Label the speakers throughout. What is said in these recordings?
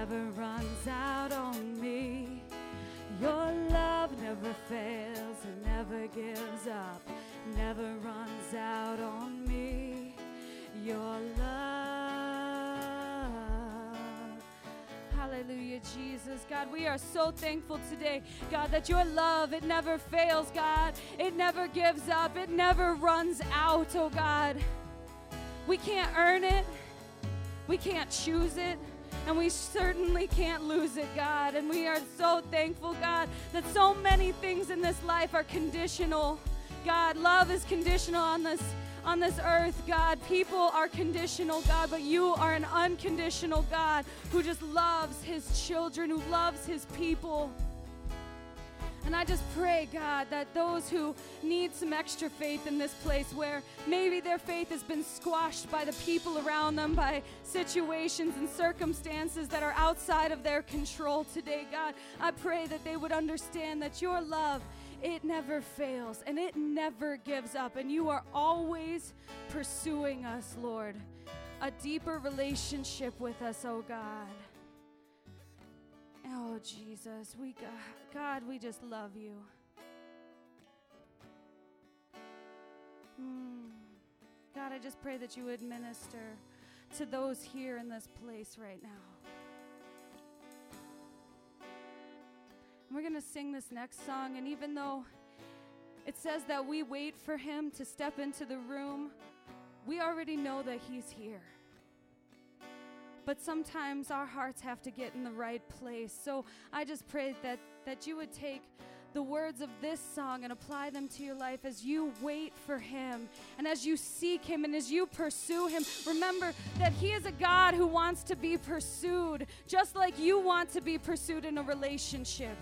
Speaker 1: never runs out on me. Your love never fails and never gives up, never runs out on me. Your love. Hallelujah, Jesus. God, we are so thankful today, God, that your love, it never fails, God. It never gives up, it never runs out, oh God. We can't earn it, we can't choose it. And we certainly can't lose it, God. And we are so thankful, God, that so many things in this life are conditional. God, love is conditional on this on this earth, God. People are conditional, God, but you are an unconditional God who just loves his children, who loves his people. And I just pray, God, that those who need some extra faith in this place where maybe their faith has been squashed by the people around them, by situations and circumstances that are outside of their control today, God, I pray that they would understand that your love it never fails and it never gives up. And you are always pursuing us, Lord. A deeper relationship with us, oh God. Oh, Jesus, we God, we just love you. Mm. God, I just pray that you would minister to those here in this place right now. we're going to sing this next song. And even though it says that we wait for him to step into the room, we already know that he's here. But sometimes our hearts have to get in the right place. So I just pray that, that you would take the words of this song and apply them to your life as you wait for Him and as you seek Him and as you pursue Him. Remember that He is a God who wants to be pursued, just like you want to be pursued in a relationship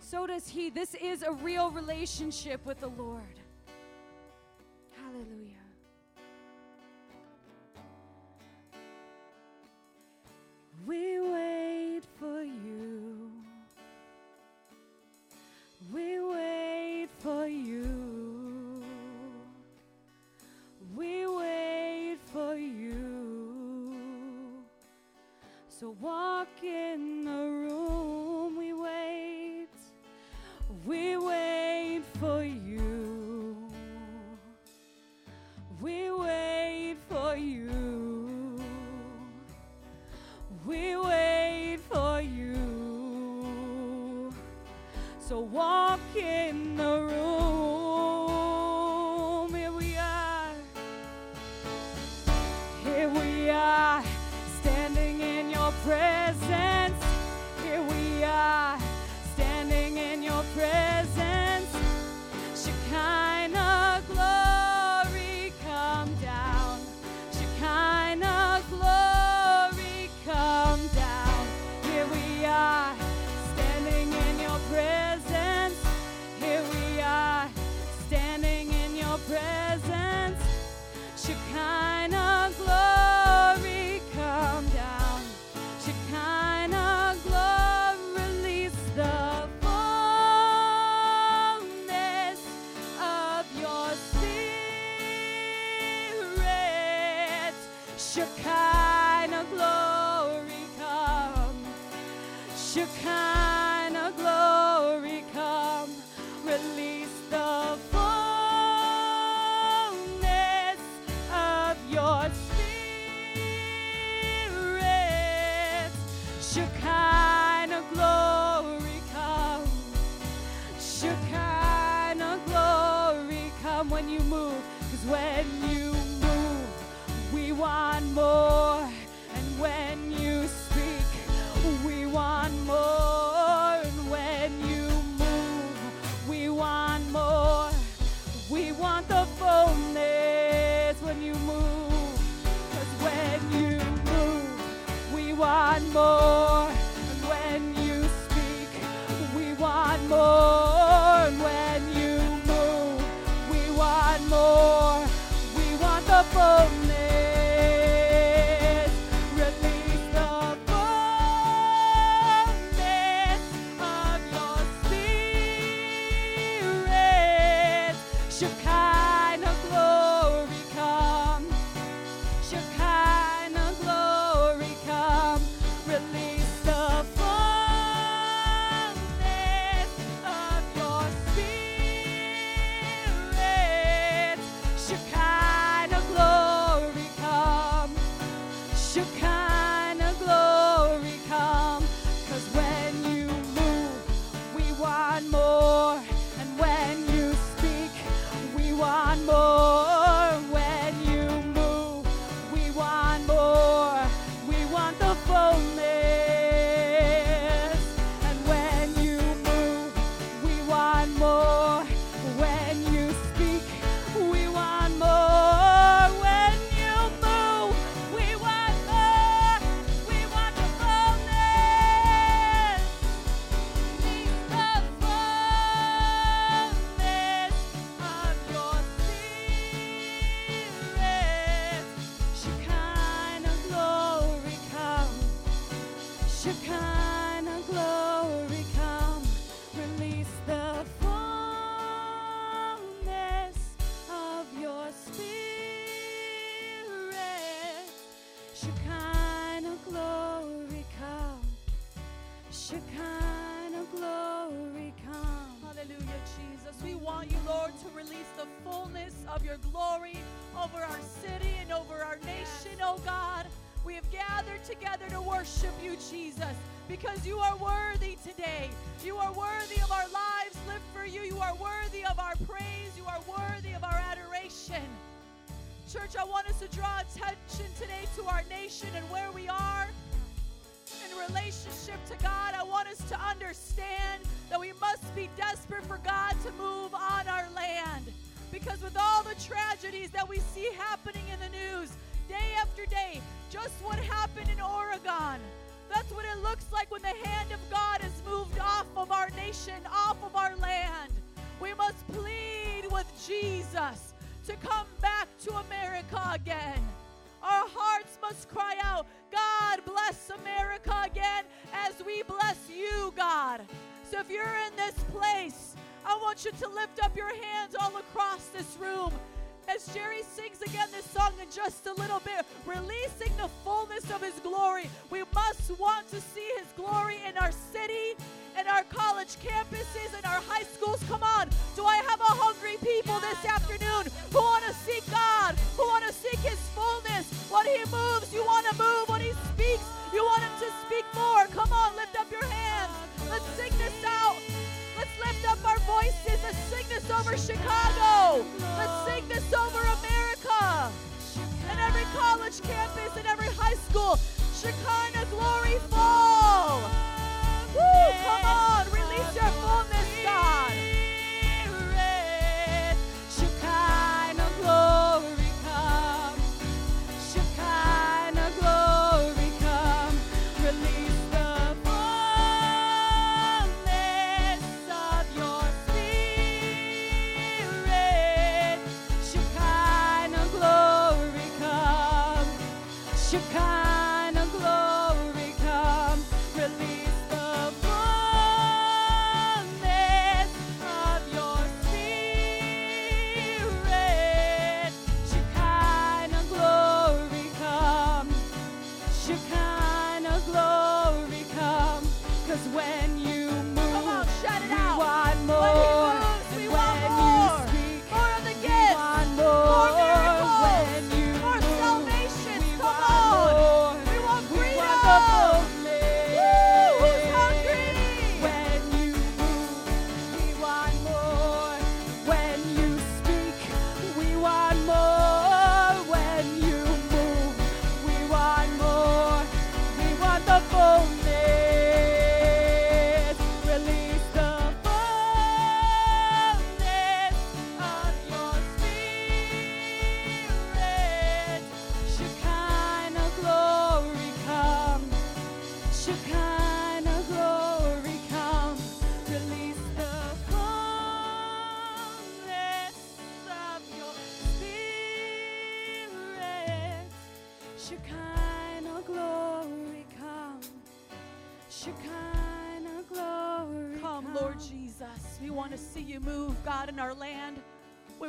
Speaker 1: so does he. This is a real relationship with the Lord. We
Speaker 2: because you are worthy today. You are worthy of our lives lived for you. You are worthy of our praise. You are worthy of our adoration. Church, I want us to draw attention today to our nation and where we are in relationship to God. I want us to understand that we must be desperate for God to move on our land. Because with all the tragedies that we see happening in the news, day after day, just what happened in Oregon. That's what it looks like when the hand of God has moved off of our nation, off of our land. We must plead with Jesus to come back to America again. Our hearts must cry out, God bless America again as we bless you, God. So if you're in this place, I want you to lift up your hands all across this room as Jerry sings again this song in just a little bit, releasing the fullness of his glory. We must want to see his glory in our city, in our college campuses, in our high schools. Come on. Do I have a hungry people this afternoon who want to seek God, who want to seek his fullness? When he moves, you want to move. When he speaks, you want him to speak more. Come on, lift up your hands. Let's sing this voices. Let's over Chicago. Let's over America. And every college campus and every high school. Shekinah glory fall. Woo, come on. Release your fullness, God.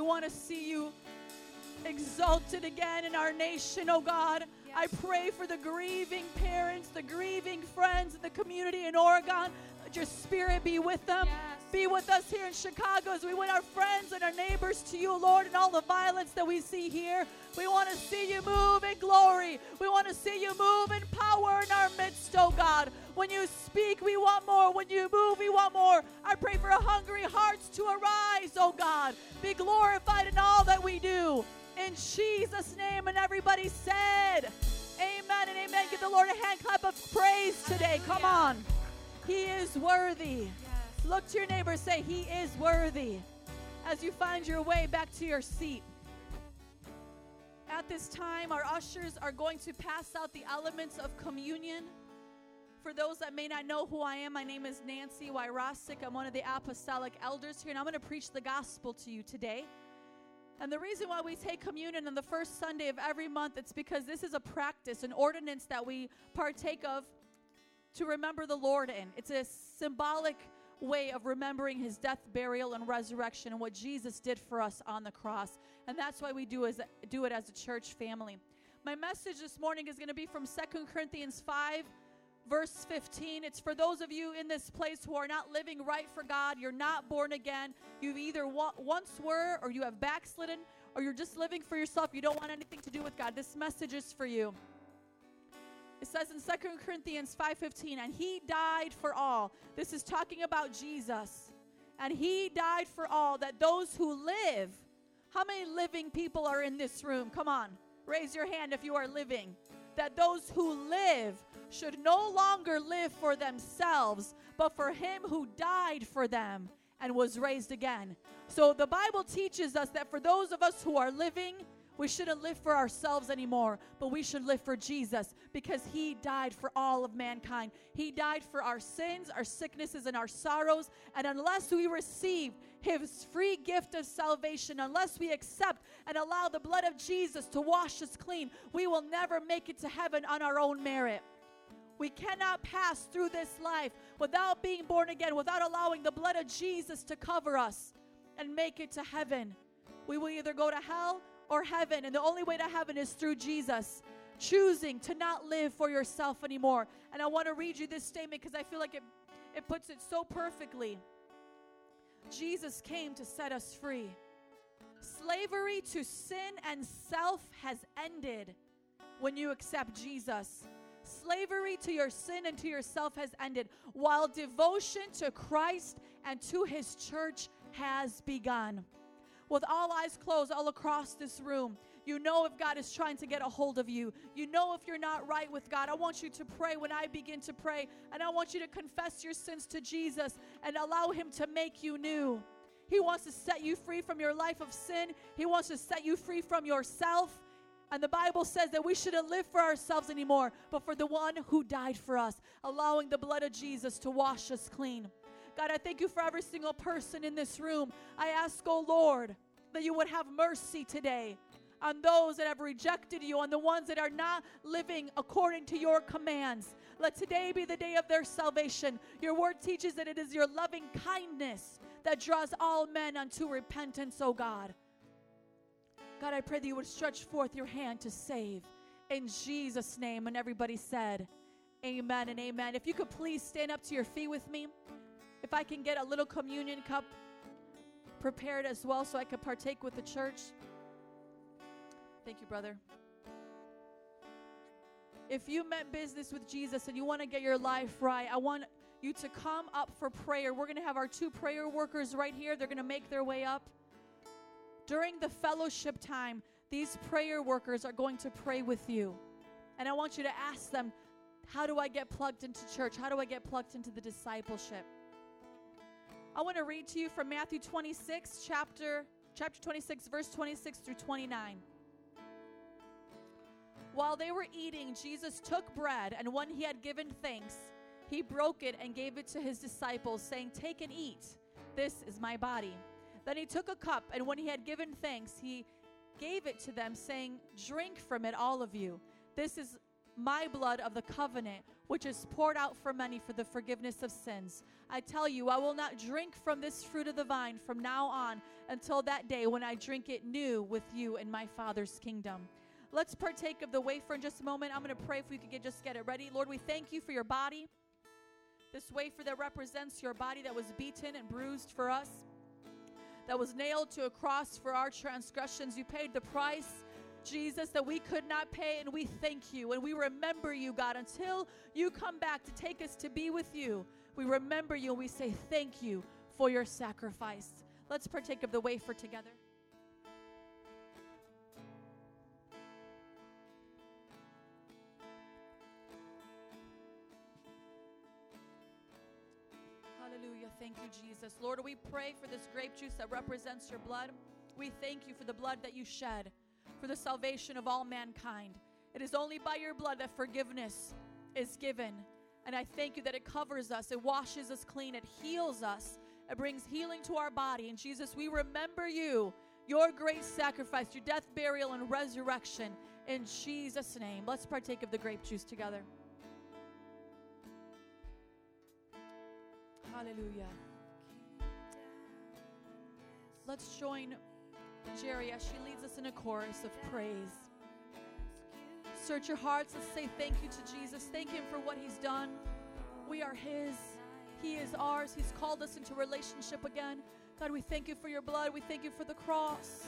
Speaker 1: Want
Speaker 2: to see you exalted again in our nation, oh God. I pray for the grieving parents, the grieving friends in the community in Oregon. Your spirit be with them.
Speaker 1: Yes.
Speaker 2: Be with us here in Chicago as we win our friends and our neighbors to you, Lord, and all the violence that we see here. We want to see you move in glory. We want to see you move in power in our midst, oh God. When you speak, we want more. When you move, we want more. I pray for hungry hearts to arise, oh God. Be glorified in all that we do. In Jesus' name, and everybody said, Amen and amen. Give the Lord a hand clap of praise today. Come on. He is worthy. Look to your neighbor and say, He is worthy. As you find your way back to your seat. At this time, our ushers are going to pass out the elements of communion. For those that may not know who I am, my name is Nancy Wyrosik. I'm one of the apostolic elders here, and I'm going to preach the gospel to you today. And the reason why we take communion on the first Sunday of every month, it's because this is a practice, an ordinance that we partake of to remember the Lord in. It's a symbolic way of remembering his death, burial, and resurrection and what Jesus did for us on the cross. And that's why we do, as, do it as a church family. My message this morning is going to be from 2 Corinthians 5, verse 15. It's for those of you in this place who are not living right for God. You're not born again. You've either wa- once were, or you have backslidden, or you're just living for yourself. You don't want anything to do with God. This message is for you. It says in 2 Corinthians 5:15, and he died for all. This is talking about Jesus. And he died for all that those who live. How many living people are in this room? Come on. Raise your hand if you are living. That those who live should no longer live for themselves, but for him who died for them and was raised again. So the Bible teaches us that for those of us who are living, we shouldn't live for ourselves anymore, but we should live for Jesus because He died for all of mankind. He died for our sins, our sicknesses, and our sorrows. And unless we receive His free gift of salvation, unless we accept and allow the blood of Jesus to wash us clean, we will never make it to heaven on our own merit. We cannot pass through this life without being born again, without allowing the blood of Jesus to cover us and make it to heaven. We will either go to hell or heaven. And the only way to heaven is through Jesus. Choosing to not live for yourself anymore. And I want to read you this statement because I feel like it, it puts it so perfectly. Jesus came to set us free. Slavery to sin and self has ended when you accept Jesus. Slavery to your sin and to yourself has ended, while devotion to Christ and to his church has begun with all eyes closed all across this room. You know if God is trying to get a hold of you. You know if you're not right with God. I want you to pray when I begin to pray, and I want you to confess your sins to Jesus and allow Him to make you new. He wants to set you free from your life of sin, He wants to set you free from yourself. And the Bible says that we shouldn't live for ourselves anymore, but for the one who died for us, allowing the blood of Jesus to wash us clean. God, I thank you for every single person in this room. I ask, oh Lord, that you would have mercy today on those that have rejected you, on the ones that are not living according to your commands. Let today be the day of their salvation. Your word teaches that it is your loving kindness that draws all men unto repentance, oh God. God, I pray that you would stretch forth your hand to save. In Jesus' name. And everybody said, Amen and amen. If you could please stand up to your feet with me. If I can get a little communion cup prepared as well so I could partake with the church. Thank you, brother. If you meant business with Jesus and you want to get your life right, I want you to come up for prayer. We're going to have our two prayer workers right here. They're going to make their way up. During the fellowship time, these prayer workers are going to pray with you. And I want you to ask them, How do I get plugged into church? How do I get plugged into the discipleship? I want to read to you from Matthew 26, chapter, chapter 26, verse 26 through 29. While they were eating, Jesus took bread, and when he had given thanks, he broke it and gave it to his disciples, saying, Take and eat. This is my body. Then he took a cup, and when he had given thanks, he gave it to them, saying, Drink from it, all of you. This is my blood of the covenant, which is poured out for many for the forgiveness of sins. I tell you, I will not drink from this fruit of the vine from now on until that day when I drink it new with you in my Father's kingdom. Let's partake of the wafer in just a moment. I'm going to pray if we could get, just get it ready. Lord, we thank you for your body. This wafer that represents your body that was beaten and bruised for us, that was nailed to a cross for our transgressions. You paid the price Jesus, that we could not pay, and we thank you and we remember you, God, until you come back to take us to be with you. We remember you and we say thank you for your sacrifice. Let's partake of the wafer together. Hallelujah. Thank you, Jesus. Lord, we pray for this grape juice that represents your blood. We thank you for the blood that you shed for the salvation of all mankind. It is only by your blood that forgiveness is given. And I thank you that it covers us, it washes us clean, it heals us, it brings healing to our body. And Jesus, we remember you, your great sacrifice, your death, burial, and resurrection. In Jesus' name, let's partake of the grape juice together. Hallelujah. Let's join Jerry as she leads us in a chorus of praise. search your hearts. Let's say thank you to Jesus. Thank Him for what He's done. We are His. He is ours. He's called us into relationship again. God, we thank you for your blood. We thank you for the cross.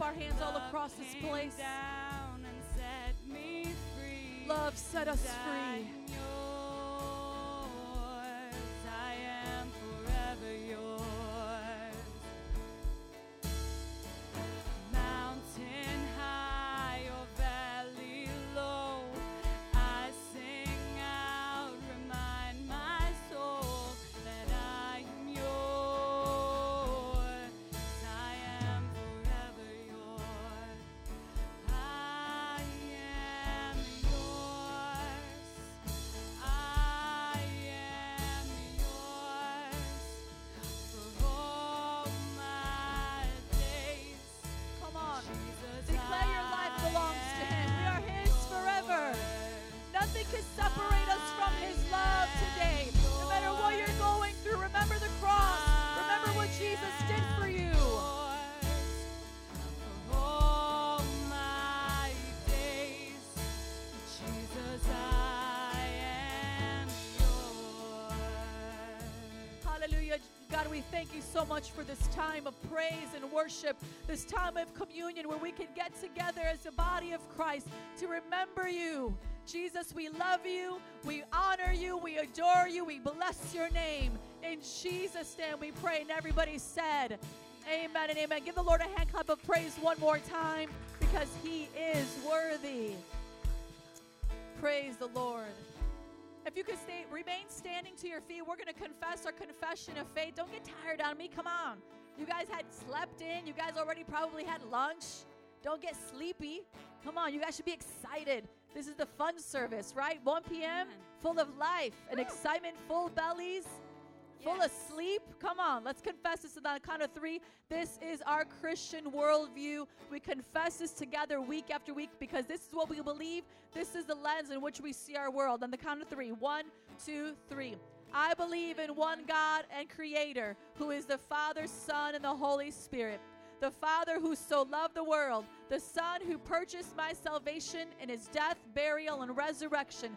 Speaker 2: On, let's lift up our hands all across this place.
Speaker 1: Down and set me free.
Speaker 2: Love set us free. You so much for this time of praise and worship, this time of communion where we can get together as a body of Christ to remember you. Jesus, we love you, we honor you, we adore you, we bless your name. In Jesus' name we pray. And everybody said, Amen and amen. Give the Lord a hand clap of praise one more time because he is worthy. Praise the Lord. If you could stay, remain standing to your feet, we're going to confess our confession of faith. Don't get tired on me. Come on. You guys had slept in. You guys already probably had lunch. Don't get sleepy. Come on. You guys should be excited. This is the fun service, right? 1 p.m. Full of life and excitement, full bellies, full of sleep. Come on. Let's confess this on the count of three. This is our Christian worldview. We confess this together week after week because this is what we believe. This is the lens in which we see our world. On the count of three. One, two, three. I believe in one God and Creator who is the Father, Son, and the Holy Spirit. The Father who so loved the world, the Son who purchased my salvation in his death, burial, and resurrection,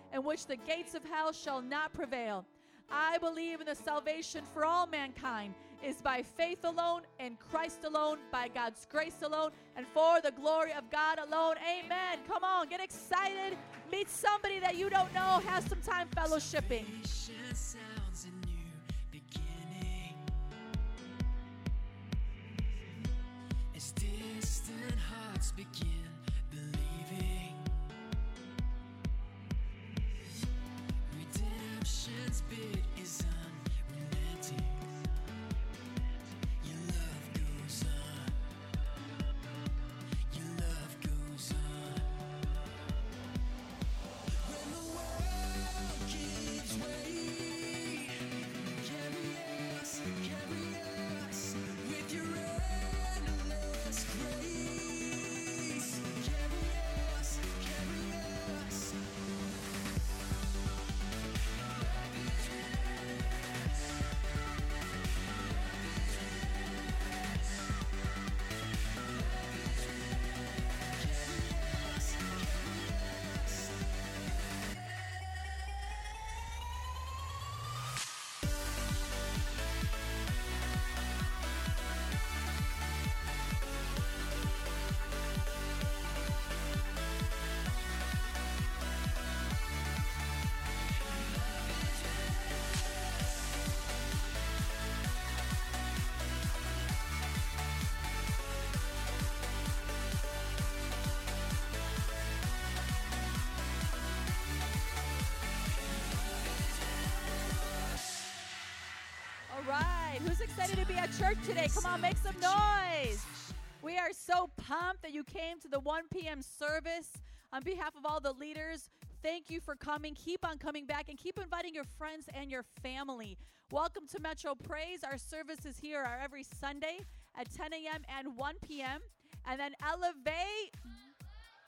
Speaker 2: in which the gates of hell shall not prevail. I believe in the salvation for all mankind is by faith alone, in Christ alone, by God's grace alone, and for the glory of God alone. Amen. Come on, get excited. Meet somebody that you don't know. Have some time fellowshipping.
Speaker 3: Salvation
Speaker 2: today? Come on, make some noise. We are so pumped that you came to the 1 p.m. service. On behalf of all the leaders, thank you for coming. Keep on coming back and keep inviting your friends and your family. Welcome to Metro Praise. Our services here are every Sunday at 10 a.m. and 1 p.m. And then Elevate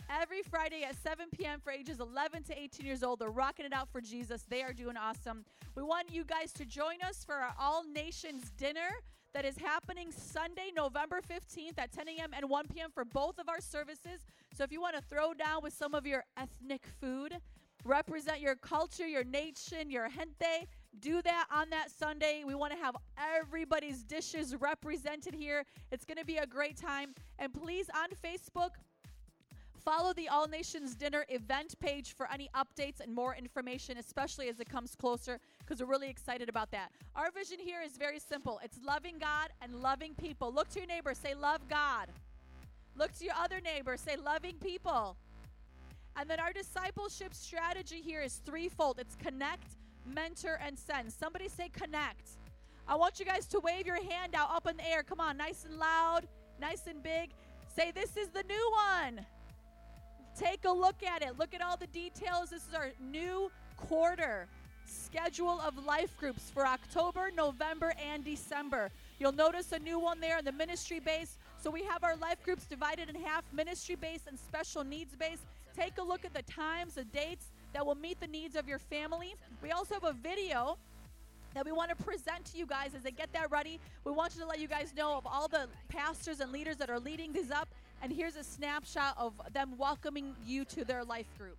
Speaker 2: every Friday at 7 p.m. for ages 11 to 18 years old. They're rocking it out for Jesus. They are doing awesome. We want you guys to join us for our All Nations dinner that is happening Sunday, November 15th at 10 a.m. and 1 p.m. for both of our services. So if you want to throw down with some of your ethnic food, represent your culture, your nation, your gente, do that on that Sunday. We want to have everybody's dishes represented here. It's going to be a great time. And please, on Facebook, Follow the All Nations Dinner event page for any updates and more information, especially as it comes closer, because we're really excited about that. Our vision here is very simple it's loving God and loving people. Look to your neighbor, say, Love God. Look to your other neighbor, say, Loving people. And then our discipleship strategy here is threefold it's connect, mentor, and send. Somebody say, Connect. I want you guys to wave your hand out up in the air. Come on, nice and loud, nice and big. Say, This is the new one. Take a look at it. Look at all the details. This is our new quarter schedule of life groups for October, November, and December. You'll notice a new one there in the ministry base. So we have our life groups divided in half ministry base and special needs base. Take a look at the times, the dates that will meet the needs of your family. We also have a video that we want to present to you guys as they get that ready. We want you to let you guys know of all the pastors and leaders that are leading these up. And here's a snapshot of them welcoming you to their life group.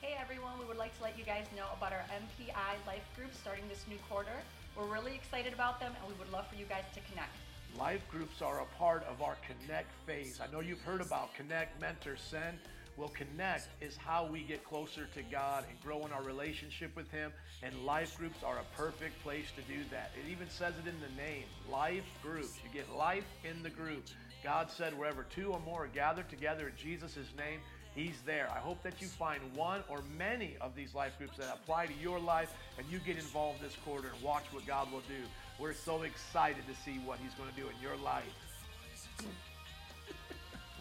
Speaker 4: Hey everyone, we would like to let you guys know about our MPI life group starting this new quarter. We're really excited about them and we would love for you guys to connect.
Speaker 5: Life groups are a part of our Connect phase. I know you've heard about Connect, Mentor, Send. Well, Connect is how we get closer to God and grow in our relationship with Him. And life groups are a perfect place to do that. It even says it in the name life groups. You get life in the group. God said, wherever two or more are gathered together in Jesus' name, He's there. I hope that you find one or many of these life groups that apply to your life and you get involved this quarter and watch what God will do. We're so excited to see what He's going to do in your life.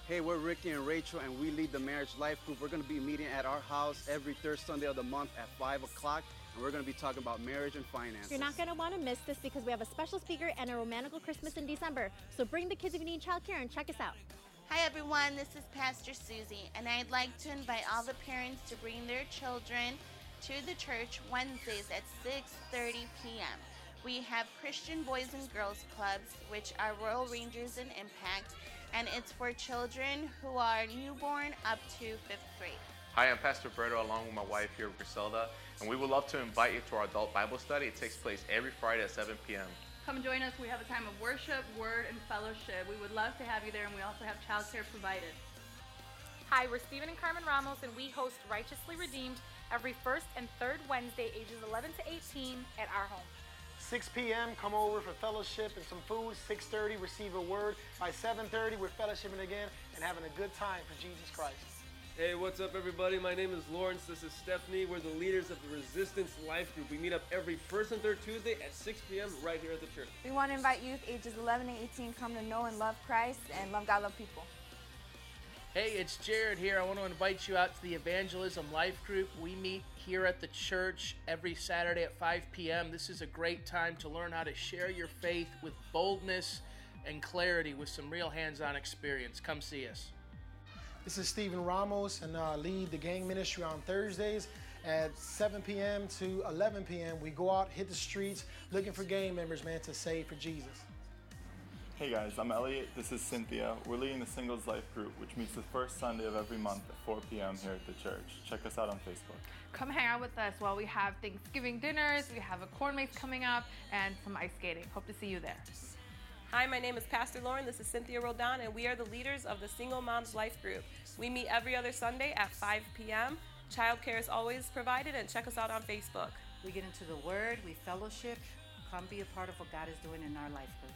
Speaker 6: Hey, we're Ricky and Rachel, and we lead the Marriage Life Group. We're going to be meeting at our house every third Sunday of the month at 5 o'clock, and we're going to be talking about marriage and finances.
Speaker 7: You're not going to want to miss this because we have a special speaker and a romantical Christmas in December. So bring the kids if you need childcare and check us out.
Speaker 8: Hi everyone, this is Pastor Susie, and I'd like to invite all the parents to bring their children to the church Wednesdays at 6:30 p.m. We have Christian Boys and Girls Clubs, which are Royal Rangers and Impact, and it's for children who are newborn up to fifth grade.
Speaker 9: Hi, I'm Pastor Berto along with my wife here, Griselda, and we would love to invite you to our adult Bible study. It takes place every Friday at 7 p.m.
Speaker 10: Come join us. We have a time of worship, word, and fellowship. We would love to have you there, and we also have childcare provided.
Speaker 11: Hi, we're Stephen and Carmen Ramos, and we host Righteously Redeemed every first and third Wednesday, ages 11 to 18, at our home.
Speaker 12: 6 p.m. Come over for fellowship and some food. 6:30, receive a word. By 7:30, we're fellowshipping again and having a good time for Jesus Christ.
Speaker 13: Hey, what's up, everybody? My name is Lawrence. This is Stephanie. We're the leaders of the Resistance Life Group. We meet up every first and third Tuesday at 6 p.m. right here at the church.
Speaker 14: We want to invite youth ages 11 and 18 come to know and love Christ and love God, love people.
Speaker 15: Hey, it's Jared here. I want to invite you out to the Evangelism Life Group. We meet here at the church every Saturday at 5 p.m. This is a great time to learn how to share your faith with boldness and clarity with some real hands on experience. Come see us.
Speaker 12: This is Stephen Ramos, and I lead the gang ministry on Thursdays at 7 p.m. to 11 p.m. We go out, hit the streets, looking for gang members, man, to save for Jesus.
Speaker 16: Hey guys, I'm Elliot. This is Cynthia. We're leading the Singles Life Group, which meets the first Sunday of every month at 4 p.m. here at the church. Check us out on Facebook.
Speaker 10: Come hang out with us while we have Thanksgiving dinners, we have a corn maze coming up, and some ice skating. Hope to see you there.
Speaker 17: Hi, my name is Pastor Lauren. This is Cynthia Roldan, and we are the leaders of the Single Moms Life Group. We meet every other Sunday at 5 p.m. Childcare is always provided, and check us out on Facebook.
Speaker 18: We get into the Word, we fellowship. Come be a part of what God is doing in our life group.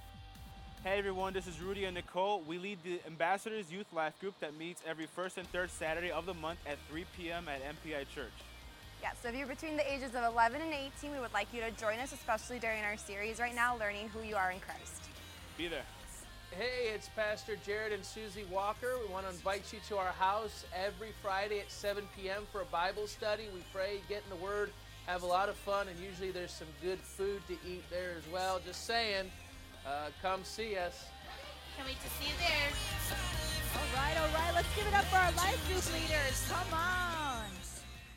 Speaker 18: Hey everyone, this is Rudy and Nicole. We lead the Ambassadors Youth Life Group that meets every first and third Saturday of the month at 3 p.m. at MPI Church.
Speaker 14: Yeah, so if you're between the ages of 11 and 18, we would like you to join us, especially during our series right now, Learning Who You Are in Christ.
Speaker 18: Be there.
Speaker 15: Hey, it's Pastor Jared and Susie Walker. We want to invite you to our house every Friday at 7 p.m. for a Bible study. We pray, get in the Word, have a lot of fun, and usually there's some good food to eat there as well. Just saying, uh, come see us.
Speaker 8: Can't wait to see you there.
Speaker 2: All right, all right. Let's give it up for our life group leaders. Come on.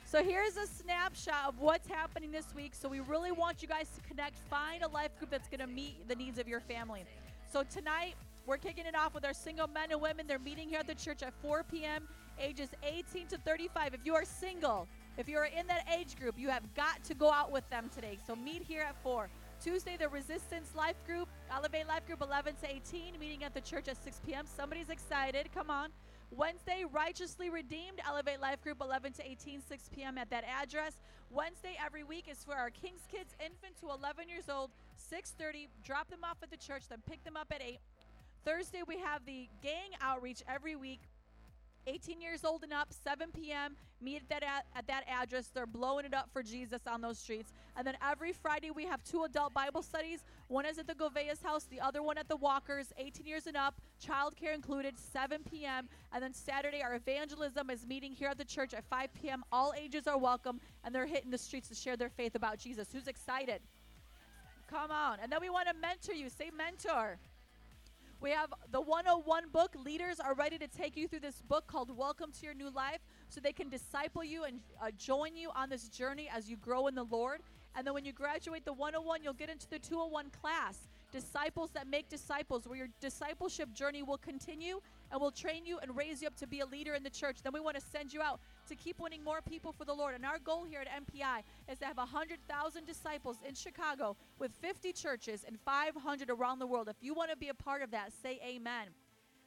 Speaker 2: So here's a snapshot of what's happening this week. So we really want you guys to connect, find a life group that's going to meet the needs of your family. So tonight, we're kicking it off with our single men and women. They're meeting here at the church at 4 p.m., ages 18 to 35. If you are single, if you are in that age group, you have got to go out with them today. So meet here at 4. Tuesday, the Resistance Life Group, Elevate Life Group 11 to 18, meeting at the church at 6 p.m. Somebody's excited. Come on. Wednesday, Righteously Redeemed, Elevate Life Group 11 to 18, 6 p.m. at that address. Wednesday every week is for our King's Kids, infant to 11 years old, 6:30. Drop them off at the church, then pick them up at 8. Thursday we have the gang outreach every week. 18 years old and up, 7 p.m. Meet at that, ad- at that address. They're blowing it up for Jesus on those streets. And then every Friday, we have two adult Bible studies. One is at the Govea's house, the other one at the Walkers, 18 years and up, childcare included, 7 p.m. And then Saturday, our evangelism is meeting here at the church at 5 p.m. All ages are welcome, and they're hitting the streets to share their faith about Jesus. Who's excited? Come on. And then we want to mentor you. Say mentor. We have the 101 book. Leaders are ready to take you through this book called Welcome to Your New Life so they can disciple you and uh, join you on this journey as you grow in the Lord. And then when you graduate the 101, you'll get into the 201 class, Disciples that Make Disciples, where your discipleship journey will continue and will train you and raise you up to be a leader in the church. Then we want to send you out to keep winning more people for the Lord. And our goal here at MPI is to have 100,000 disciples in Chicago with 50 churches and 500 around the world. If you want to be a part of that, say amen.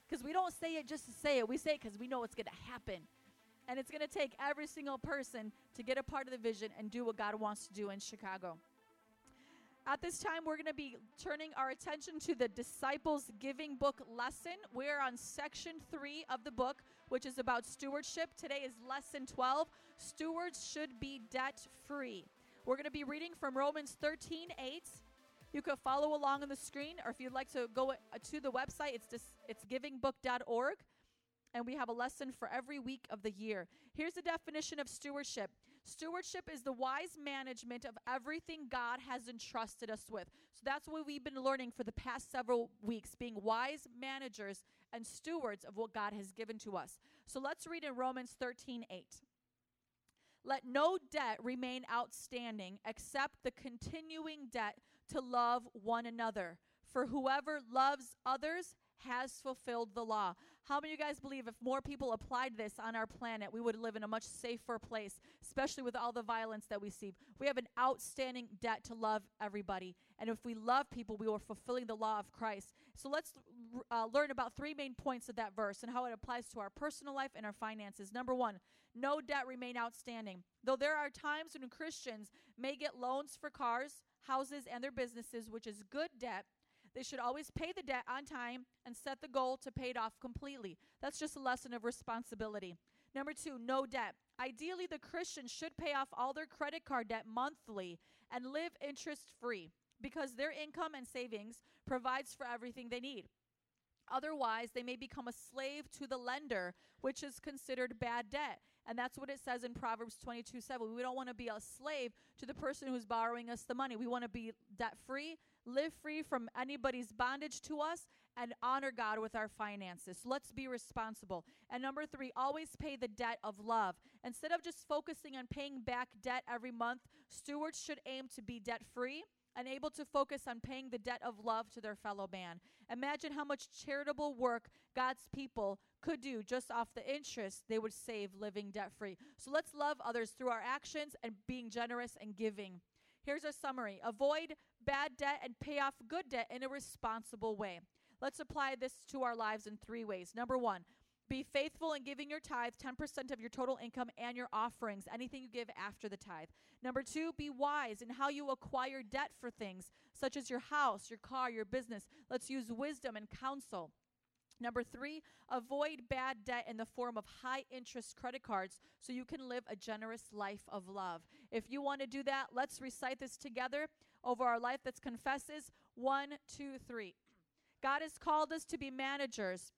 Speaker 2: Because we don't say it just to say it, we say it because we know it's going to happen. And it's going to take every single person to get a part of the vision and do what God wants to do in Chicago. At this time, we're going to be turning our attention to the Disciples Giving Book lesson. We're on section three of the book, which is about stewardship. Today is lesson 12 Stewards Should Be Debt Free. We're going to be reading from Romans 13 8. You can follow along on the screen, or if you'd like to go uh, to the website, it's, dis- it's givingbook.org and we have a lesson for every week of the year. Here's the definition of stewardship stewardship is the wise management of everything God has entrusted us with. So that's what we've been learning for the past several weeks being wise managers and stewards of what God has given to us. So let's read in Romans 13 8. Let no debt remain outstanding except the continuing debt to love one another. For whoever loves others has fulfilled the law. How many of you guys believe if more people applied this on our planet, we would live in a much safer place, especially with all the violence that we see? We have an outstanding debt to love everybody. And if we love people, we are fulfilling the law of Christ. So let's uh, learn about three main points of that verse and how it applies to our personal life and our finances. Number one, no debt remain outstanding. Though there are times when Christians may get loans for cars, houses, and their businesses, which is good debt, they should always pay the debt on time and set the goal to pay it off completely. That's just a lesson of responsibility. Number two, no debt. Ideally, the Christian should pay off all their credit card debt monthly and live interest free because their income and savings provides for everything they need. Otherwise, they may become a slave to the lender, which is considered bad debt. And that's what it says in Proverbs 22 7. We don't want to be a slave to the person who's borrowing us the money. We want to be debt free, live free from anybody's bondage to us, and honor God with our finances. So let's be responsible. And number three, always pay the debt of love. Instead of just focusing on paying back debt every month, stewards should aim to be debt free and able to focus on paying the debt of love to their fellow man. Imagine how much charitable work God's people could do just off the interest they would save living debt free. So let's love others through our actions and being generous and giving. Here's a summary avoid bad debt and pay off good debt in a responsible way. Let's apply this to our lives in three ways. Number one, Be faithful in giving your tithe, 10% of your total income, and your offerings, anything you give after the tithe. Number two, be wise in how you acquire debt for things such as your house, your car, your business. Let's use wisdom and counsel. Number three, avoid bad debt in the form of high interest credit cards so you can live a generous life of love. If you want to do that, let's recite this together over our life that's confesses. One, two, three. God has called us to be managers,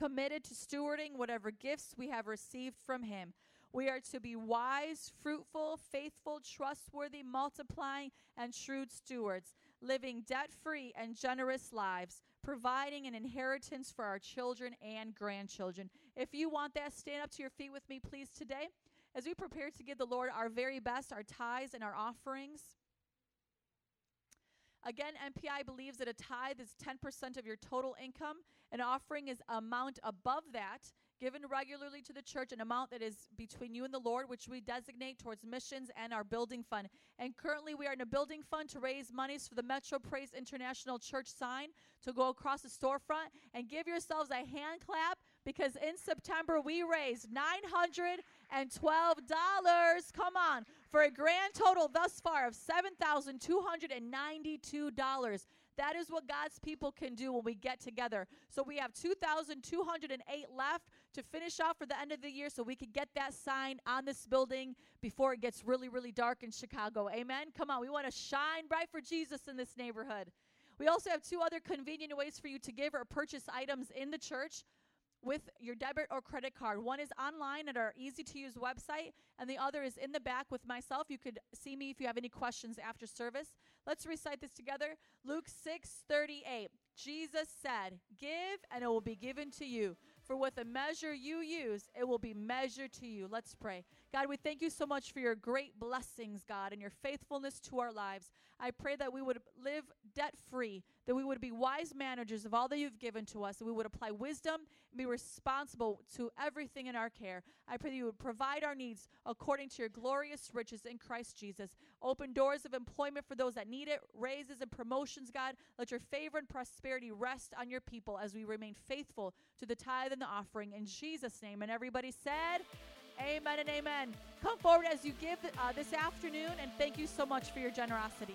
Speaker 2: committed to stewarding whatever gifts we have received from Him. We are to be wise, fruitful, faithful, trustworthy, multiplying, and shrewd stewards, living debt free and generous lives, providing an inheritance for our children and grandchildren. If you want that, stand up to your feet with me, please, today. As we prepare to give the Lord our very best, our tithes and our offerings. Again, MPI believes that a tithe is 10% of your total income. An offering is amount above that, given regularly to the church, an amount that is between you and the Lord, which we designate towards missions and our building fund. And currently, we are in a building fund to raise monies for the Metro Praise International Church sign to go across the storefront. And give yourselves a hand clap because in September we raised $912. Come on, for a grand total thus far of $7,292. That is what God's people can do when we get together. So we have 2,208 left to finish off for the end of the year so we can get that sign on this building before it gets really, really dark in Chicago. Amen. Come on, we want to shine bright for Jesus in this neighborhood. We also have two other convenient ways for you to give or purchase items in the church with your debit or credit card. One is online at our easy to use website, and the other is in the back with myself. You could see me if you have any questions after service. Let's recite this together. Luke 6 38. Jesus said, Give, and it will be given to you. For with the measure you use, it will be measured to you. Let's pray. God, we thank you so much for your great blessings, God, and your faithfulness to our lives. I pray that we would live debt free, that we would be wise managers of all that you've given to us, that we would apply wisdom and be responsible to everything in our care. I pray that you would provide our needs according to your glorious riches in Christ Jesus. Open doors of employment for those that need it, raises and promotions, God. Let your favor and prosperity rest on your people as we remain faithful to the tithe and the offering. In Jesus' name. And everybody said, Amen and amen. Come forward as you give uh, this afternoon, and thank you so much for your generosity.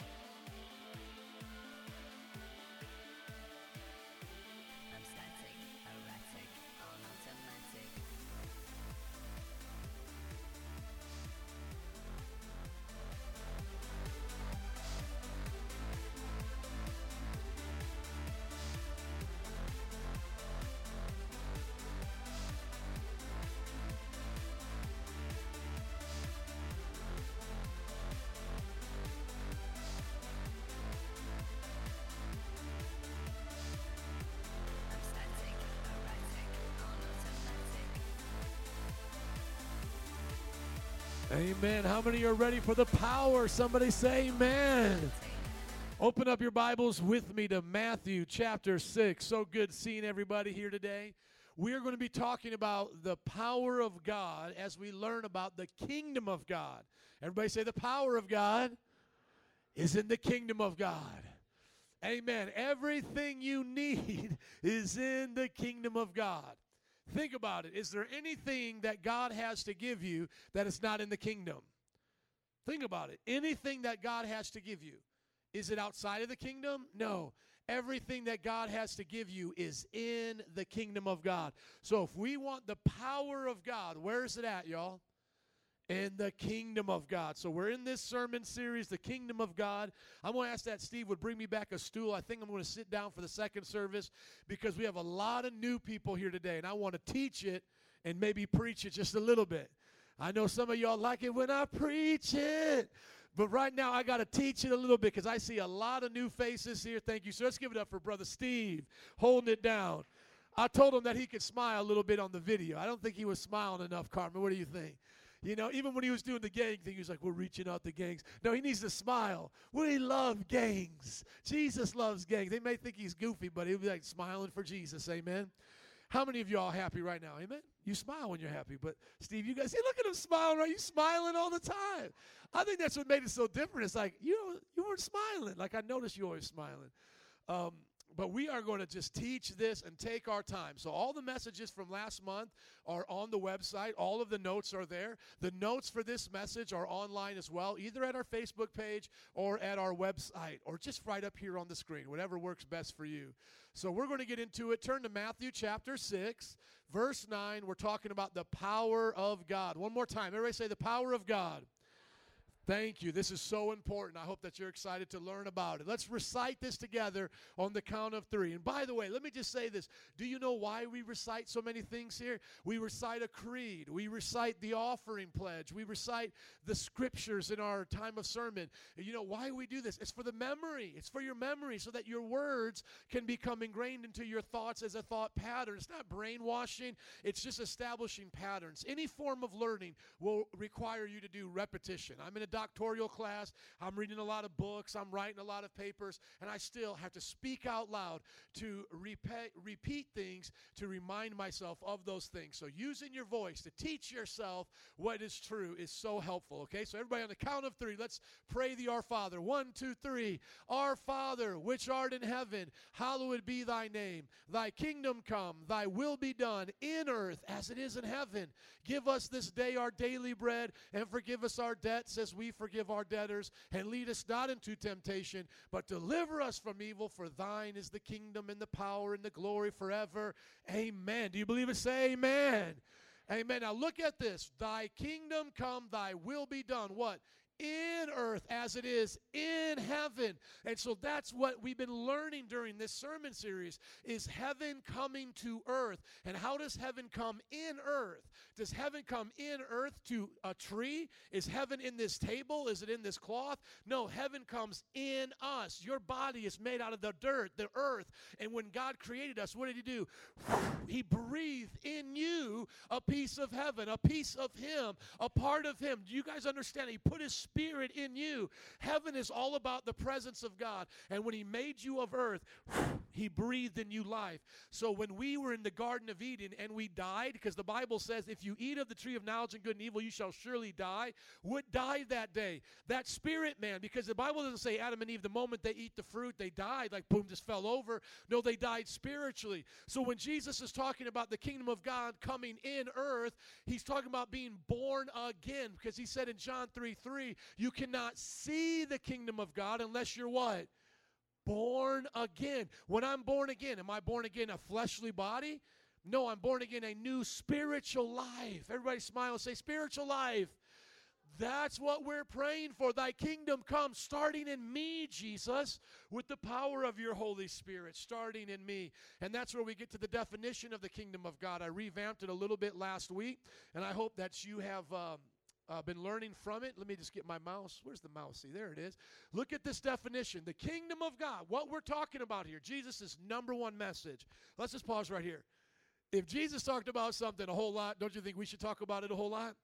Speaker 19: Amen. How many are ready for the power? Somebody say amen. Open up your Bibles with me to Matthew chapter 6. So good seeing everybody here today. We are going to be talking about the power of God as we learn about the kingdom of God. Everybody say, the power of God is in the kingdom of God. Amen. Everything you need is in the kingdom of God. Think about it. Is there anything that God has to give you that is not in the kingdom? Think about it. Anything that God has to give you, is it outside of the kingdom? No. Everything that God has to give you is in the kingdom of God. So if we want the power of God, where is it at, y'all? In the kingdom of God. So we're in this sermon series, The Kingdom of God. I'm going to ask that Steve would bring me back a stool. I think I'm going to sit down for the second service because we have a lot of new people here today, and I want to teach it and maybe preach it just a little bit. I know some of y'all like it when I preach it. But right now, I got to teach it a little bit because I see a lot of new faces here. Thank you. So let's give it up for Brother Steve holding it down. I told him that he could smile a little bit on the video. I don't think he was smiling enough, Carmen. What do you think? You know, even when he was doing the gang thing, he was like, We're reaching out to gangs. No, he needs to smile. We love gangs. Jesus loves gangs. They may think he's goofy, but he'll be like smiling for Jesus. Amen. How many of y'all happy right now? Amen. You smile when you're happy, but Steve, you guys, see, look at him smiling, right? You smiling all the time. I think that's what made it so different. It's like you know, you weren't smiling. Like I noticed you always smiling. Um, but we are going to just teach this and take our time. So, all the messages from last month are on the website. All of the notes are there. The notes for this message are online as well, either at our Facebook page or at our website, or just right up here on the screen, whatever works best for you. So, we're going to get into it. Turn to Matthew chapter 6, verse 9. We're talking about the power of God. One more time. Everybody say the power of God. Thank you. This is so important. I hope that you're excited to learn about it. Let's recite this together on the count of three. And by the way, let me just say this. Do you know why we recite so many things here? We recite a creed, we recite the offering pledge, we recite the scriptures in our time of sermon. You know why we do this? It's for the memory, it's for your memory so that your words can become ingrained into your thoughts as a thought pattern. It's not brainwashing, it's just establishing patterns. Any form of learning will require you to do repetition. I'm in a doctoral class. I'm reading a lot of books. I'm writing a lot of papers. And I still have to speak out loud to repeat, repeat things to remind myself of those things. So using your voice to teach yourself what is true is so helpful. Okay, so everybody on the count of three, let's pray the Our Father. One, two, three. Our Father, which art in heaven, hallowed be thy name. Thy kingdom come, thy will be done in earth as it is in heaven. Give us this day our daily bread and forgive us our debts as we forgive our debtors. And lead us not into temptation, but deliver us from evil. For thine is the kingdom and the power and the glory forever. Amen. Do you believe it? Say amen. Amen. Now look at this. Thy kingdom come, thy will be done. What? In earth as it is in heaven. And so that's what we've been learning during this sermon series is heaven coming to earth. And how does heaven come in earth? Does heaven come in earth to a tree? Is heaven in this table? Is it in this cloth? No, heaven comes in us. Your body is made out of the dirt, the earth. And when God created us, what did he do? He breathed in you a piece of heaven, a piece of him, a part of him. Do you guys understand? He put his spirit in you. Heaven is all about the presence of God. And when He made you of earth, He breathed in you life. So when we were in the Garden of Eden and we died, because the Bible says, if you eat of the tree of knowledge and good and evil, you shall surely die. would die that day? That spirit man, because the Bible doesn't say Adam and Eve, the moment they eat the fruit, they died, like boom, just fell over. No, they died spiritually. So when Jesus is talking about the kingdom of God coming in earth, He's talking about being born again, because He said in John 3 3, you cannot see the kingdom of God unless you're what? Born again. When I'm born again, am I born again a fleshly body? No, I'm born again a new spiritual life. Everybody smile and say, spiritual life. That's what we're praying for. Thy kingdom come, starting in me, Jesus, with the power of your Holy Spirit, starting in me. And that's where we get to the definition of the kingdom of God. I revamped it a little bit last week, and I hope that you have. Um, uh, been learning from it. Let me just get my mouse. Where's the mouse? See, there it is. Look at this definition the kingdom of God. What we're talking about here, Jesus' number one message. Let's just pause right here. If Jesus talked about something a whole lot, don't you think we should talk about it a whole lot?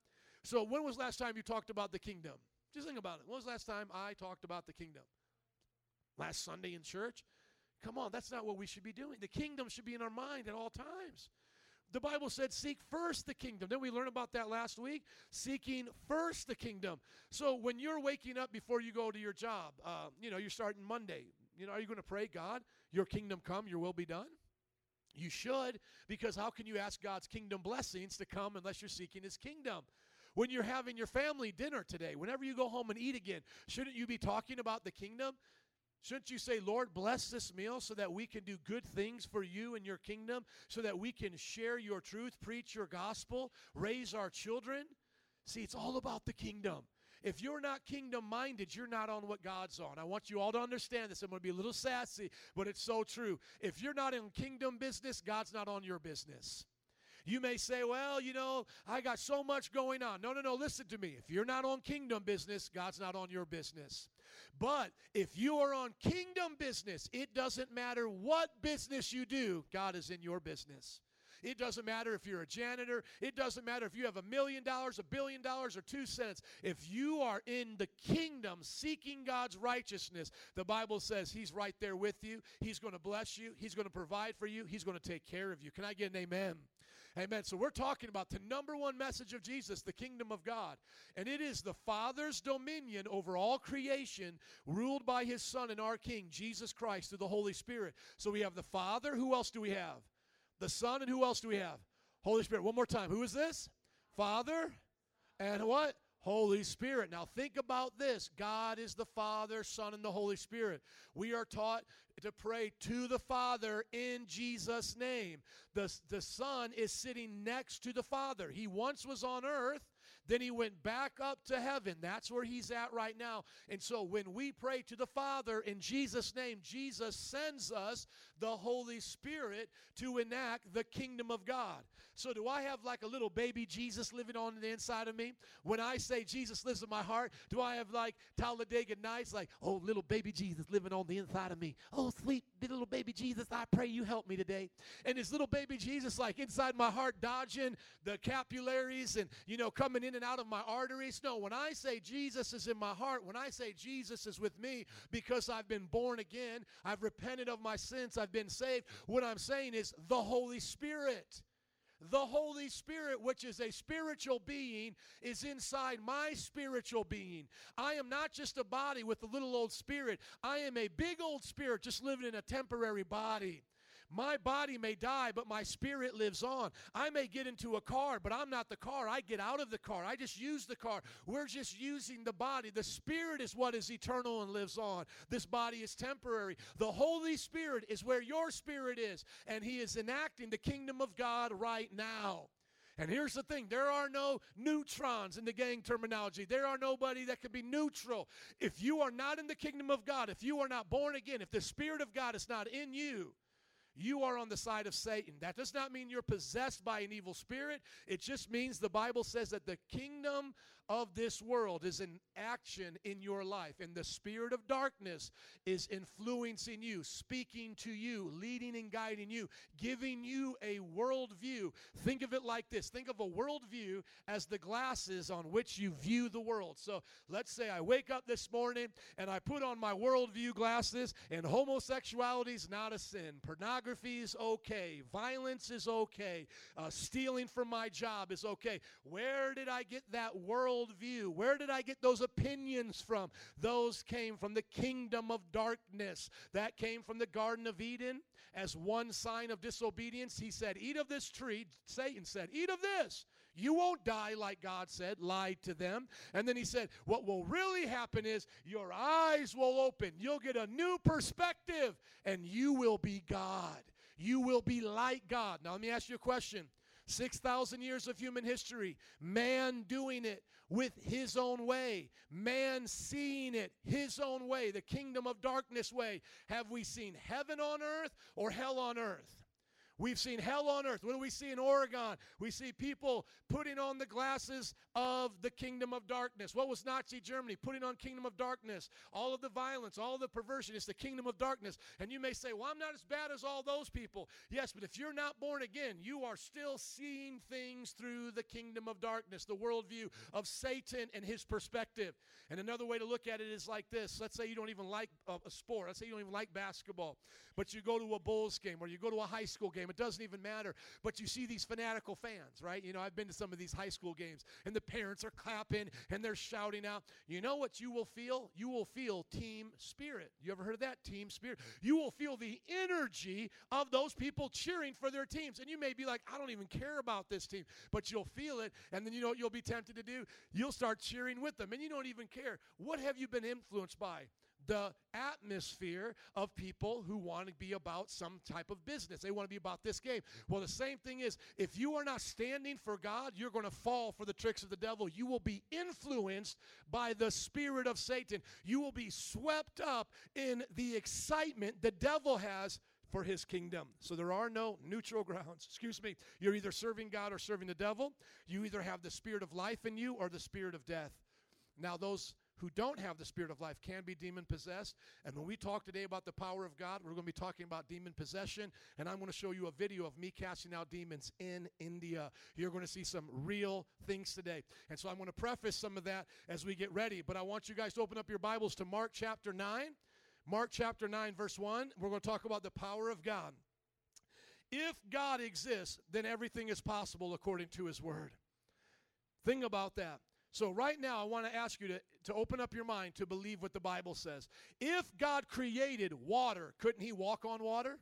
Speaker 19: So, when was last time you talked about the kingdom? Just think about it. When was last time I talked about the kingdom? Last Sunday in church? Come on, that's not what we should be doing. The kingdom should be in our mind at all times. The Bible said, seek first the kingdom. Didn't we learn about that last week? Seeking first the kingdom. So when you're waking up before you go to your job, uh, you know, you're starting Monday. You know, are you going to pray, God, your kingdom come, your will be done? You should, because how can you ask God's kingdom blessings to come unless you're seeking his kingdom? When you're having your family dinner today, whenever you go home and eat again, shouldn't you be talking about the kingdom? Shouldn't you say, Lord, bless this meal so that we can do good things for you and your kingdom, so that we can share your truth, preach your gospel, raise our children? See, it's all about the kingdom. If you're not kingdom minded, you're not on what God's on. I want you all to understand this. I'm going to be a little sassy, but it's so true. If you're not in kingdom business, God's not on your business. You may say, well, you know, I got so much going on. No, no, no, listen to me. If you're not on kingdom business, God's not on your business. But if you are on kingdom business, it doesn't matter what business you do, God is in your business. It doesn't matter if you're a janitor. It doesn't matter if you have a million dollars, a billion dollars, or two cents. If you are in the kingdom seeking God's righteousness, the Bible says He's right there with you. He's going to bless you. He's going to provide for you. He's going to take care of you. Can I get an amen? Amen. So we're talking about the number one message of Jesus, the kingdom of God. And it is the Father's dominion over all creation, ruled by his Son and our King, Jesus Christ, through the Holy Spirit. So we have the Father. Who else do we have? The Son. And who else do we have? Holy Spirit. One more time. Who is this? Father. And what? Holy Spirit. Now think about this God is the Father, Son, and the Holy Spirit. We are taught to pray to the Father in Jesus' name. The, the Son is sitting next to the Father. He once was on earth. Then he went back up to heaven. That's where he's at right now. And so when we pray to the Father in Jesus' name, Jesus sends us the Holy Spirit to enact the kingdom of God. So do I have like a little baby Jesus living on the inside of me? When I say Jesus lives in my heart, do I have like Talladega Nights, like, oh, little baby Jesus living on the inside of me? Oh, sweet little baby Jesus, I pray you help me today. And this little baby Jesus, like inside my heart, dodging the capillaries and, you know, coming in and out of my arteries. No, when I say Jesus is in my heart, when I say Jesus is with me because I've been born again, I've repented of my sins, I've been saved, what I'm saying is the Holy Spirit. The Holy Spirit, which is a spiritual being, is inside my spiritual being. I am not just a body with a little old spirit. I am a big old spirit just living in a temporary body. My body may die, but my spirit lives on. I may get into a car, but I'm not the car. I get out of the car. I just use the car. We're just using the body. The spirit is what is eternal and lives on. This body is temporary. The Holy Spirit is where your spirit is, and He is enacting the kingdom of God right now. And here's the thing there are no neutrons in the gang terminology. There are nobody that can be neutral. If you are not in the kingdom of God, if you are not born again, if the Spirit of God is not in you, you are on the side of Satan. That does not mean you're possessed by an evil spirit. It just means the Bible says that the kingdom of this world is in action in your life, and the spirit of darkness is influencing you, speaking to you, leading and guiding you, giving you a worldview. Think of it like this think of a worldview as the glasses on which you view the world. So let's say I wake up this morning and I put on my worldview glasses, and homosexuality is not a sin, pornography is okay, violence is okay, uh, stealing from my job is okay. Where did I get that worldview? Where did I get those opinions from? Those came from the kingdom of darkness. That came from the Garden of Eden as one sign of disobedience. He said, Eat of this tree. Satan said, Eat of this. You won't die like God said, lied to them. And then he said, What will really happen is your eyes will open. You'll get a new perspective and you will be God. You will be like God. Now, let me ask you a question. 6,000 years of human history, man doing it with his own way, man seeing it his own way, the kingdom of darkness way. Have we seen heaven on earth or hell on earth? We've seen hell on earth. What do we see in Oregon? We see people putting on the glasses of the kingdom of darkness. What was Nazi Germany? Putting on kingdom of darkness. All of the violence, all the perversion, it's the kingdom of darkness. And you may say, well, I'm not as bad as all those people. Yes, but if you're not born again, you are still seeing things through the kingdom of darkness, the worldview of Satan and his perspective. And another way to look at it is like this. Let's say you don't even like a sport. Let's say you don't even like basketball, but you go to a Bulls game or you go to a high school game. It doesn't even matter. But you see these fanatical fans, right? You know, I've been to some of these high school games, and the parents are clapping and they're shouting out. You know what you will feel? You will feel team spirit. You ever heard of that? Team spirit. You will feel the energy of those people cheering for their teams. And you may be like, I don't even care about this team, but you'll feel it. And then you know what you'll be tempted to do? You'll start cheering with them, and you don't even care. What have you been influenced by? The atmosphere of people who want to be about some type of business. They want to be about this game. Well, the same thing is if you are not standing for God, you're going to fall for the tricks of the devil. You will be influenced by the spirit of Satan. You will be swept up in the excitement the devil has for his kingdom. So there are no neutral grounds. Excuse me. You're either serving God or serving the devil. You either have the spirit of life in you or the spirit of death. Now, those who don't have the spirit of life can be demon possessed. And when we talk today about the power of God, we're going to be talking about demon possession. And I'm going to show you a video of me casting out demons in India. You're going to see some real things today. And so I'm going to preface some of that as we get ready. But I want you guys to open up your Bibles to Mark chapter 9. Mark chapter 9, verse 1. We're going to talk about the power of God. If God exists, then everything is possible according to his word. Think about that. So, right now, I want to ask you to, to open up your mind to believe what the Bible says. If God created water, couldn't he walk on water?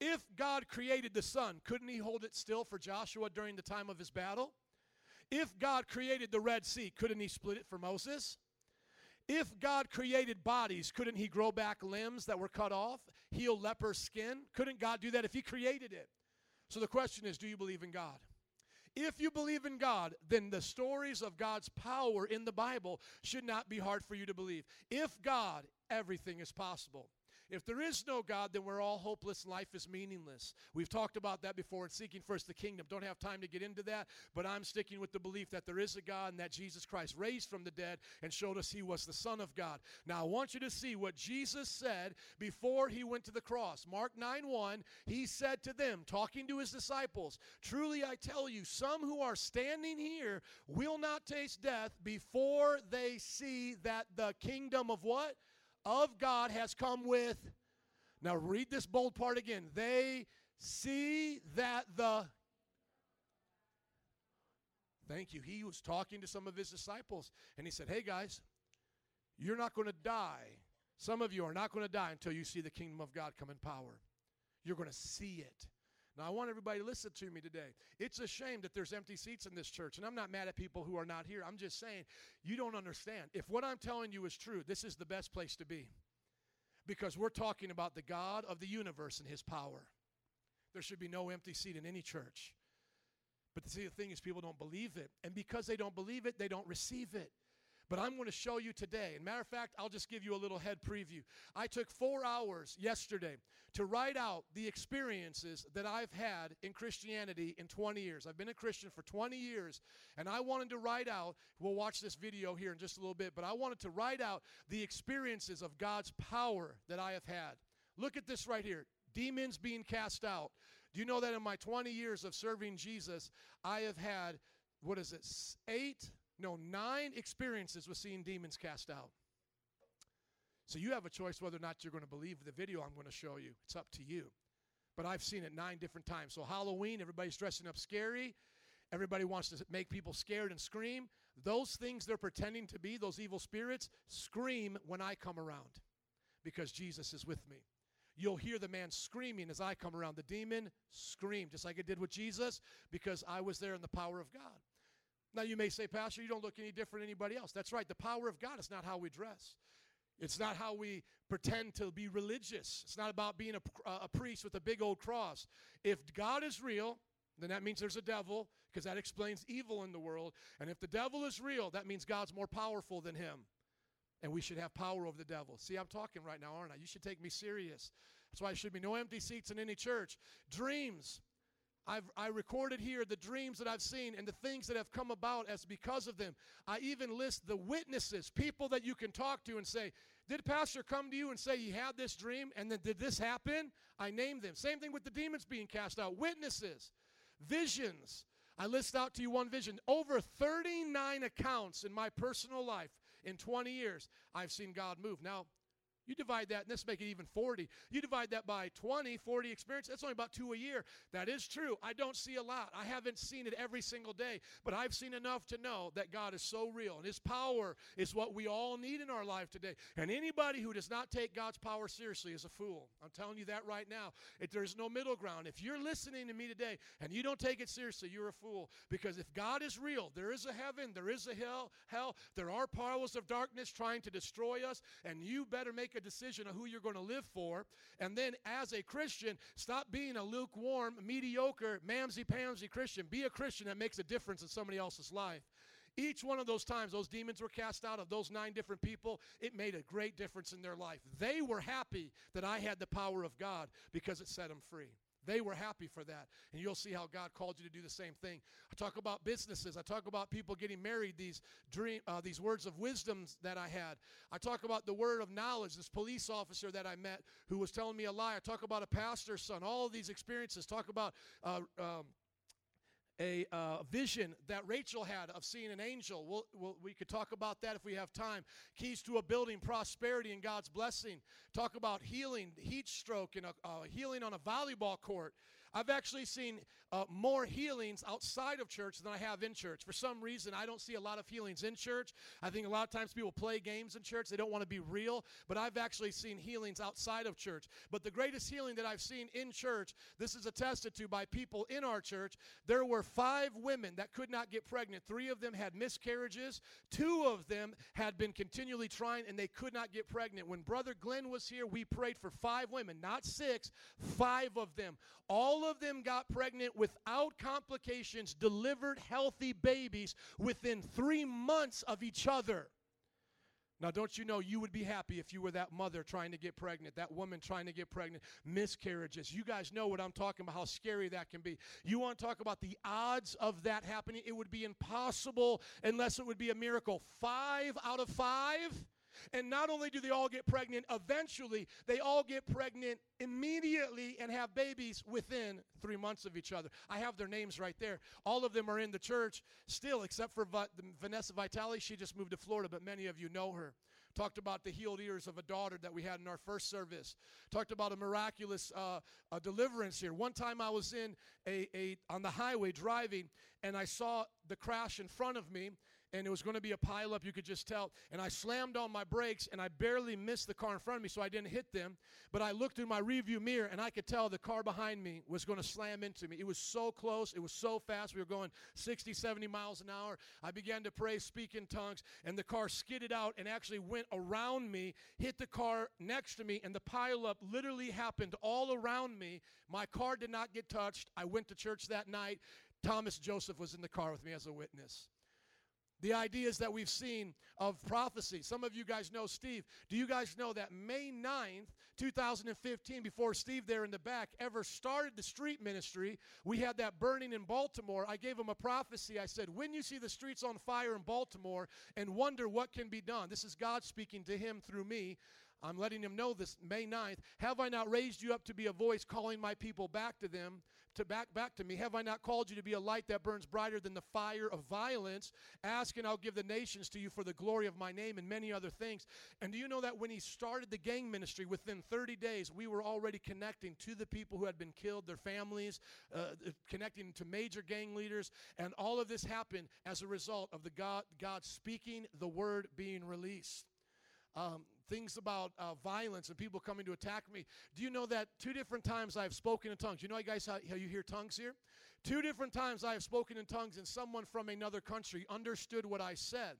Speaker 19: If God created the sun, couldn't he hold it still for Joshua during the time of his battle? If God created the Red Sea, couldn't he split it for Moses? If God created bodies, couldn't he grow back limbs that were cut off, heal leper skin? Couldn't God do that if he created it? So the question is do you believe in God? If you believe in God, then the stories of God's power in the Bible should not be hard for you to believe. If God, everything is possible. If there is no God, then we're all hopeless. Life is meaningless. We've talked about that before in Seeking First the Kingdom. Don't have time to get into that, but I'm sticking with the belief that there is a God and that Jesus Christ raised from the dead and showed us he was the Son of God. Now, I want you to see what Jesus said before he went to the cross. Mark 9 1, he said to them, talking to his disciples, Truly I tell you, some who are standing here will not taste death before they see that the kingdom of what? Of God has come with. Now, read this bold part again. They see that the. Thank you. He was talking to some of his disciples, and he said, Hey, guys, you're not going to die. Some of you are not going to die until you see the kingdom of God come in power. You're going to see it. Now, I want everybody to listen to me today. It's a shame that there's empty seats in this church, and I'm not mad at people who are not here. I'm just saying, you don't understand. If what I'm telling you is true, this is the best place to be because we're talking about the God of the universe and his power. There should be no empty seat in any church. But see, the thing is, people don't believe it. And because they don't believe it, they don't receive it. But I'm going to show you today. And matter of fact, I'll just give you a little head preview. I took four hours yesterday to write out the experiences that I've had in Christianity in 20 years. I've been a Christian for 20 years, and I wanted to write out, we'll watch this video here in just a little bit, but I wanted to write out the experiences of God's power that I have had. Look at this right here demons being cast out. Do you know that in my 20 years of serving Jesus, I have had, what is it, eight no, nine experiences with seeing demons cast out. So you have a choice whether or not you're going to believe the video I'm going to show you. It's up to you. But I've seen it nine different times. So Halloween, everybody's dressing up scary. Everybody wants to make people scared and scream. Those things they're pretending to be, those evil spirits, scream when I come around because Jesus is with me. You'll hear the man screaming as I come around. The demon scream, just like it did with Jesus, because I was there in the power of God. Now, you may say, Pastor, you don't look any different than anybody else. That's right. The power of God is not how we dress. It's not how we pretend to be religious. It's not about being a, a priest with a big old cross. If God is real, then that means there's a devil, because that explains evil in the world. And if the devil is real, that means God's more powerful than him. And we should have power over the devil. See, I'm talking right now, aren't I? You should take me serious. That's why there should be no empty seats in any church. Dreams. I've I recorded here the dreams that I've seen and the things that have come about as because of them. I even list the witnesses, people that you can talk to and say, Did Pastor come to you and say he had this dream and then did this happen? I name them. Same thing with the demons being cast out. Witnesses, visions. I list out to you one vision. Over 39 accounts in my personal life in 20 years, I've seen God move. Now, you divide that, and let's make it even 40. You divide that by 20, 40 experience, that's only about two a year. That is true. I don't see a lot. I haven't seen it every single day, but I've seen enough to know that God is so real, and His power is what we all need in our life today. And anybody who does not take God's power seriously is a fool. I'm telling you that right now. If there's no middle ground, if you're listening to me today and you don't take it seriously, you're a fool. Because if God is real, there is a heaven, there is a hell, hell, there are powers of darkness trying to destroy us, and you better make make a decision of who you're going to live for. And then, as a Christian, stop being a lukewarm, mediocre, mamsy pamsy Christian. Be a Christian that makes a difference in somebody else's life. Each one of those times those demons were cast out of those nine different people, it made a great difference in their life. They were happy that I had the power of God because it set them free. They were happy for that. And you'll see how God called you to do the same thing. I talk about businesses. I talk about people getting married, these dream uh, these words of wisdom that I had. I talk about the word of knowledge, this police officer that I met who was telling me a lie. I talk about a pastor's son. All these experiences. Talk about uh, um, a uh, vision that Rachel had of seeing an angel. We'll, we'll, we could talk about that if we have time. Keys to a building, prosperity, and God's blessing. Talk about healing, heat stroke, and a, healing on a volleyball court. I've actually seen uh, more healings outside of church than I have in church. For some reason, I don't see a lot of healings in church. I think a lot of times people play games in church, they don't want to be real, but I've actually seen healings outside of church. But the greatest healing that I've seen in church, this is attested to by people in our church. There were five women that could not get pregnant. Three of them had miscarriages, two of them had been continually trying and they could not get pregnant. When Brother Glenn was here, we prayed for five women, not six, five of them. All of them got pregnant without complications, delivered healthy babies within three months of each other. Now, don't you know you would be happy if you were that mother trying to get pregnant, that woman trying to get pregnant, miscarriages. You guys know what I'm talking about, how scary that can be. You want to talk about the odds of that happening? It would be impossible unless it would be a miracle. Five out of five? And not only do they all get pregnant, eventually they all get pregnant immediately and have babies within three months of each other. I have their names right there. All of them are in the church still, except for Va- Vanessa Vitale. She just moved to Florida, but many of you know her. Talked about the healed ears of a daughter that we had in our first service. Talked about a miraculous uh, a deliverance here. One time I was in a, a on the highway driving, and I saw the crash in front of me and it was going to be a pileup, you could just tell. And I slammed on my brakes, and I barely missed the car in front of me, so I didn't hit them. But I looked through my rearview mirror, and I could tell the car behind me was going to slam into me. It was so close, it was so fast. We were going 60, 70 miles an hour. I began to pray, speak in tongues, and the car skidded out and actually went around me, hit the car next to me, and the pileup literally happened all around me. My car did not get touched. I went to church that night. Thomas Joseph was in the car with me as a witness the ideas that we've seen of prophecy. Some of you guys know Steve. Do you guys know that May 9th, 2015, before Steve there in the back ever started the street ministry, we had that burning in Baltimore. I gave him a prophecy. I said, When you see the streets on fire in Baltimore and wonder what can be done, this is God speaking to him through me. I'm letting him know this May 9th. Have I not raised you up to be a voice calling my people back to them, to back back to me? Have I not called you to be a light that burns brighter than the fire of violence? Ask and I'll give the nations to you for the glory of my name and many other things. And do you know that when he started the gang ministry, within 30 days, we were already connecting to the people who had been killed, their families, uh, connecting to major gang leaders, and all of this happened as a result of the God, God speaking the word being released. Um, things about uh, violence and people coming to attack me. Do you know that two different times I've spoken in tongues? You know, guys, how, how you hear tongues here? Two different times I have spoken in tongues, and someone from another country understood what I said.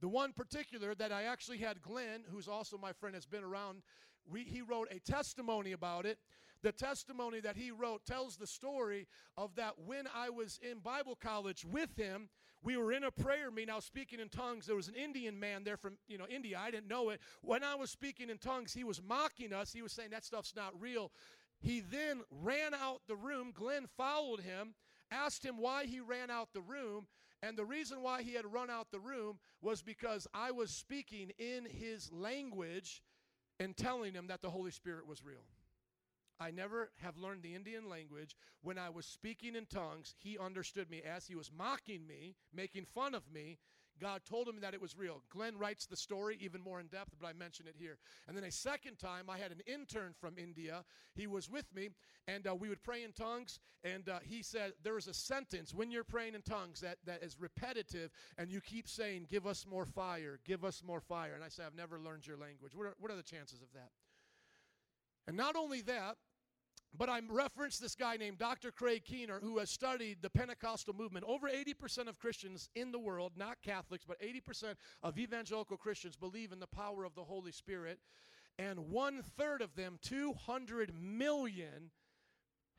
Speaker 19: The one particular that I actually had Glenn, who's also my friend, has been around. We, he wrote a testimony about it. The testimony that he wrote tells the story of that when I was in Bible college with him, we were in a prayer meeting. I was speaking in tongues. There was an Indian man there from you know India. I didn't know it. When I was speaking in tongues, he was mocking us. He was saying that stuff's not real. He then ran out the room. Glenn followed him, asked him why he ran out the room. And the reason why he had run out the room was because I was speaking in his language and telling him that the Holy Spirit was real. I never have learned the Indian language. When I was speaking in tongues, he understood me as he was mocking me, making fun of me. God told him that it was real. Glenn writes the story even more in depth, but I mention it here. And then a second time, I had an intern from India. He was with me, and uh, we would pray in tongues. And uh, he said, There is a sentence when you're praying in tongues that, that is repetitive, and you keep saying, Give us more fire, give us more fire. And I said, I've never learned your language. What are, what are the chances of that? And not only that, but I referenced this guy named Dr. Craig Keener who has studied the Pentecostal movement. Over 80% of Christians in the world, not Catholics, but 80% of evangelical Christians believe in the power of the Holy Spirit. And one third of them, 200 million,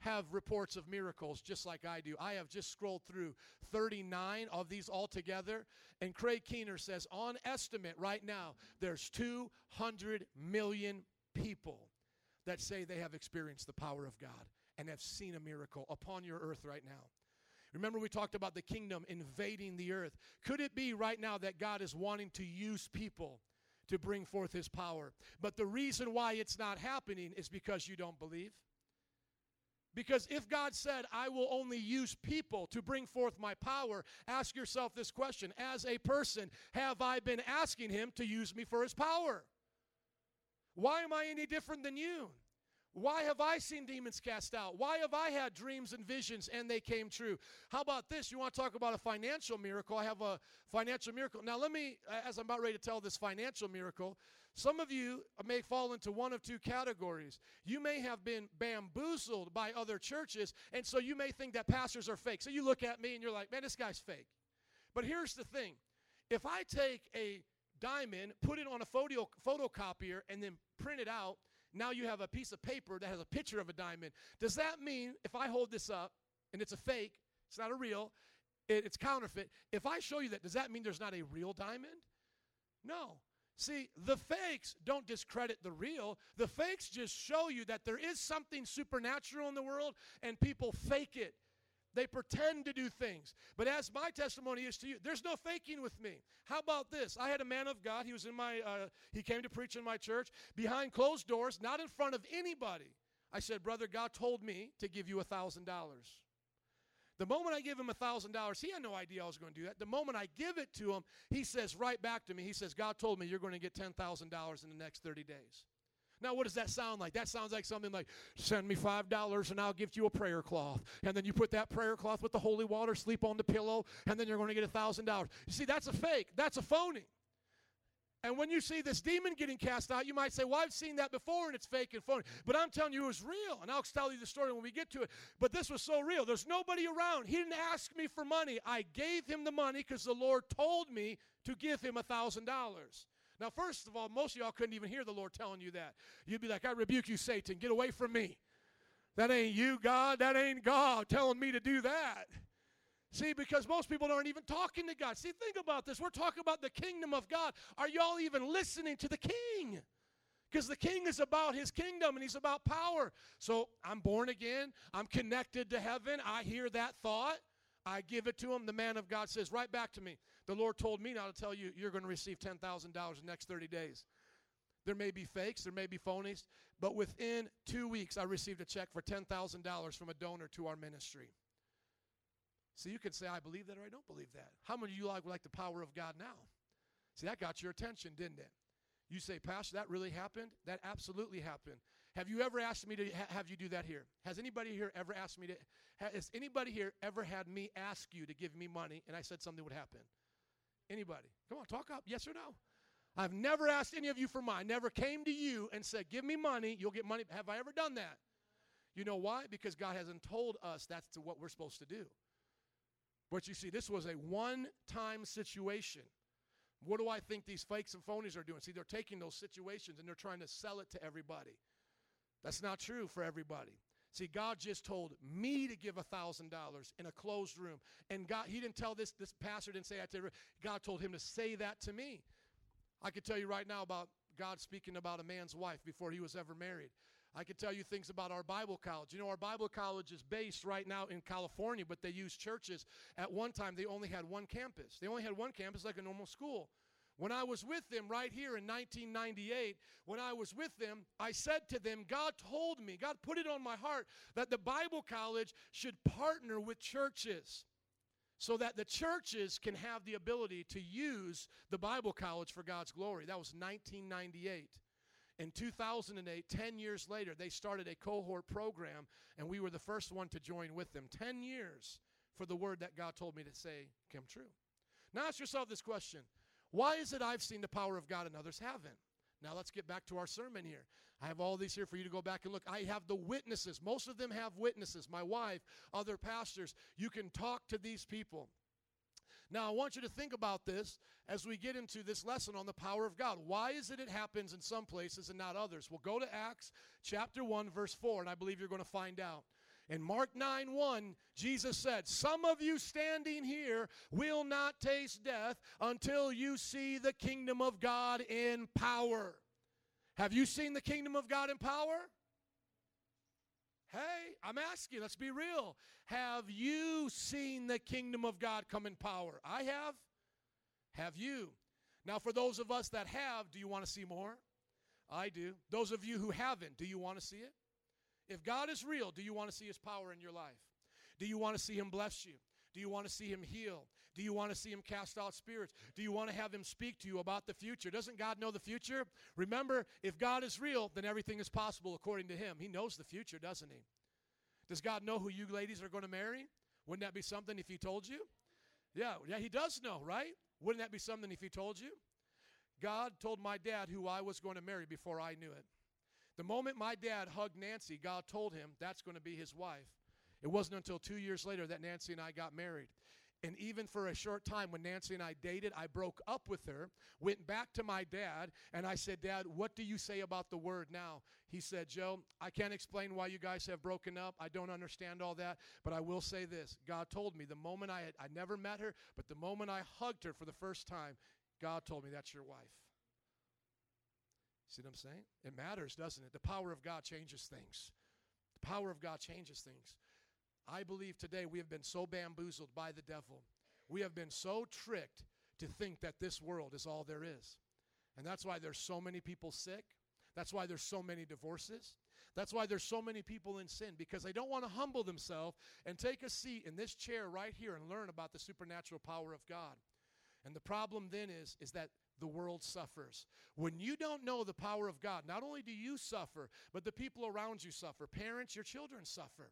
Speaker 19: have reports of miracles just like I do. I have just scrolled through 39 of these altogether. And Craig Keener says, on estimate right now, there's 200 million people that say they have experienced the power of God and have seen a miracle upon your earth right now. Remember, we talked about the kingdom invading the earth. Could it be right now that God is wanting to use people to bring forth his power? But the reason why it's not happening is because you don't believe. Because if God said, I will only use people to bring forth my power, ask yourself this question As a person, have I been asking him to use me for his power? Why am I any different than you? Why have I seen demons cast out? Why have I had dreams and visions and they came true? How about this? You want to talk about a financial miracle? I have a financial miracle. Now, let me, as I'm about ready to tell this financial miracle, some of you may fall into one of two categories. You may have been bamboozled by other churches, and so you may think that pastors are fake. So you look at me and you're like, man, this guy's fake. But here's the thing if I take a diamond, put it on a photo, photocopier, and then print it out, now you have a piece of paper that has a picture of a diamond. Does that mean if I hold this up and it's a fake, it's not a real, it, it's counterfeit, if I show you that, does that mean there's not a real diamond? No. See, the fakes don't discredit the real. The fakes just show you that there is something supernatural in the world and people fake it. They pretend to do things. But as my testimony is to you, there's no faking with me. How about this? I had a man of God. He was in my, uh, he came to preach in my church behind closed doors, not in front of anybody. I said, Brother, God told me to give you a $1,000. The moment I give him a $1,000, he had no idea I was going to do that. The moment I give it to him, he says right back to me, he says, God told me you're going to get $10,000 in the next 30 days. Now, what does that sound like? That sounds like something like, send me $5 and I'll give you a prayer cloth. And then you put that prayer cloth with the holy water, sleep on the pillow, and then you're going to get $1,000. You see, that's a fake. That's a phony. And when you see this demon getting cast out, you might say, Well, I've seen that before and it's fake and phony. But I'm telling you, it was real. And I'll tell you the story when we get to it. But this was so real. There's nobody around. He didn't ask me for money. I gave him the money because the Lord told me to give him a $1,000. Now, first of all, most of y'all couldn't even hear the Lord telling you that. You'd be like, I rebuke you, Satan. Get away from me. That ain't you, God. That ain't God telling me to do that. See, because most people aren't even talking to God. See, think about this. We're talking about the kingdom of God. Are y'all even listening to the king? Because the king is about his kingdom and he's about power. So I'm born again. I'm connected to heaven. I hear that thought. I give it to him. The man of God says, right back to me. The Lord told me now to tell you, you're going to receive $10,000 in the next 30 days. There may be fakes, there may be phonies, but within two weeks, I received a check for $10,000 from a donor to our ministry. So you can say, I believe that or I don't believe that. How many of you like, like the power of God now? See, that got your attention, didn't it? You say, Pastor, that really happened? That absolutely happened. Have you ever asked me to ha- have you do that here? Has anybody here ever asked me to? Has anybody here ever had me ask you to give me money and I said something would happen? Anybody? Come on, talk up. Yes or no? I've never asked any of you for mine. Never came to you and said, Give me money, you'll get money. Have I ever done that? You know why? Because God hasn't told us that's what we're supposed to do. But you see, this was a one time situation. What do I think these fakes and phonies are doing? See, they're taking those situations and they're trying to sell it to everybody. That's not true for everybody. See, God just told me to give a thousand dollars in a closed room. And God, He didn't tell this, this pastor didn't say that to everybody. God told him to say that to me. I could tell you right now about God speaking about a man's wife before he was ever married. I could tell you things about our Bible college. You know, our Bible college is based right now in California, but they use churches. At one time, they only had one campus. They only had one campus like a normal school. When I was with them right here in 1998, when I was with them, I said to them, God told me, God put it on my heart that the Bible college should partner with churches so that the churches can have the ability to use the Bible college for God's glory. That was 1998. In 2008, 10 years later, they started a cohort program, and we were the first one to join with them. 10 years for the word that God told me to say come true. Now ask yourself this question Why is it I've seen the power of God and others haven't? Now let's get back to our sermon here. I have all these here for you to go back and look. I have the witnesses. Most of them have witnesses. My wife, other pastors. You can talk to these people. Now, I want you to think about this as we get into this lesson on the power of God. Why is it it happens in some places and not others? We'll go to Acts chapter 1, verse 4, and I believe you're going to find out. In Mark 9 1, Jesus said, Some of you standing here will not taste death until you see the kingdom of God in power. Have you seen the kingdom of God in power? Hey, I'm asking, let's be real. Have you seen the kingdom of God come in power? I have. Have you? Now, for those of us that have, do you want to see more? I do. Those of you who haven't, do you want to see it? If God is real, do you want to see his power in your life? Do you want to see him bless you? Do you want to see him heal? Do you want to see him cast out spirits? Do you want to have him speak to you about the future? Doesn't God know the future? Remember, if God is real, then everything is possible according to him. He knows the future, doesn't he? Does God know who you ladies are going to marry? Wouldn't that be something if he told you? Yeah, yeah, he does know, right? Wouldn't that be something if he told you? God told my dad who I was going to marry before I knew it. The moment my dad hugged Nancy, God told him that's going to be his wife. It wasn't until two years later that Nancy and I got married. And even for a short time, when Nancy and I dated, I broke up with her, went back to my dad, and I said, Dad, what do you say about the word now? He said, Joe, I can't explain why you guys have broken up. I don't understand all that, but I will say this. God told me the moment I had, I never met her, but the moment I hugged her for the first time, God told me that's your wife. See what I'm saying? It matters, doesn't it? The power of God changes things. The power of God changes things. I believe today we have been so bamboozled by the devil. We have been so tricked to think that this world is all there is. And that's why there's so many people sick. That's why there's so many divorces. That's why there's so many people in sin because they don't want to humble themselves and take a seat in this chair right here and learn about the supernatural power of God. And the problem then is is that the world suffers. When you don't know the power of God, not only do you suffer, but the people around you suffer. Parents, your children suffer.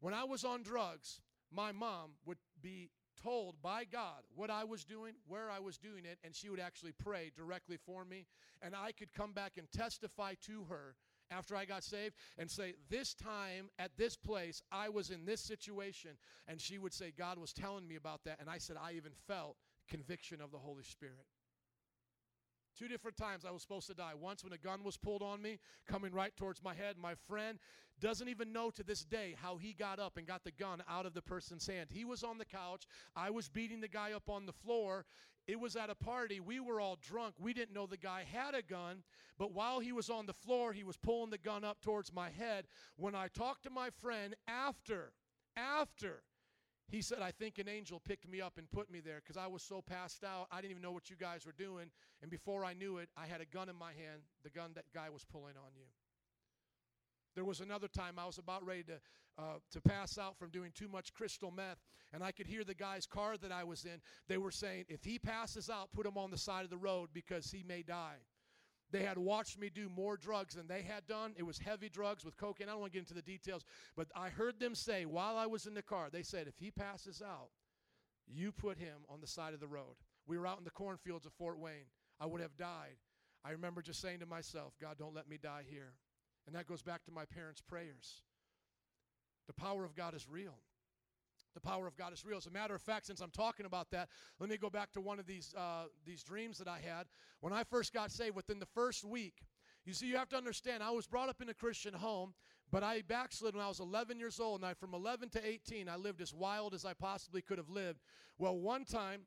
Speaker 19: When I was on drugs, my mom would be told by God what I was doing, where I was doing it, and she would actually pray directly for me. And I could come back and testify to her after I got saved and say, This time at this place, I was in this situation. And she would say, God was telling me about that. And I said, I even felt conviction of the Holy Spirit. Two different times I was supposed to die. Once when a gun was pulled on me, coming right towards my head. My friend doesn't even know to this day how he got up and got the gun out of the person's hand. He was on the couch. I was beating the guy up on the floor. It was at a party. We were all drunk. We didn't know the guy had a gun. But while he was on the floor, he was pulling the gun up towards my head. When I talked to my friend after, after, he said, I think an angel picked me up and put me there because I was so passed out. I didn't even know what you guys were doing. And before I knew it, I had a gun in my hand, the gun that guy was pulling on you. There was another time I was about ready to, uh, to pass out from doing too much crystal meth, and I could hear the guy's car that I was in. They were saying, if he passes out, put him on the side of the road because he may die. They had watched me do more drugs than they had done. It was heavy drugs with cocaine. I don't want to get into the details, but I heard them say while I was in the car, they said, if he passes out, you put him on the side of the road. We were out in the cornfields of Fort Wayne. I would have died. I remember just saying to myself, God, don't let me die here. And that goes back to my parents' prayers. The power of God is real. The power of God is real. As a matter of fact, since I'm talking about that, let me go back to one of these, uh, these dreams that I had. When I first got saved, within the first week, you see, you have to understand, I was brought up in a Christian home, but I backslid when I was 11 years old. And I, from 11 to 18, I lived as wild as I possibly could have lived. Well, one time,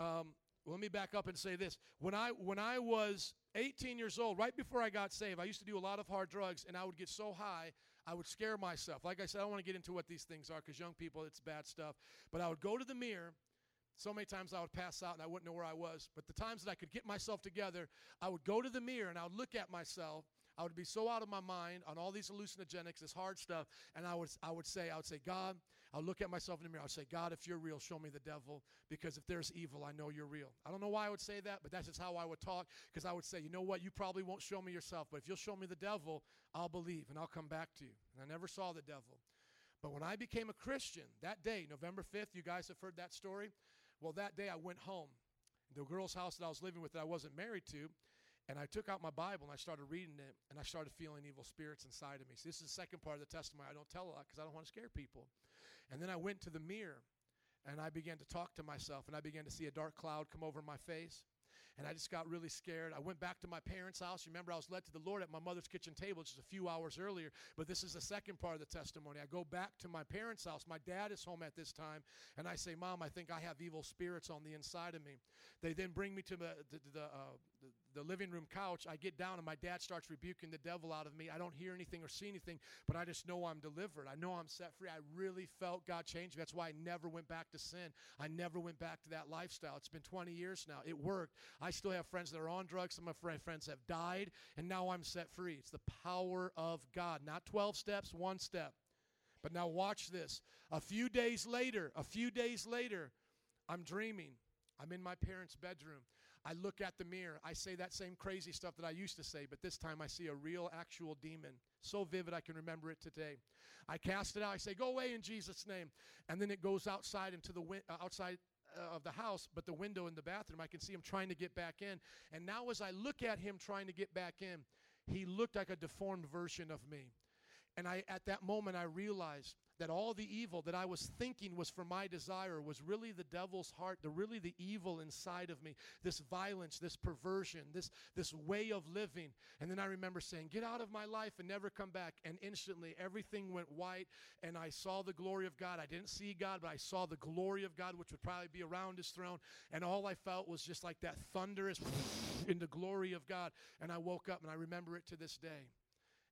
Speaker 19: um, let me back up and say this. When I, when I was 18 years old, right before I got saved, I used to do a lot of hard drugs, and I would get so high, I would scare myself. Like I said, I don't want to get into what these things are because young people, it's bad stuff. But I would go to the mirror. So many times I would pass out and I wouldn't know where I was. But the times that I could get myself together, I would go to the mirror and I would look at myself I would be so out of my mind on all these hallucinogenics, this hard stuff, and I would, I would say, I would say, God, I'll look at myself in the mirror. I would say, God, if you're real, show me the devil, because if there's evil, I know you're real. I don't know why I would say that, but that's just how I would talk, because I would say, you know what, you probably won't show me yourself, but if you'll show me the devil, I'll believe, and I'll come back to you. And I never saw the devil. But when I became a Christian, that day, November 5th, you guys have heard that story? Well, that day I went home. The girl's house that I was living with that I wasn't married to, and I took out my Bible and I started reading it, and I started feeling evil spirits inside of me. So this is the second part of the testimony. I don't tell a lot because I don't want to scare people. And then I went to the mirror, and I began to talk to myself, and I began to see a dark cloud come over my face. And I just got really scared. I went back to my parents' house. Remember, I was led to the Lord at my mother's kitchen table just a few hours earlier. But this is the second part of the testimony. I go back to my parents' house. My dad is home at this time. And I say, Mom, I think I have evil spirits on the inside of me. They then bring me to the, the, the, uh, the living room couch, I get down and my dad starts rebuking the devil out of me. I don't hear anything or see anything, but I just know I'm delivered. I know I'm set free. I really felt God change me. That's why I never went back to sin. I never went back to that lifestyle. It's been 20 years now. It worked. I still have friends that are on drugs. Some of my friends have died, and now I'm set free. It's the power of God. Not 12 steps, one step. But now watch this. A few days later, a few days later, I'm dreaming. I'm in my parents' bedroom. I look at the mirror. I say that same crazy stuff that I used to say, but this time I see a real, actual demon. So vivid, I can remember it today. I cast it out. I say, "Go away in Jesus' name," and then it goes outside into the win- uh, outside uh, of the house, but the window in the bathroom. I can see him trying to get back in. And now, as I look at him trying to get back in, he looked like a deformed version of me. And I, at that moment, I realized that all the evil that I was thinking was for my desire was really the devil's heart, the really the evil inside of me, this violence, this perversion, this this way of living. And then I remember saying, "Get out of my life and never come back." And instantly everything went white and I saw the glory of God. I didn't see God, but I saw the glory of God which would probably be around his throne, and all I felt was just like that thunderous in the glory of God. And I woke up and I remember it to this day.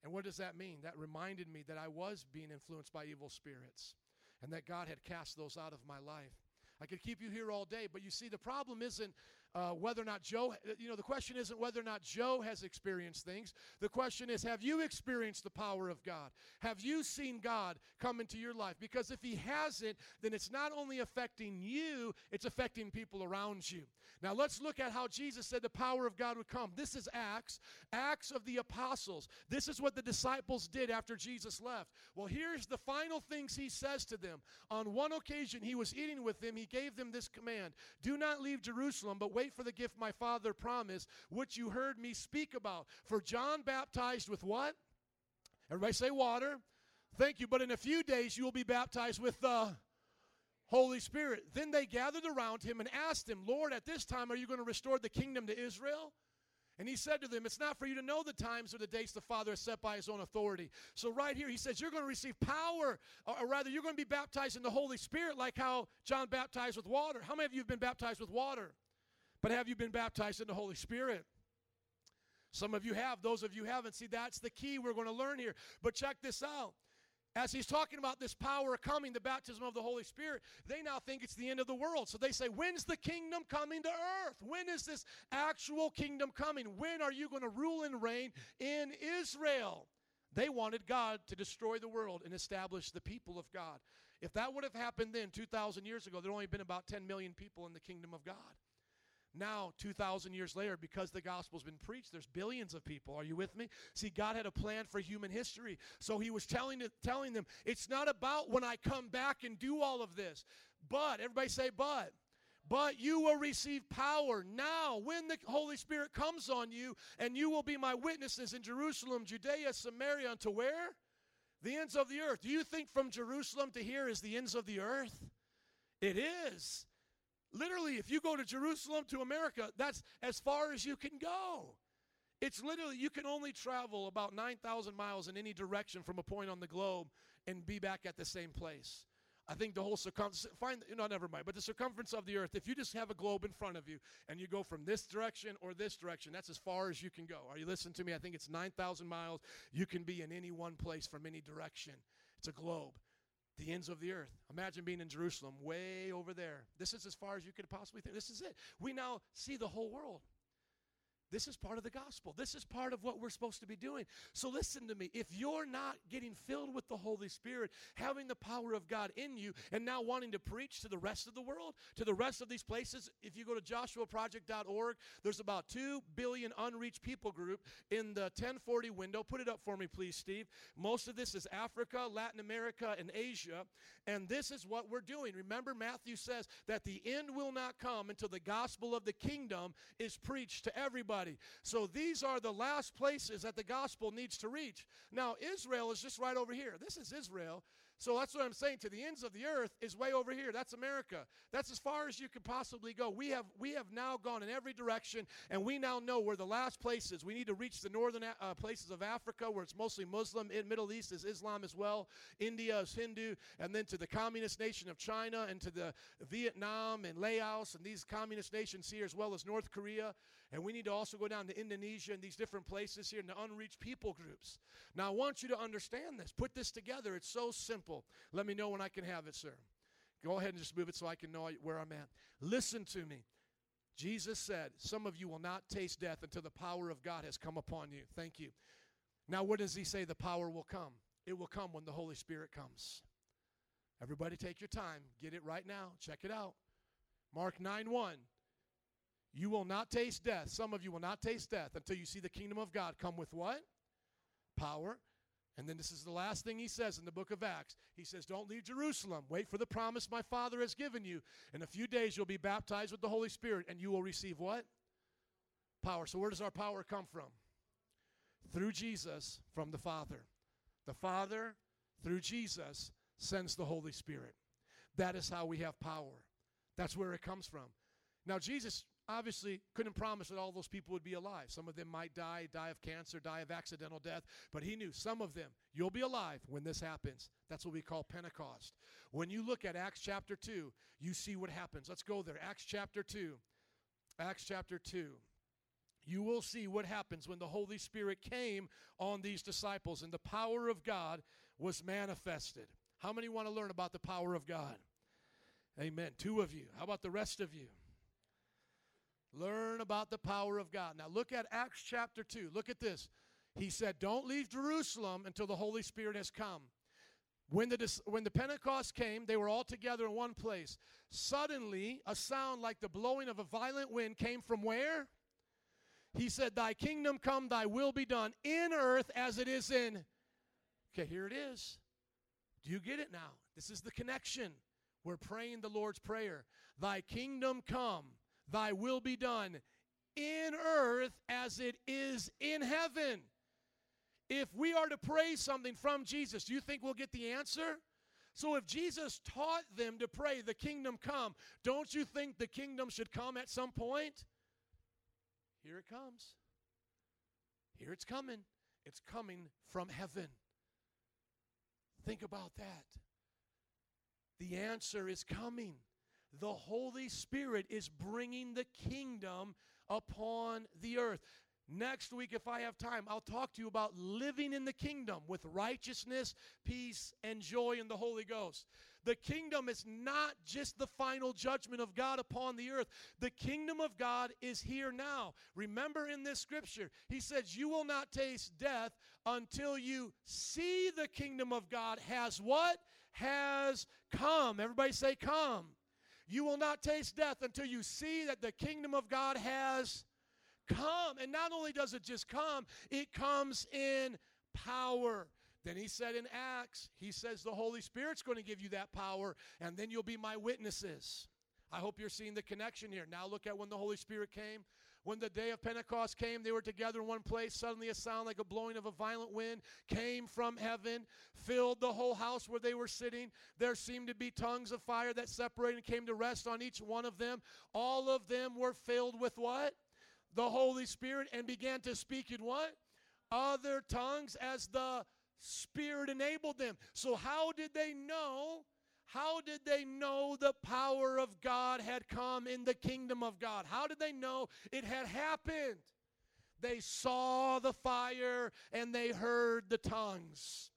Speaker 19: And what does that mean? That reminded me that I was being influenced by evil spirits and that God had cast those out of my life. I could keep you here all day, but you see, the problem isn't uh, whether or not Joe, you know, the question isn't whether or not Joe has experienced things. The question is, have you experienced the power of God? Have you seen God come into your life? Because if he hasn't, then it's not only affecting you, it's affecting people around you. Now let's look at how Jesus said the power of God would come. This is Acts, Acts of the Apostles. This is what the disciples did after Jesus left. Well, here's the final things he says to them. On one occasion, he was eating with them. He gave them this command Do not leave Jerusalem, but wait for the gift my Father promised, which you heard me speak about. For John baptized with what? Everybody say water. Thank you. But in a few days, you will be baptized with the Holy Spirit. Then they gathered around him and asked him, Lord, at this time, are you going to restore the kingdom to Israel? And he said to them, It's not for you to know the times or the dates the Father has set by his own authority. So, right here, he says, You're going to receive power, or, or rather, you're going to be baptized in the Holy Spirit, like how John baptized with water. How many of you have been baptized with water? But have you been baptized in the Holy Spirit? Some of you have, those of you haven't. See, that's the key we're going to learn here. But check this out. As he's talking about this power coming, the baptism of the Holy Spirit, they now think it's the end of the world. So they say, When's the kingdom coming to earth? When is this actual kingdom coming? When are you going to rule and reign in Israel? They wanted God to destroy the world and establish the people of God. If that would have happened then, 2,000 years ago, there'd only been about 10 million people in the kingdom of God. Now, 2,000 years later, because the gospel's been preached, there's billions of people. Are you with me? See, God had a plan for human history. So he was telling, telling them, it's not about when I come back and do all of this. But, everybody say, but. But you will receive power now when the Holy Spirit comes on you, and you will be my witnesses in Jerusalem, Judea, Samaria, unto where? The ends of the earth. Do you think from Jerusalem to here is the ends of the earth? It is. Literally, if you go to Jerusalem to America, that's as far as you can go. It's literally, you can only travel about 9,000 miles in any direction from a point on the globe and be back at the same place. I think the whole circumference, find, you know, never mind, but the circumference of the earth, if you just have a globe in front of you and you go from this direction or this direction, that's as far as you can go. Are you listening to me? I think it's 9,000 miles. You can be in any one place from any direction. It's a globe the ends of the earth. Imagine being in Jerusalem, way over there. This is as far as you could possibly think. This is it. We now see the whole world. This is part of the gospel. This is part of what we're supposed to be doing. So listen to me. If you're not getting filled with the Holy Spirit, having the power of God in you, and now wanting to preach to the rest of the world, to the rest of these places, if you go to joshuaproject.org, there's about 2 billion unreached people group in the 1040 window. Put it up for me, please, Steve. Most of this is Africa, Latin America, and Asia. And this is what we're doing. Remember, Matthew says that the end will not come until the gospel of the kingdom is preached to everybody. So these are the last places that the gospel needs to reach. Now, Israel is just right over here. This is Israel. So that's what I'm saying. To the ends of the earth is way over here. That's America. That's as far as you could possibly go. We have we have now gone in every direction, and we now know where the last places. We need to reach the northern uh, places of Africa, where it's mostly Muslim. In Middle East is Islam as well. India is Hindu, and then to the communist nation of China, and to the Vietnam and Laos, and these communist nations here, as well as North Korea. And we need to also go down to Indonesia and these different places here in the unreached people groups. Now, I want you to understand this. Put this together. It's so simple. Let me know when I can have it, sir. Go ahead and just move it so I can know where I'm at. Listen to me. Jesus said, Some of you will not taste death until the power of God has come upon you. Thank you. Now, what does he say the power will come? It will come when the Holy Spirit comes. Everybody take your time. Get it right now. Check it out. Mark 9 1. You will not taste death. Some of you will not taste death until you see the kingdom of God come with what? Power. And then this is the last thing he says in the book of Acts. He says, Don't leave Jerusalem. Wait for the promise my Father has given you. In a few days, you'll be baptized with the Holy Spirit, and you will receive what? Power. So, where does our power come from? Through Jesus from the Father. The Father, through Jesus, sends the Holy Spirit. That is how we have power. That's where it comes from. Now, Jesus obviously couldn't promise that all those people would be alive. Some of them might die, die of cancer, die of accidental death, but he knew some of them, you'll be alive when this happens. That's what we call Pentecost. When you look at Acts chapter 2, you see what happens. Let's go there. Acts chapter 2. Acts chapter 2. You will see what happens when the Holy Spirit came on these disciples and the power of God was manifested. How many want to learn about the power of God? Amen. Two of you. How about the rest of you? Learn about the power of God. Now look at Acts chapter 2. Look at this. He said, Don't leave Jerusalem until the Holy Spirit has come. When the, when the Pentecost came, they were all together in one place. Suddenly, a sound like the blowing of a violent wind came from where? He said, Thy kingdom come, thy will be done in earth as it is in. Okay, here it is. Do you get it now? This is the connection. We're praying the Lord's Prayer. Thy kingdom come, thy will be done in earth as it is in heaven. If we are to pray something from Jesus, do you think we'll get the answer? So if Jesus taught them to pray, the kingdom come, don't you think the kingdom should come at some point? Here it comes. Here it's coming. It's coming from heaven. Think about that. The answer is coming. The Holy Spirit is bringing the kingdom upon the earth. Next week, if I have time, I'll talk to you about living in the kingdom with righteousness, peace, and joy in the Holy Ghost. The kingdom is not just the final judgment of God upon the earth. The kingdom of God is here now. Remember in this scripture, he says, You will not taste death until you see the kingdom of God has what? Has come. Everybody say, Come. You will not taste death until you see that the kingdom of God has come. And not only does it just come, it comes in power. Then he said in Acts, he says the Holy Spirit's going to give you that power, and then you'll be my witnesses. I hope you're seeing the connection here. Now look at when the Holy Spirit came. When the day of Pentecost came, they were together in one place. Suddenly, a sound like a blowing of a violent wind came from heaven, filled the whole house where they were sitting. There seemed to be tongues of fire that separated and came to rest on each one of them. All of them were filled with what? The Holy Spirit and began to speak in what? Other tongues as the Spirit enabled them. So, how did they know? How did they know the power of God had come in the kingdom of God? How did they know it had happened? They saw the fire and they heard the tongues.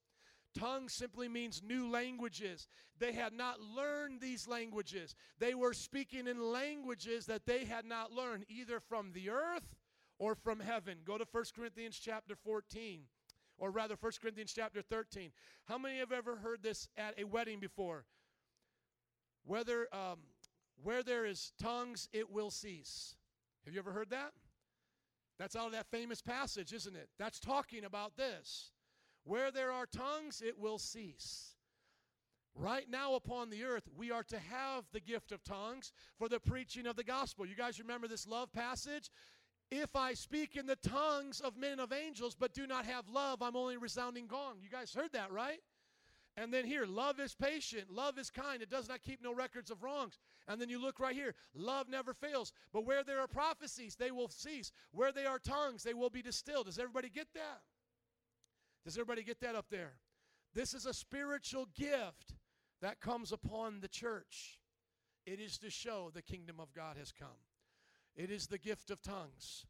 Speaker 19: Tongue simply means new languages. They had not learned these languages. They were speaking in languages that they had not learned, either from the earth or from heaven. Go to 1 Corinthians chapter 14, or rather 1 Corinthians chapter 13. How many have ever heard this at a wedding before? Whether um, where there is tongues, it will cease. Have you ever heard that? That's out of that famous passage, isn't it? That's talking about this. Where there are tongues, it will cease. Right now upon the earth, we are to have the gift of tongues for the preaching of the gospel. You guys remember this love passage? If I speak in the tongues of men of angels but do not have love, I'm only resounding gong. You guys heard that, right? And then here, love is patient, love is kind, it does not keep no records of wrongs. And then you look right here, love never fails. But where there are prophecies, they will cease. Where there are tongues, they will be distilled. Does everybody get that? Does everybody get that up there? This is a spiritual gift that comes upon the church. It is to show the kingdom of God has come. It is the gift of tongues,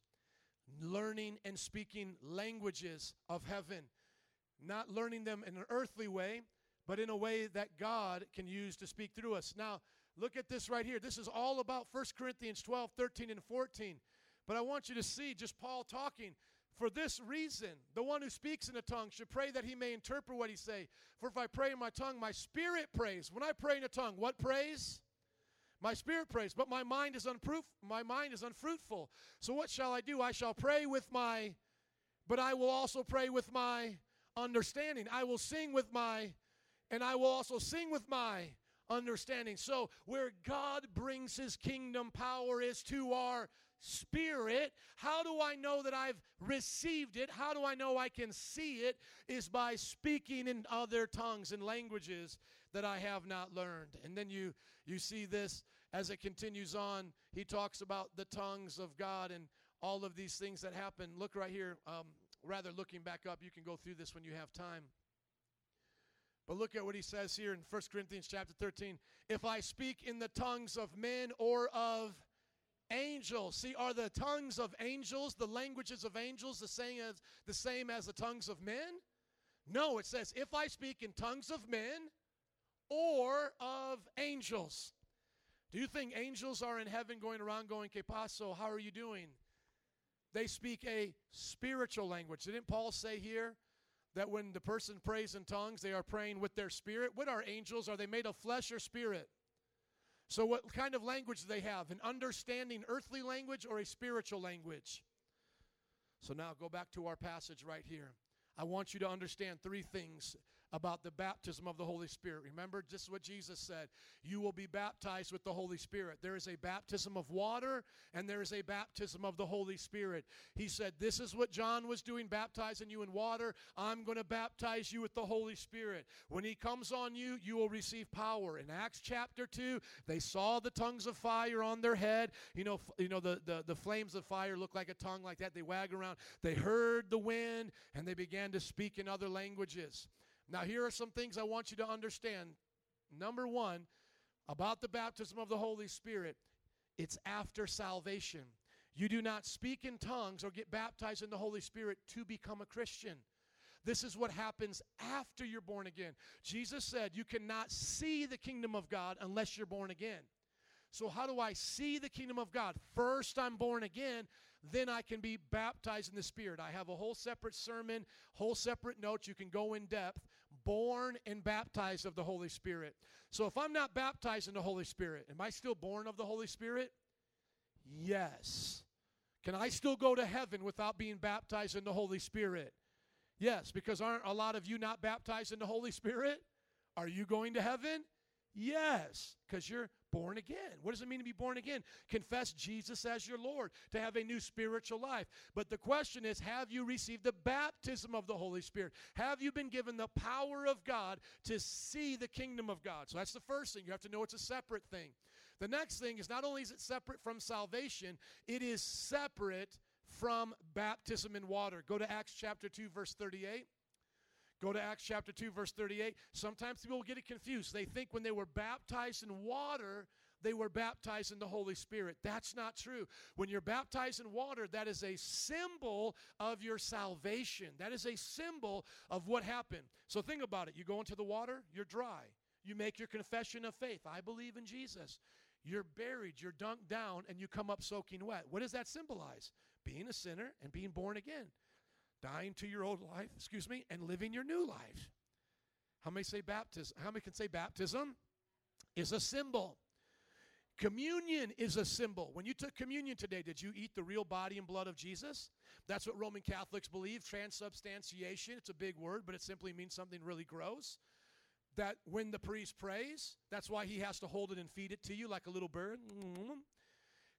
Speaker 19: learning and speaking languages of heaven, not learning them in an earthly way, but in a way that God can use to speak through us. Now, look at this right here. This is all about 1 Corinthians 12, 13, and 14. But I want you to see just Paul talking. For this reason, the one who speaks in a tongue should pray that he may interpret what he say. For if I pray in my tongue, my spirit prays. When I pray in a tongue, what prays? My spirit prays, but my mind is unproof, my mind is unfruitful. So what shall I do? I shall pray with my but I will also pray with my understanding. I will sing with my and I will also sing with my understanding. So, where God brings his kingdom power is to our spirit. How do I know that I've received it? How do I know I can see it? Is by speaking in other tongues and languages that I have not learned. And then you you see this as it continues on. He talks about the tongues of God and all of these things that happen. Look right here. Um, rather, looking back up, you can go through this when you have time. But look at what he says here in 1 Corinthians chapter 13. If I speak in the tongues of men or of angels. See, are the tongues of angels, the languages of angels, the same as the same as the tongues of men? No, it says, if I speak in tongues of men or of angels. Do you think angels are in heaven going around going, Que paso? How are you doing? They speak a spiritual language. Didn't Paul say here that when the person prays in tongues, they are praying with their spirit? What are angels? Are they made of flesh or spirit? So, what kind of language do they have? An understanding earthly language or a spiritual language? So, now go back to our passage right here. I want you to understand three things about the baptism of the Holy Spirit. Remember, this is what Jesus said You will be baptized with the Holy Spirit. There is a baptism of water and there is a baptism of the Holy Spirit. He said, This is what John was doing, baptizing you in water. I'm going to baptize you with the Holy Spirit. When he comes on you, you will receive power. In Acts chapter 2, they saw the tongues of fire on their head. You know, you know the, the, the flames of fire look like a tongue like that. They wag around. They heard the wind and they began to speak in other languages. Now, here are some things I want you to understand. Number one, about the baptism of the Holy Spirit, it's after salvation. You do not speak in tongues or get baptized in the Holy Spirit to become a Christian. This is what happens after you're born again. Jesus said, You cannot see the kingdom of God unless you're born again. So, how do I see the kingdom of God? First, I'm born again, then I can be baptized in the Spirit. I have a whole separate sermon, whole separate notes. You can go in depth. Born and baptized of the Holy Spirit. So, if I'm not baptized in the Holy Spirit, am I still born of the Holy Spirit? Yes. Can I still go to heaven without being baptized in the Holy Spirit? Yes, because aren't a lot of you not baptized in the Holy Spirit? Are you going to heaven? Yes, because you're born again. What does it mean to be born again? Confess Jesus as your Lord, to have a new spiritual life. But the question is have you received the baptism of the Holy Spirit? Have you been given the power of God to see the kingdom of God? So that's the first thing. You have to know it's a separate thing. The next thing is not only is it separate from salvation, it is separate from baptism in water. Go to Acts chapter 2, verse 38. Go to Acts chapter 2, verse 38. Sometimes people get it confused. They think when they were baptized in water, they were baptized in the Holy Spirit. That's not true. When you're baptized in water, that is a symbol of your salvation. That is a symbol of what happened. So think about it. You go into the water, you're dry. You make your confession of faith. I believe in Jesus. You're buried, you're dunked down, and you come up soaking wet. What does that symbolize? Being a sinner and being born again dying to your old life, excuse me, and living your new life. How many say baptism? How many can say baptism is a symbol? Communion is a symbol. When you took communion today, did you eat the real body and blood of Jesus? That's what Roman Catholics believe. Transubstantiation, it's a big word, but it simply means something really gross. That when the priest prays, that's why he has to hold it and feed it to you like a little bird.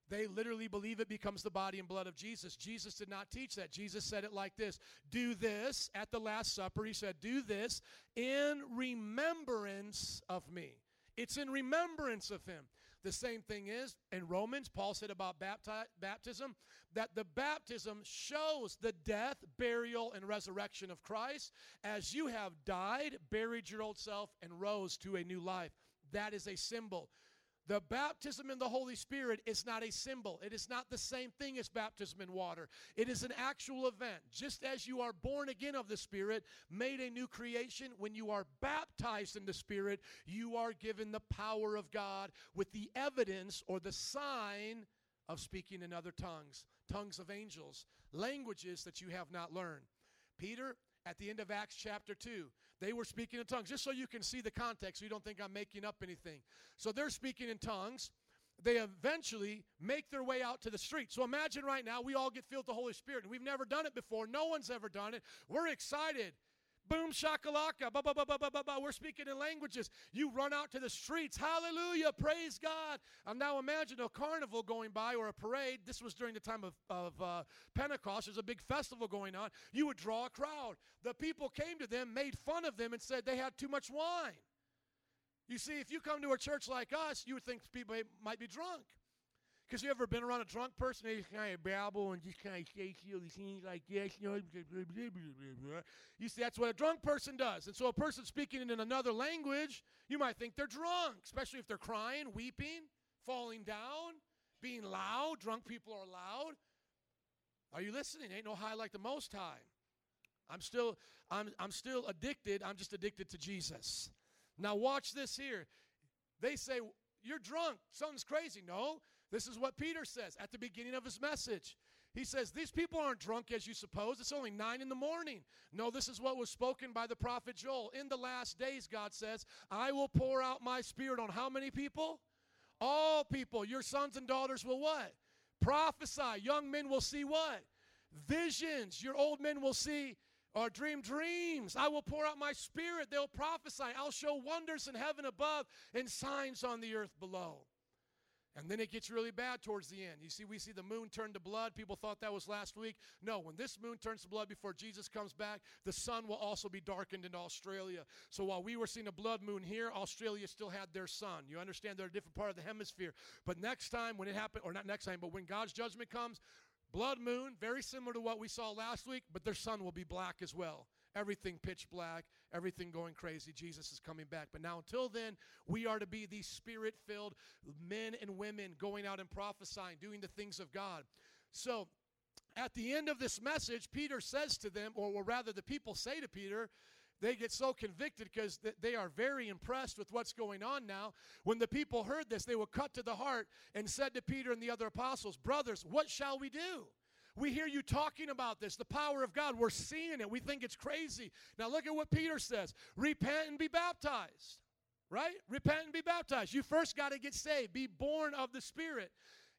Speaker 19: They literally believe it becomes the body and blood of Jesus. Jesus did not teach that. Jesus said it like this Do this at the Last Supper. He said, Do this in remembrance of me. It's in remembrance of him. The same thing is in Romans, Paul said about bapti- baptism that the baptism shows the death, burial, and resurrection of Christ as you have died, buried your old self, and rose to a new life. That is a symbol. The baptism in the Holy Spirit is not a symbol. It is not the same thing as baptism in water. It is an actual event. Just as you are born again of the Spirit, made a new creation, when you are baptized in the Spirit, you are given the power of God with the evidence or the sign of speaking in other tongues, tongues of angels, languages that you have not learned. Peter, at the end of Acts chapter 2, they were speaking in tongues, just so you can see the context, so you don't think I'm making up anything. So they're speaking in tongues. They eventually make their way out to the street. So imagine right now we all get filled with the Holy Spirit, and we've never done it before. No one's ever done it. We're excited. Boom shakalaka. Ba, ba, ba, ba, ba, ba, ba. We're speaking in languages. You run out to the streets. Hallelujah. Praise God. I'm now imagine a carnival going by or a parade. This was during the time of, of uh, Pentecost. There's a big festival going on. You would draw a crowd. The people came to them, made fun of them, and said they had too much wine. You see, if you come to a church like us, you would think people might be drunk. Because you ever been around a drunk person? They just kind of babble and just kind of say silly things like this, you know. You see, that's what a drunk person does. And so a person speaking in another language, you might think they're drunk, especially if they're crying, weeping, falling down, being loud. Drunk people are loud. Are you listening? Ain't no high like the most high. I'm still, I'm, I'm still addicted. I'm just addicted to Jesus. Now watch this here. They say, You're drunk. Something's crazy. No. This is what Peter says at the beginning of his message. He says, These people aren't drunk as you suppose. It's only nine in the morning. No, this is what was spoken by the prophet Joel. In the last days, God says, I will pour out my spirit on how many people? All people. Your sons and daughters will what? Prophesy. Young men will see what? Visions. Your old men will see or dream dreams. I will pour out my spirit. They'll prophesy. I'll show wonders in heaven above and signs on the earth below. And then it gets really bad towards the end. You see, we see the moon turn to blood. People thought that was last week. No, when this moon turns to blood before Jesus comes back, the sun will also be darkened in Australia. So while we were seeing a blood moon here, Australia still had their sun. You understand they're a different part of the hemisphere. But next time when it happened, or not next time, but when God's judgment comes, blood moon, very similar to what we saw last week, but their sun will be black as well everything pitch black, everything going crazy. Jesus is coming back. But now, until then, we are to be these spirit filled men and women going out and prophesying, doing the things of God. So, at the end of this message, Peter says to them, or rather, the people say to Peter, they get so convicted because they are very impressed with what's going on now. When the people heard this, they were cut to the heart and said to Peter and the other apostles, Brothers, what shall we do? We hear you talking about this, the power of God. We're seeing it. We think it's crazy. Now look at what Peter says repent and be baptized, right? Repent and be baptized. You first got to get saved, be born of the Spirit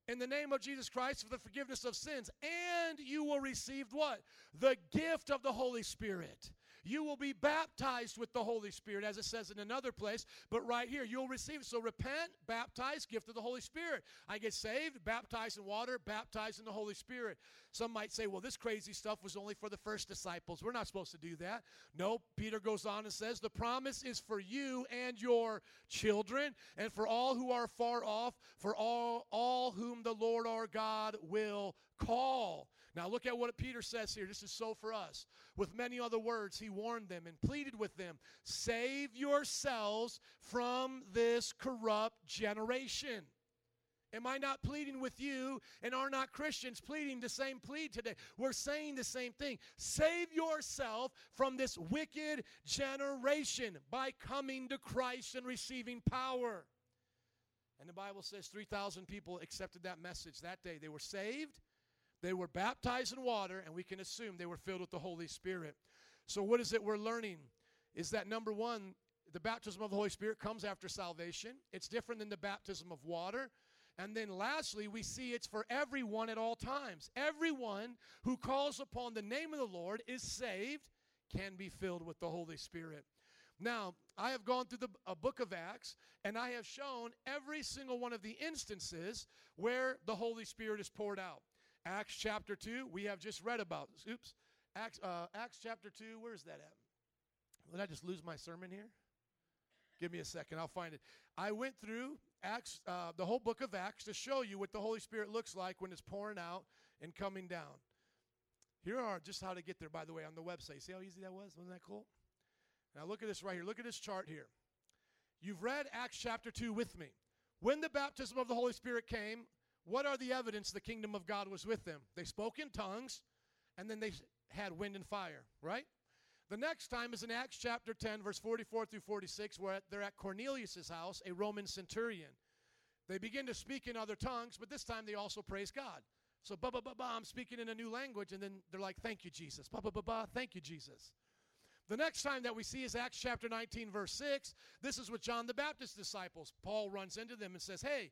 Speaker 19: in the name of Jesus Christ for the forgiveness of sins, and you will receive what? The gift of the Holy Spirit. You will be baptized with the Holy Spirit, as it says in another place, but right here, you'll receive. So repent, baptize, gift of the Holy Spirit. I get saved, baptized in water, baptized in the Holy Spirit. Some might say, well, this crazy stuff was only for the first disciples. We're not supposed to do that. No, Peter goes on and says, the promise is for you and your children, and for all who are far off, for all, all whom the Lord our God will call. Now, look at what Peter says here. This is so for us. With many other words, he warned them and pleaded with them save yourselves from this corrupt generation. Am I not pleading with you and are not Christians pleading the same plea today? We're saying the same thing. Save yourself from this wicked generation by coming to Christ and receiving power. And the Bible says 3,000 people accepted that message that day. They were saved they were baptized in water, and we can assume they were filled with the Holy Spirit. So, what is it we're learning? Is that number one, the baptism of the Holy Spirit comes after salvation. It's different than the baptism of water. And then lastly, we see it's for everyone at all times. Everyone who calls upon the name of the Lord is saved, can be filled with the Holy Spirit. Now, I have gone through the a book of Acts and I have shown every single one of the instances where the Holy Spirit is poured out. Acts chapter 2, we have just read about. Oops. Acts, uh, Acts chapter 2, where's that at? Did I just lose my sermon here? Give me a second, I'll find it. I went through Acts, uh, the whole book of Acts to show you what the Holy Spirit looks like when it's pouring out and coming down. Here are just how to get there, by the way, on the website. See how easy that was? Wasn't that cool? Now look at this right here. Look at this chart here. You've read Acts chapter 2 with me. When the baptism of the Holy Spirit came, what are the evidence the kingdom of God was with them? They spoke in tongues, and then they had wind and fire, right? The next time is in Acts chapter 10, verse 44 through 46, where they're at Cornelius' house, a Roman centurion. They begin to speak in other tongues, but this time they also praise God. So, ba ba ba ba, I'm speaking in a new language, and then they're like, thank you, Jesus. Ba ba ba ba, thank you, Jesus. The next time that we see is Acts chapter 19, verse 6. This is with John the Baptist's disciples. Paul runs into them and says, Hey,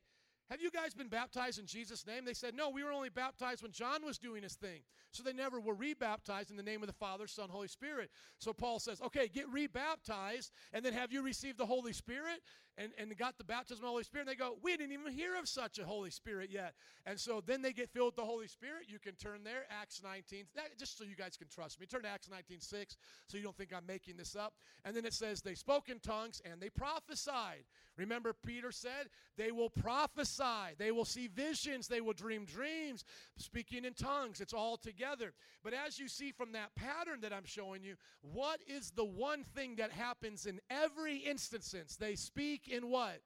Speaker 19: have you guys been baptized in Jesus' name? They said, No, we were only baptized when John was doing his thing. So they never were rebaptized in the name of the Father, Son, Holy Spirit. So Paul says, Okay, get rebaptized, and then have you received the Holy Spirit and, and got the baptism of the Holy Spirit? And they go, We didn't even hear of such a Holy Spirit yet. And so then they get filled with the Holy Spirit. You can turn there, Acts 19, that, just so you guys can trust me. Turn to Acts 19, 6, so you don't think I'm making this up. And then it says, They spoke in tongues and they prophesied. Remember, Peter said, They will prophesy they will see visions. They will dream dreams, speaking in tongues. It's all together. But as you see from that pattern that I'm showing you, what is the one thing that happens in every instance? They speak in what?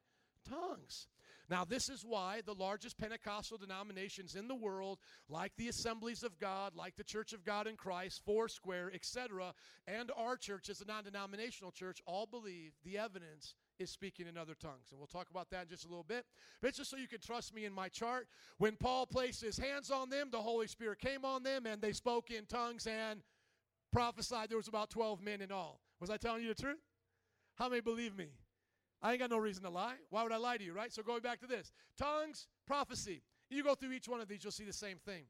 Speaker 19: Tongues. Now, this is why the largest Pentecostal denominations in the world, like the Assemblies of God, like the Church of God in Christ, Foursquare, etc., and our church as a non denominational church, all believe the evidence is speaking in other tongues. And we'll talk about that in just a little bit. But just so you can trust me in my chart. When Paul placed his hands on them, the Holy Spirit came on them, and they spoke in tongues and prophesied. There was about 12 men in all. Was I telling you the truth? How many believe me? I ain't got no reason to lie. Why would I lie to you, right? So going back to this tongues, prophecy. You go through each one of these, you'll see the same thing.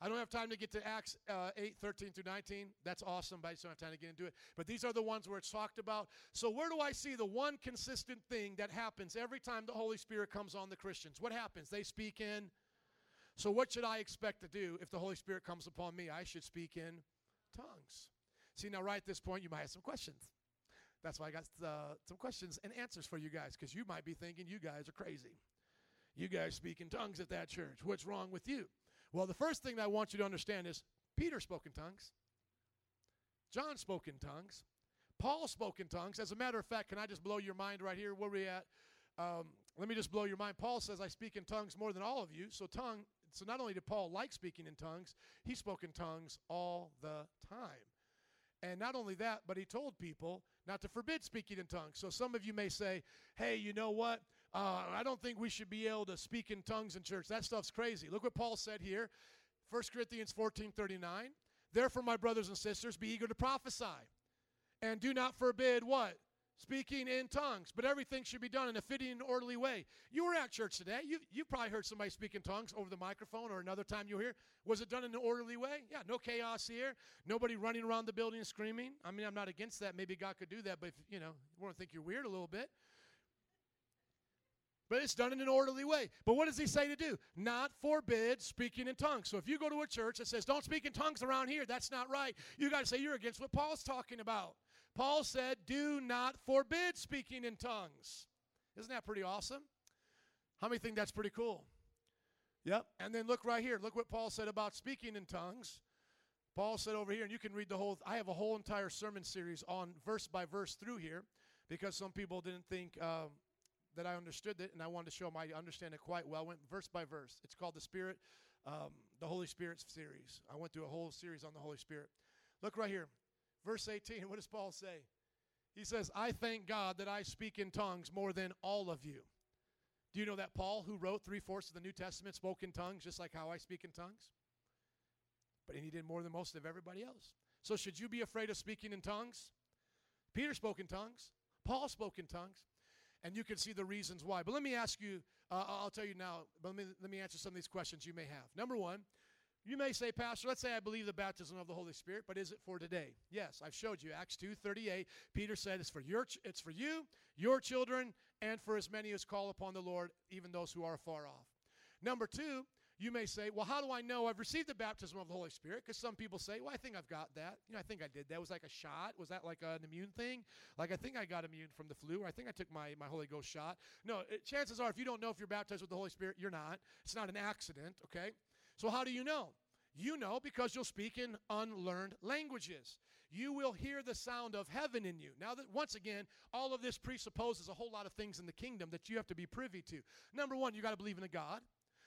Speaker 19: I don't have time to get to Acts uh, 8, 13 through 19. That's awesome, but I just don't have time to get into it. But these are the ones where it's talked about. So, where do I see the one consistent thing that happens every time the Holy Spirit comes on the Christians? What happens? They speak in. So, what should I expect to do if the Holy Spirit comes upon me? I should speak in tongues. See, now, right at this point, you might have some questions. That's why I got uh, some questions and answers for you guys, because you might be thinking you guys are crazy. You guys speak in tongues at that church. What's wrong with you? Well, the first thing that I want you to understand is Peter spoke in tongues, John spoke in tongues, Paul spoke in tongues. As a matter of fact, can I just blow your mind right here? Where we at? Um, let me just blow your mind. Paul says, I speak in tongues more than all of you. So, tongue, so not only did Paul like speaking in tongues, he spoke in tongues all the time. And not only that, but he told people not to forbid speaking in tongues. So some of you may say, hey, you know what? Uh, I don't think we should be able to speak in tongues in church. That stuff's crazy. Look what Paul said here 1 Corinthians 14 39. Therefore, my brothers and sisters, be eager to prophesy. And do not forbid what? Speaking in tongues. But everything should be done in a fitting and orderly way. You were at church today. You, you probably heard somebody speak in tongues over the microphone or another time you were here. Was it done in an orderly way? Yeah, no chaos here. Nobody running around the building screaming. I mean, I'm not against that. Maybe God could do that, but if, you know, you want to think you're weird a little bit. But it's done in an orderly way. But what does he say to do? Not forbid speaking in tongues. So if you go to a church that says, don't speak in tongues around here, that's not right. You got to say you're against what Paul's talking about. Paul said, do not forbid speaking in tongues. Isn't that pretty awesome? How many think that's pretty cool? Yep. And then look right here. Look what Paul said about speaking in tongues. Paul said over here, and you can read the whole, I have a whole entire sermon series on verse by verse through here because some people didn't think. Um, that I understood it, and I wanted to show them I understand it quite well. I went verse by verse. It's called the Spirit, um, the Holy Spirit series. I went through a whole series on the Holy Spirit. Look right here, verse 18. What does Paul say? He says, I thank God that I speak in tongues more than all of you. Do you know that Paul, who wrote three fourths of the New Testament, spoke in tongues just like how I speak in tongues? But he did more than most of everybody else. So, should you be afraid of speaking in tongues? Peter spoke in tongues, Paul spoke in tongues and you can see the reasons why. But let me ask you, uh, I'll tell you now, but let me, let me answer some of these questions you may have. Number one, you may say, Pastor, let's say I believe the baptism of the Holy Spirit, but is it for today? Yes, I've showed you. Acts 2.38, Peter said it's for, your ch- it's for you, your children, and for as many as call upon the Lord, even those who are far off. Number two, you may say, well, how do I know I've received the baptism of the Holy Spirit? Because some people say, well, I think I've got that. You know, I think I did that. Was like a shot? Was that like an immune thing? Like I think I got immune from the flu, or I think I took my, my Holy Ghost shot. No, it, chances are, if you don't know if you're baptized with the Holy Spirit, you're not. It's not an accident, okay? So how do you know? You know because you'll speak in unlearned languages. You will hear the sound of heaven in you. Now, that once again, all of this presupposes a whole lot of things in the kingdom that you have to be privy to. Number one, you got to believe in a God.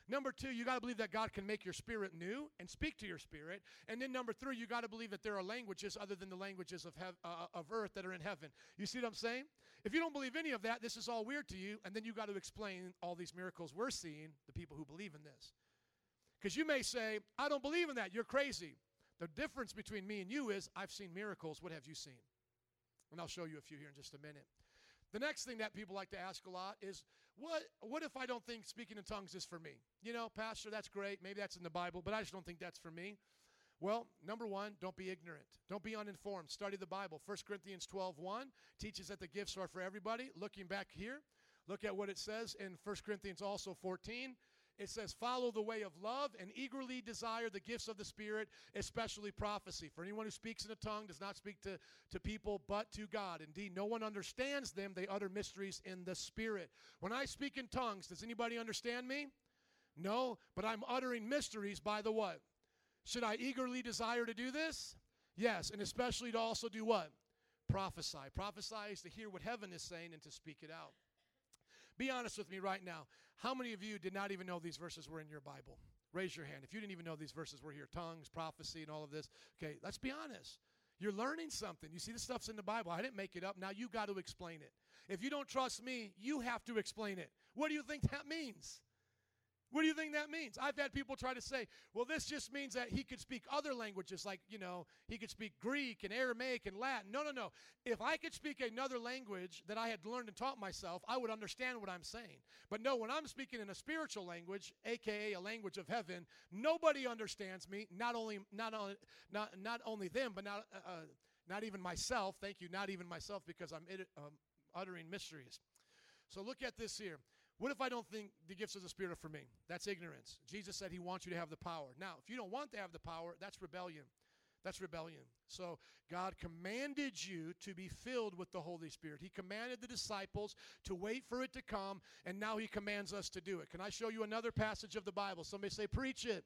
Speaker 19: Number two, you got to believe that God can make your spirit new and speak to your spirit. And then number three, you got to believe that there are languages other than the languages of, hev- uh, of earth that are in heaven. You see what I'm saying? If you don't believe any of that, this is all weird to you. And then you got to explain all these miracles we're seeing, the people who believe in this. Because you may say, I don't believe in that. You're crazy. The difference between me and you is I've seen miracles. What have you seen? And I'll show you a few here in just a minute. The next thing that people like to ask a lot is, what, what if I don't think speaking in tongues is for me? You know, Pastor, that's great. Maybe that's in the Bible, but I just don't think that's for me. Well, number one, don't be ignorant. Don't be uninformed. Study the Bible. 1 Corinthians 12 1 teaches that the gifts are for everybody. Looking back here, look at what it says in 1 Corinthians also 14 it says, Follow the way of love and eagerly desire the gifts of the Spirit, especially prophecy. For anyone who speaks in a tongue does not speak to, to people but to God. Indeed, no one understands them. They utter mysteries in the Spirit. When I speak in tongues, does anybody understand me? No, but I'm uttering mysteries by the what? Should I eagerly desire to do this? Yes, and especially to also do what? Prophesy. Prophesy is to hear what heaven is saying and to speak it out. Be honest with me right now. How many of you did not even know these verses were in your Bible? Raise your hand. If you didn't even know these verses were here tongues, prophecy, and all of this. Okay, let's be honest. You're learning something. You see, the stuff's in the Bible. I didn't make it up. Now you got to explain it. If you don't trust me, you have to explain it. What do you think that means? What do you think that means? I've had people try to say, well, this just means that he could speak other languages, like, you know, he could speak Greek and Aramaic and Latin. No, no, no. If I could speak another language that I had learned and taught myself, I would understand what I'm saying. But no, when I'm speaking in a spiritual language, aka a language of heaven, nobody understands me, not only, not, only, not, not only them, but not, uh, uh, not even myself. Thank you, not even myself, because I'm um, uttering mysteries. So look at this here. What if I don't think the gifts of the Spirit are for me? That's ignorance. Jesus said he wants you to have the power. Now, if you don't want to have the power, that's rebellion. That's rebellion. So God commanded you to be filled with the Holy Spirit. He commanded the disciples to wait for it to come, and now He commands us to do it. Can I show you another passage of the Bible? Somebody say, Preach it.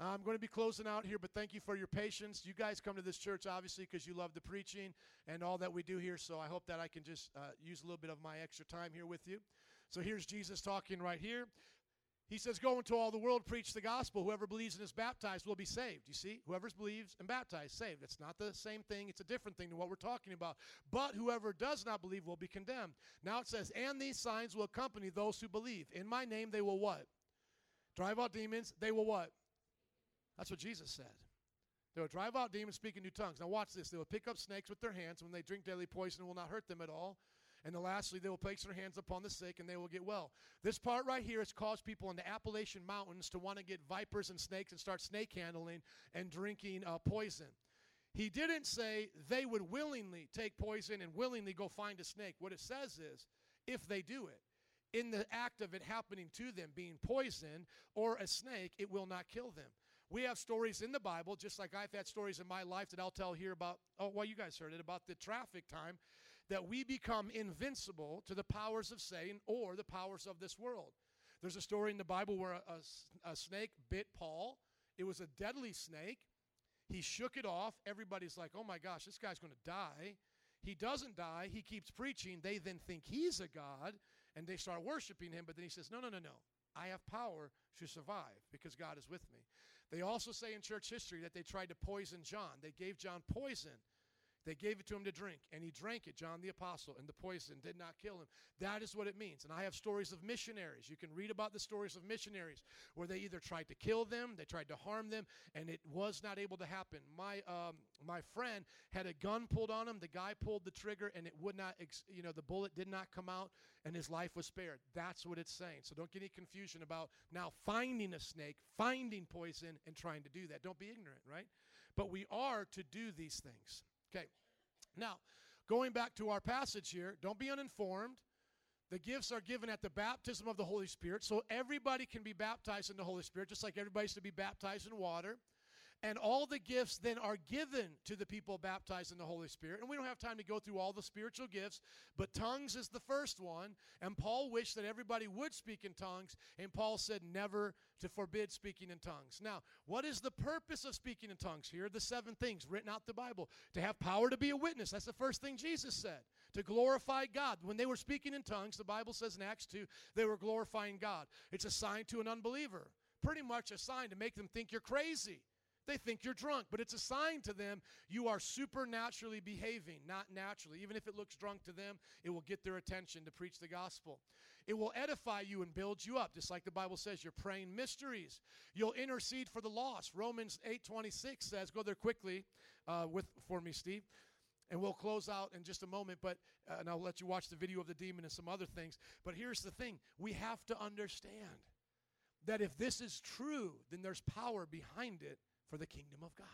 Speaker 19: I'm going to be closing out here, but thank you for your patience. You guys come to this church, obviously, because you love the preaching and all that we do here. So I hope that I can just uh, use a little bit of my extra time here with you. So here's Jesus talking right here. He says, Go into all the world, preach the gospel. Whoever believes and is baptized will be saved. You see, whoever believes and baptized, saved. It's not the same thing, it's a different thing than what we're talking about. But whoever does not believe will be condemned. Now it says, And these signs will accompany those who believe. In my name they will what? Drive out demons. They will what? That's what Jesus said. They will drive out demons, speak in new tongues. Now watch this. They will pick up snakes with their hands. When they drink deadly poison, it will not hurt them at all. And then lastly, they will place their hands upon the sick and they will get well. This part right here has caused people in the Appalachian Mountains to want to get vipers and snakes and start snake handling and drinking uh, poison. He didn't say they would willingly take poison and willingly go find a snake. What it says is, if they do it, in the act of it happening to them, being poisoned or a snake, it will not kill them. We have stories in the Bible, just like I've had stories in my life that I'll tell here about, oh, well, you guys heard it, about the traffic time that we become invincible to the powers of Satan or the powers of this world. There's a story in the Bible where a, a, a snake bit Paul. It was a deadly snake. He shook it off. Everybody's like, oh my gosh, this guy's going to die. He doesn't die. He keeps preaching. They then think he's a God and they start worshiping him. But then he says, no, no, no, no. I have power to survive because God is with me. They also say in church history that they tried to poison John. They gave John poison they gave it to him to drink, and he drank it, John the Apostle, and the poison did not kill him. That is what it means. And I have stories of missionaries. You can read about the stories of missionaries where they either tried to kill them, they tried to harm them, and it was not able to happen. My, um, my friend had a gun pulled on him. The guy pulled the trigger, and it would not, ex- you know, the bullet did not come out, and his life was spared. That's what it's saying. So don't get any confusion about now finding a snake, finding poison, and trying to do that. Don't be ignorant, right? But we are to do these things. Okay. Now, going back to our passage here, don't be uninformed. The gifts are given at the baptism of the Holy Spirit, so everybody can be baptized in the Holy Spirit, just like everybody's to be baptized in water. And all the gifts then are given to the people baptized in the Holy Spirit. And we don't have time to go through all the spiritual gifts, but tongues is the first one. And Paul wished that everybody would speak in tongues. And Paul said never to forbid speaking in tongues. Now, what is the purpose of speaking in tongues? Here are the seven things written out the Bible to have power to be a witness. That's the first thing Jesus said. to glorify God. When they were speaking in tongues, the Bible says in Acts 2, they were glorifying God. It's a sign to an unbeliever, pretty much a sign to make them think you're crazy. They think you're drunk, but it's a sign to them you are supernaturally behaving, not naturally. Even if it looks drunk to them, it will get their attention to preach the gospel. It will edify you and build you up, just like the Bible says. You're praying mysteries. You'll intercede for the lost. Romans 8:26 says, "Go there quickly uh, with for me, Steve." And we'll close out in just a moment, but uh, and I'll let you watch the video of the demon and some other things. But here's the thing: we have to understand that if this is true, then there's power behind it for the kingdom of God.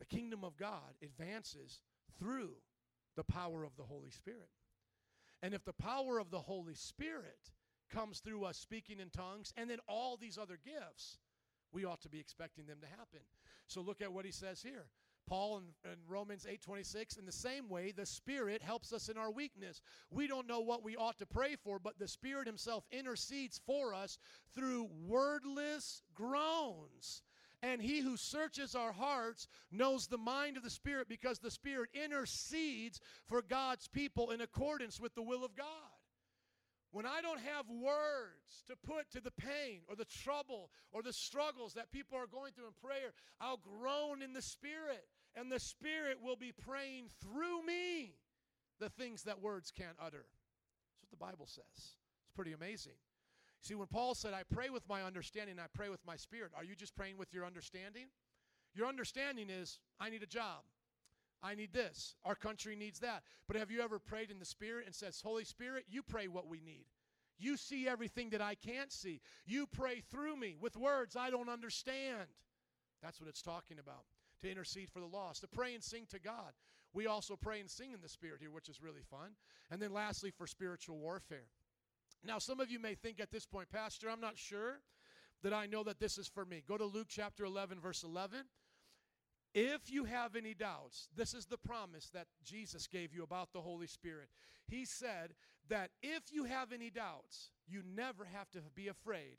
Speaker 19: The kingdom of God advances through the power of the Holy Spirit. And if the power of the Holy Spirit comes through us speaking in tongues and then all these other gifts, we ought to be expecting them to happen. So look at what he says here. Paul in, in Romans 8:26 in the same way the spirit helps us in our weakness. We don't know what we ought to pray for, but the spirit himself intercedes for us through wordless groans. And he who searches our hearts knows the mind of the Spirit because the Spirit intercedes for God's people in accordance with the will of God. When I don't have words to put to the pain or the trouble or the struggles that people are going through in prayer, I'll groan in the Spirit, and the Spirit will be praying through me the things that words can't utter. That's what the Bible says. It's pretty amazing. See, when Paul said, I pray with my understanding, I pray with my spirit, are you just praying with your understanding? Your understanding is, I need a job. I need this. Our country needs that. But have you ever prayed in the Spirit and says, Holy Spirit, you pray what we need? You see everything that I can't see. You pray through me with words I don't understand. That's what it's talking about. To intercede for the lost, to pray and sing to God. We also pray and sing in the Spirit here, which is really fun. And then lastly, for spiritual warfare. Now, some of you may think at this point, Pastor, I'm not sure that I know that this is for me. Go to Luke chapter 11, verse 11. If you have any doubts, this is the promise that Jesus gave you about the Holy Spirit. He said that if you have any doubts, you never have to be afraid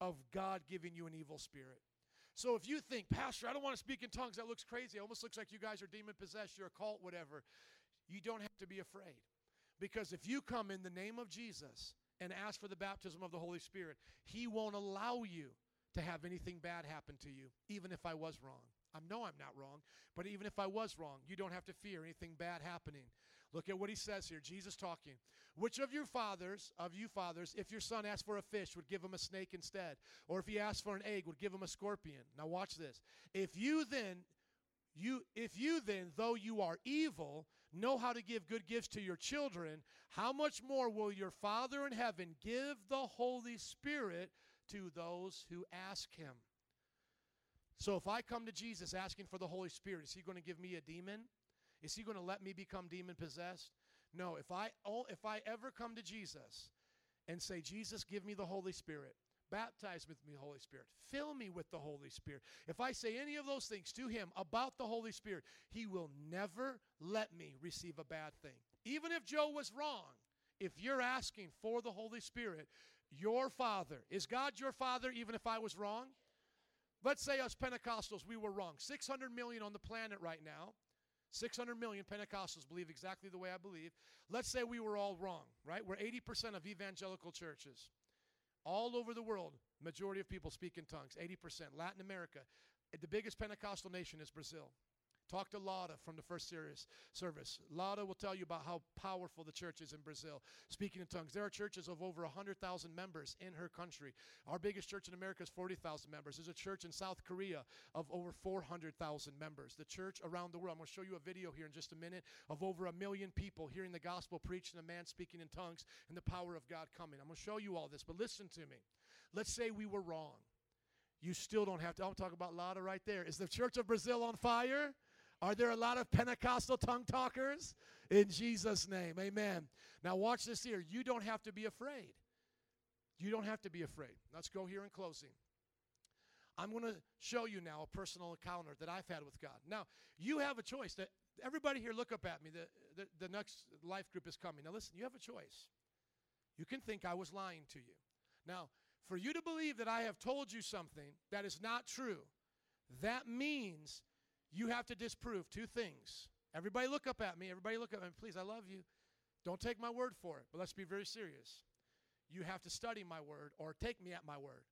Speaker 19: of God giving you an evil spirit. So if you think, Pastor, I don't want to speak in tongues, that looks crazy. It almost looks like you guys are demon possessed, you're a cult, whatever. You don't have to be afraid. Because if you come in the name of Jesus and ask for the baptism of the Holy Spirit, He won't allow you to have anything bad happen to you, even if I was wrong. I know I'm not wrong, but even if I was wrong, you don't have to fear anything bad happening. Look at what he says here. Jesus talking. Which of your fathers, of you fathers, if your son asked for a fish, would give him a snake instead? Or if he asked for an egg, would give him a scorpion? Now watch this. If you then you if you then though you are evil know how to give good gifts to your children how much more will your father in heaven give the holy spirit to those who ask him so if I come to Jesus asking for the Holy Spirit, is he going to give me a demon? Is he going to let me become demon possessed? No, if I if I ever come to Jesus and say, "Jesus, give me the Holy Spirit." Baptize with me, Holy Spirit. Fill me with the Holy Spirit. If I say any of those things to Him about the Holy Spirit, He will never let me receive a bad thing. Even if Joe was wrong, if you're asking for the Holy Spirit, your Father, is God your Father even if I was wrong? Let's say us Pentecostals, we were wrong. 600 million on the planet right now. 600 million Pentecostals believe exactly the way I believe. Let's say we were all wrong, right? We're 80% of evangelical churches. All over the world, majority of people speak in tongues, 80%. Latin America, the biggest Pentecostal nation is Brazil. Talk to Lada from the first series, service. Lada will tell you about how powerful the church is in Brazil. Speaking in tongues, there are churches of over 100,000 members in her country. Our biggest church in America is 40,000 members. There's a church in South Korea of over 400,000 members. The church around the world, I'm going to show you a video here in just a minute of over a million people hearing the gospel preached and a man speaking in tongues and the power of God coming. I'm going to show you all this, but listen to me. Let's say we were wrong. You still don't have to. I'm talking about Lada right there. Is the church of Brazil on fire? Are there a lot of Pentecostal tongue talkers? In Jesus' name, amen. Now, watch this here. You don't have to be afraid. You don't have to be afraid. Let's go here in closing. I'm going to show you now a personal encounter that I've had with God. Now, you have a choice. That everybody here, look up at me. The, the, the next life group is coming. Now, listen, you have a choice. You can think I was lying to you. Now, for you to believe that I have told you something that is not true, that means you have to disprove two things Everybody look up at me. Everybody look up at me. Please, I love you. Don't take my word for it, but let's be very serious. You have to study my word or take me at my word.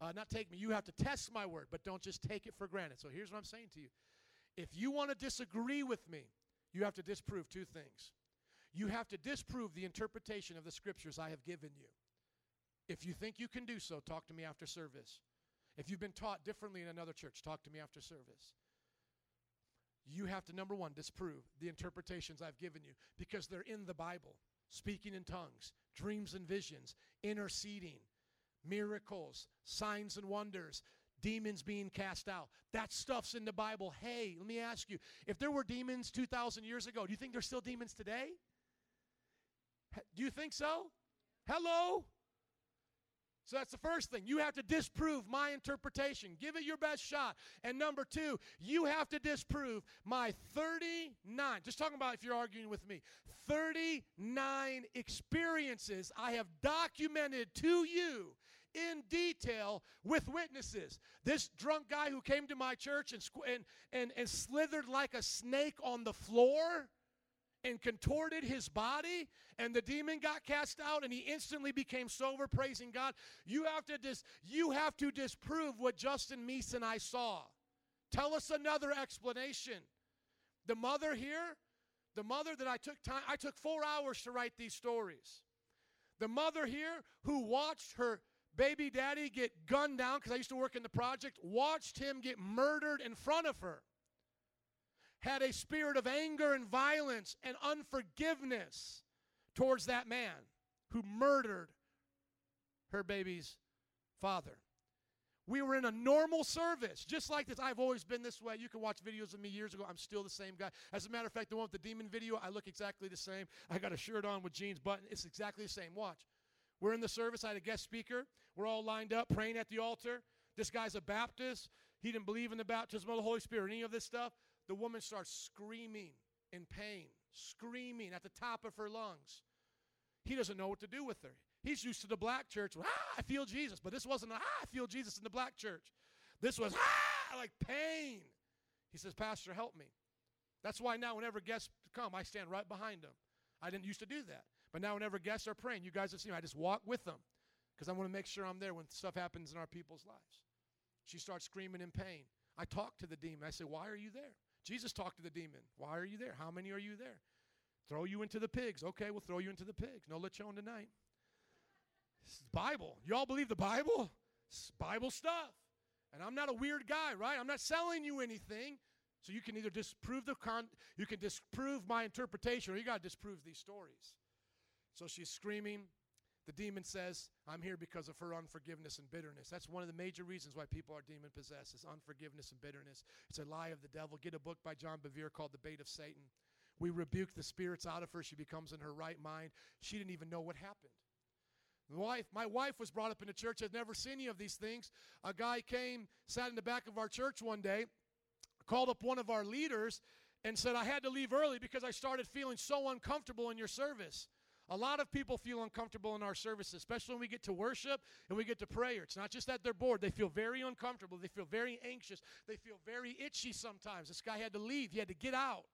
Speaker 19: Uh, not take me, you have to test my word, but don't just take it for granted. So here's what I'm saying to you. If you want to disagree with me, you have to disprove two things. You have to disprove the interpretation of the scriptures I have given you. If you think you can do so, talk to me after service. If you've been taught differently in another church, talk to me after service. You have to, number one, disprove the interpretations I've given you because they're in the Bible. Speaking in tongues, dreams and visions, interceding, miracles, signs and wonders, demons being cast out. That stuff's in the Bible. Hey, let me ask you if there were demons 2,000 years ago, do you think there's still demons today? Do you think so? Hello? So that's the first thing. You have to disprove my interpretation. Give it your best shot. And number two, you have to disprove my 39, just talking about if you're arguing with me, 39 experiences I have documented to you in detail with witnesses. This drunk guy who came to my church and, and, and, and slithered like a snake on the floor and contorted his body and the demon got cast out and he instantly became sober praising god. You have to dis, you have to disprove what justin meese and i saw. Tell us another explanation. The mother here the mother that i took time i took four hours to write these stories. The mother here who watched her baby daddy get gunned down because i used to work in the project watched him get murdered in front of her had a spirit of anger and violence and unforgiveness towards that man who murdered her baby's father. We were in a normal service, just like this. I've always been this way. You can watch videos of me years ago. I'm still the same guy. As a matter of fact, the one with the demon video, I look exactly the same. I got a shirt on with jeans button. It's exactly the same. Watch. We're in the service. I had a guest speaker. We're all lined up praying at the altar. This guy's a Baptist. He didn't believe in the baptism of the Holy Spirit, any of this stuff the woman starts screaming in pain, screaming at the top of her lungs. He doesn't know what to do with her. He's used to the black church. Ah, I feel Jesus. But this wasn't, ah, I feel Jesus in the black church. This was, ah, like pain. He says, Pastor, help me. That's why now, whenever guests come, I stand right behind them. I didn't used to do that. But now, whenever guests are praying, you guys have seen me, I just walk with them because I want to make sure I'm there when stuff happens in our people's lives. She starts screaming in pain. I talk to the demon. I say, Why are you there? Jesus talked to the demon. Why are you there? How many are you there? Throw you into the pigs. Okay, we'll throw you into the pigs. No lechon tonight. This is Bible. Y'all believe the Bible? It's Bible stuff. And I'm not a weird guy, right? I'm not selling you anything. So you can either disprove the con you can disprove my interpretation or you got to disprove these stories. So she's screaming, the demon says, I'm here because of her unforgiveness and bitterness. That's one of the major reasons why people are demon possessed is unforgiveness and bitterness. It's a lie of the devil. Get a book by John Bevere called The Bait of Satan. We rebuke the spirits out of her. She becomes in her right mind. She didn't even know what happened. My wife, my wife was brought up in a church, had never seen any of these things. A guy came, sat in the back of our church one day, called up one of our leaders, and said, I had to leave early because I started feeling so uncomfortable in your service. A lot of people feel uncomfortable in our services, especially when we get to worship and we get to prayer. It's not just that they're bored, they feel very uncomfortable, they feel very anxious, they feel very itchy sometimes. This guy had to leave, he had to get out.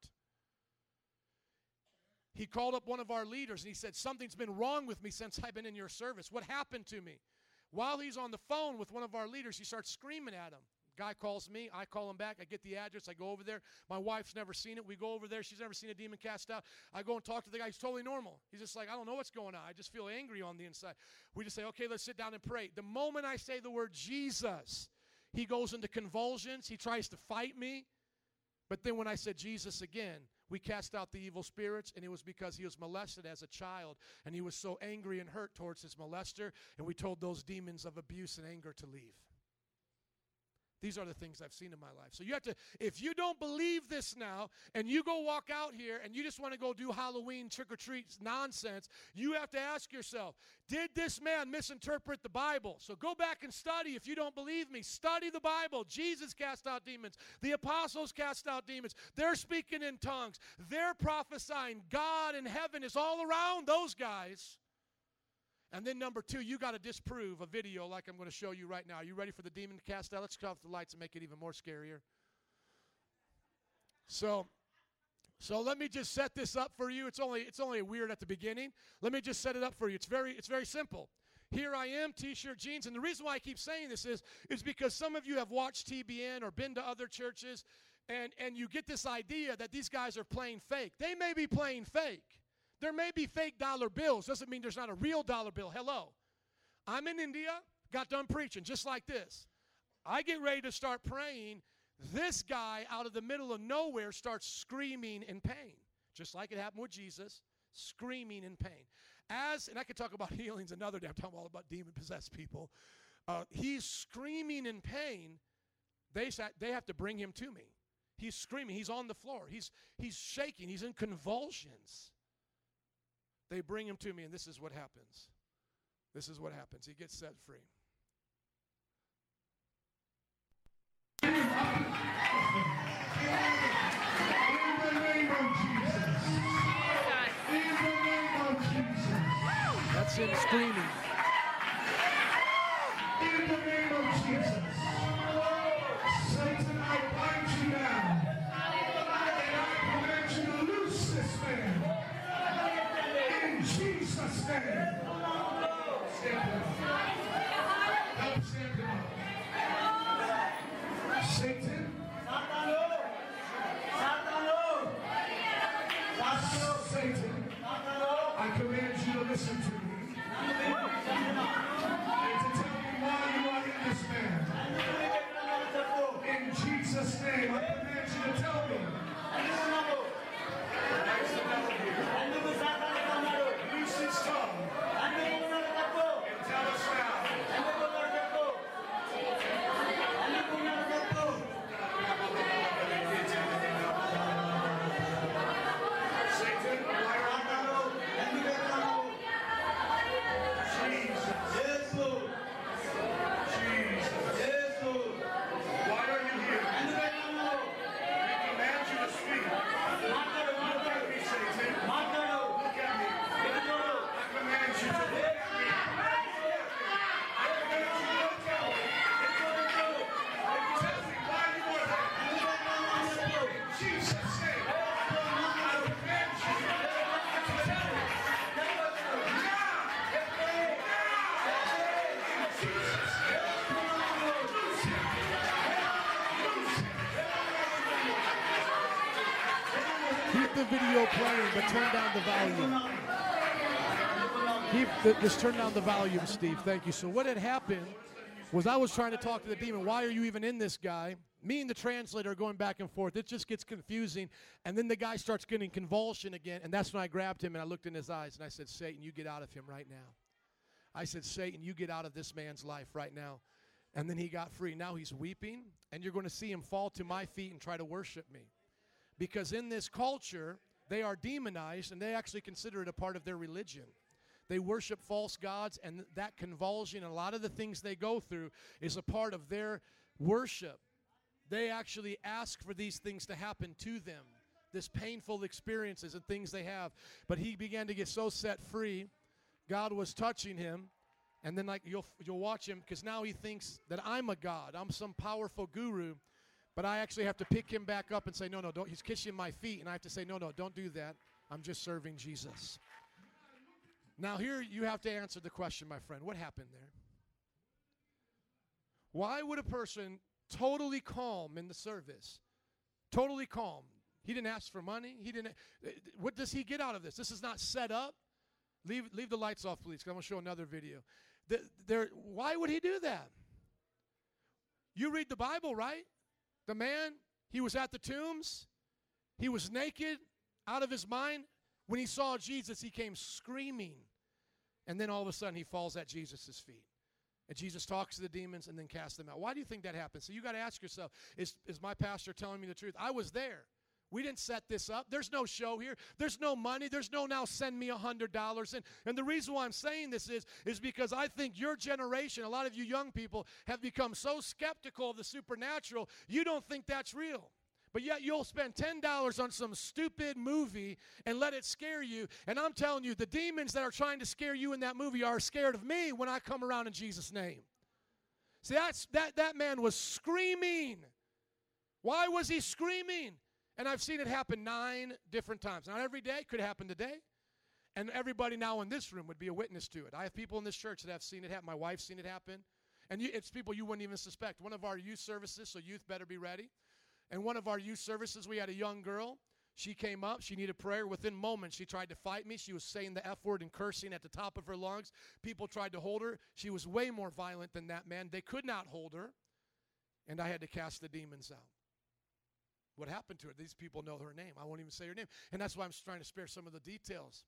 Speaker 19: He called up one of our leaders and he said, Something's been wrong with me since I've been in your service. What happened to me? While he's on the phone with one of our leaders, he starts screaming at him. Guy calls me, I call him back, I get the address, I go over there. My wife's never seen it. We go over there, she's never seen a demon cast out. I go and talk to the guy, he's totally normal. He's just like, I don't know what's going on. I just feel angry on the inside. We just say, okay, let's sit down and pray. The moment I say the word Jesus, he goes into convulsions, he tries to fight me. But then when I said Jesus again, we cast out the evil spirits, and it was because he was molested as a child, and he was so angry and hurt towards his molester, and we told those demons of abuse and anger to leave. These are the things I've seen in my life. So you have to, if you don't believe this now, and you go walk out here and you just want to go do Halloween trick or treat nonsense, you have to ask yourself, did this man misinterpret the Bible? So go back and study if you don't believe me. Study the Bible. Jesus cast out demons, the apostles cast out demons. They're speaking in tongues, they're prophesying. God in heaven is all around those guys. And then number two, you got to disprove a video like I'm going to show you right now. Are you ready for the demon to cast out? Let's cut off the lights and make it even more scarier. So, So let me just set this up for you. It's only it's only weird at the beginning. Let me just set it up for you. It's very it's very simple. Here I am, t-shirt, jeans, and the reason why I keep saying this is is because some of you have watched TBN or been to other churches and and you get this idea that these guys are playing fake. They may be playing fake. There may be fake dollar bills. Doesn't mean there's not a real dollar bill. Hello. I'm in India, got done preaching just like this. I get ready to start praying. This guy out of the middle of nowhere starts screaming in pain, just like it happened with Jesus, screaming in pain. As, and I could talk about healings another day, I'm talking all about demon possessed people. Uh, he's screaming in pain. They, sat, they have to bring him to me. He's screaming. He's on the floor. He's, he's shaking. He's in convulsions. They bring him to me, and this is what happens. This is what happens. He gets set free. That's him screaming.
Speaker 20: In the name of Jesus. Jesus'
Speaker 19: but turn down the volume. Just turn down the volume, Steve. Thank you. So what had happened was I was trying to talk to the demon. Why are you even in this guy? Me and the translator are going back and forth. It just gets confusing, and then the guy starts getting convulsion again, and that's when I grabbed him and I looked in his eyes and I said, "Satan, you get out of him right now." I said, "Satan, you get out of this man's life right now." And then he got free. Now he's weeping, and you're going to see him fall to my feet and try to worship me because in this culture they are demonized and they actually consider it a part of their religion. They worship false gods and that convulsion and a lot of the things they go through is a part of their worship. They actually ask for these things to happen to them this painful experiences and things they have. But he began to get so set free god was touching him. And then like you'll you'll watch him because now he thinks that i'm a god. I'm some powerful guru but I actually have to pick him back up and say, no, no, don't. He's kissing my feet. And I have to say, no, no, don't do that. I'm just serving Jesus. Now, here you have to answer the question, my friend. What happened there? Why would a person totally calm in the service, totally calm, he didn't ask for money, he didn't, what does he get out of this? This is not set up. Leave, leave the lights off, please, because I'm going to show another video. The, there, why would he do that? You read the Bible, right? The man, he was at the tombs. He was naked, out of his mind. When he saw Jesus, he came screaming. And then all of a sudden, he falls at Jesus' feet. And Jesus talks to the demons and then casts them out. Why do you think that happens? So you got to ask yourself is, is my pastor telling me the truth? I was there. We didn't set this up. There's no show here. There's no money. There's no now send me a hundred dollars. And and the reason why I'm saying this is is because I think your generation, a lot of you young people, have become so skeptical of the supernatural, you don't think that's real. But yet you'll spend $10 on some stupid movie and let it scare you. And I'm telling you, the demons that are trying to scare you in that movie are scared of me when I come around in Jesus' name. See, that's, that, that man was screaming. Why was he screaming? And I've seen it happen nine different times. Not every day, could happen today. And everybody now in this room would be a witness to it. I have people in this church that have seen it happen. My wife's seen it happen. And you, it's people you wouldn't even suspect. One of our youth services, so youth better be ready. And one of our youth services, we had a young girl. She came up. She needed prayer. Within moments, she tried to fight me. She was saying the F word and cursing at the top of her lungs. People tried to hold her. She was way more violent than that man. They could not hold her. And I had to cast the demons out. What happened to her? These people know her name. I won't even say her name. And that's why I'm trying to spare some of the details.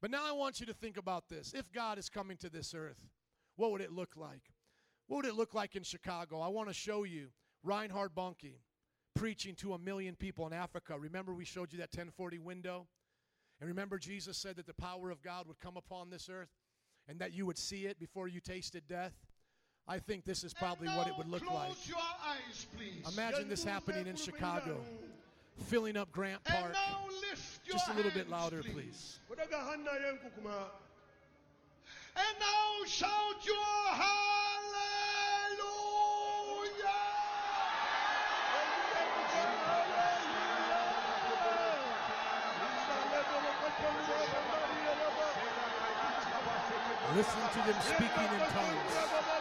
Speaker 19: But now I want you to think about this. If God is coming to this earth, what would it look like? What would it look like in Chicago? I want to show you Reinhard Bonnke preaching to a million people in Africa. Remember, we showed you that 1040 window? And remember, Jesus said that the power of God would come upon this earth and that you would see it before you tasted death. I think this is probably what it would look like.
Speaker 20: your eyes, please.
Speaker 19: Imagine this happening in Chicago, filling up Grant
Speaker 20: And
Speaker 19: Park.
Speaker 20: now lift your
Speaker 19: Just a little bit
Speaker 20: hands,
Speaker 19: louder, please.
Speaker 20: And now shout your hallelujah.
Speaker 19: Listen to them speaking in tongues.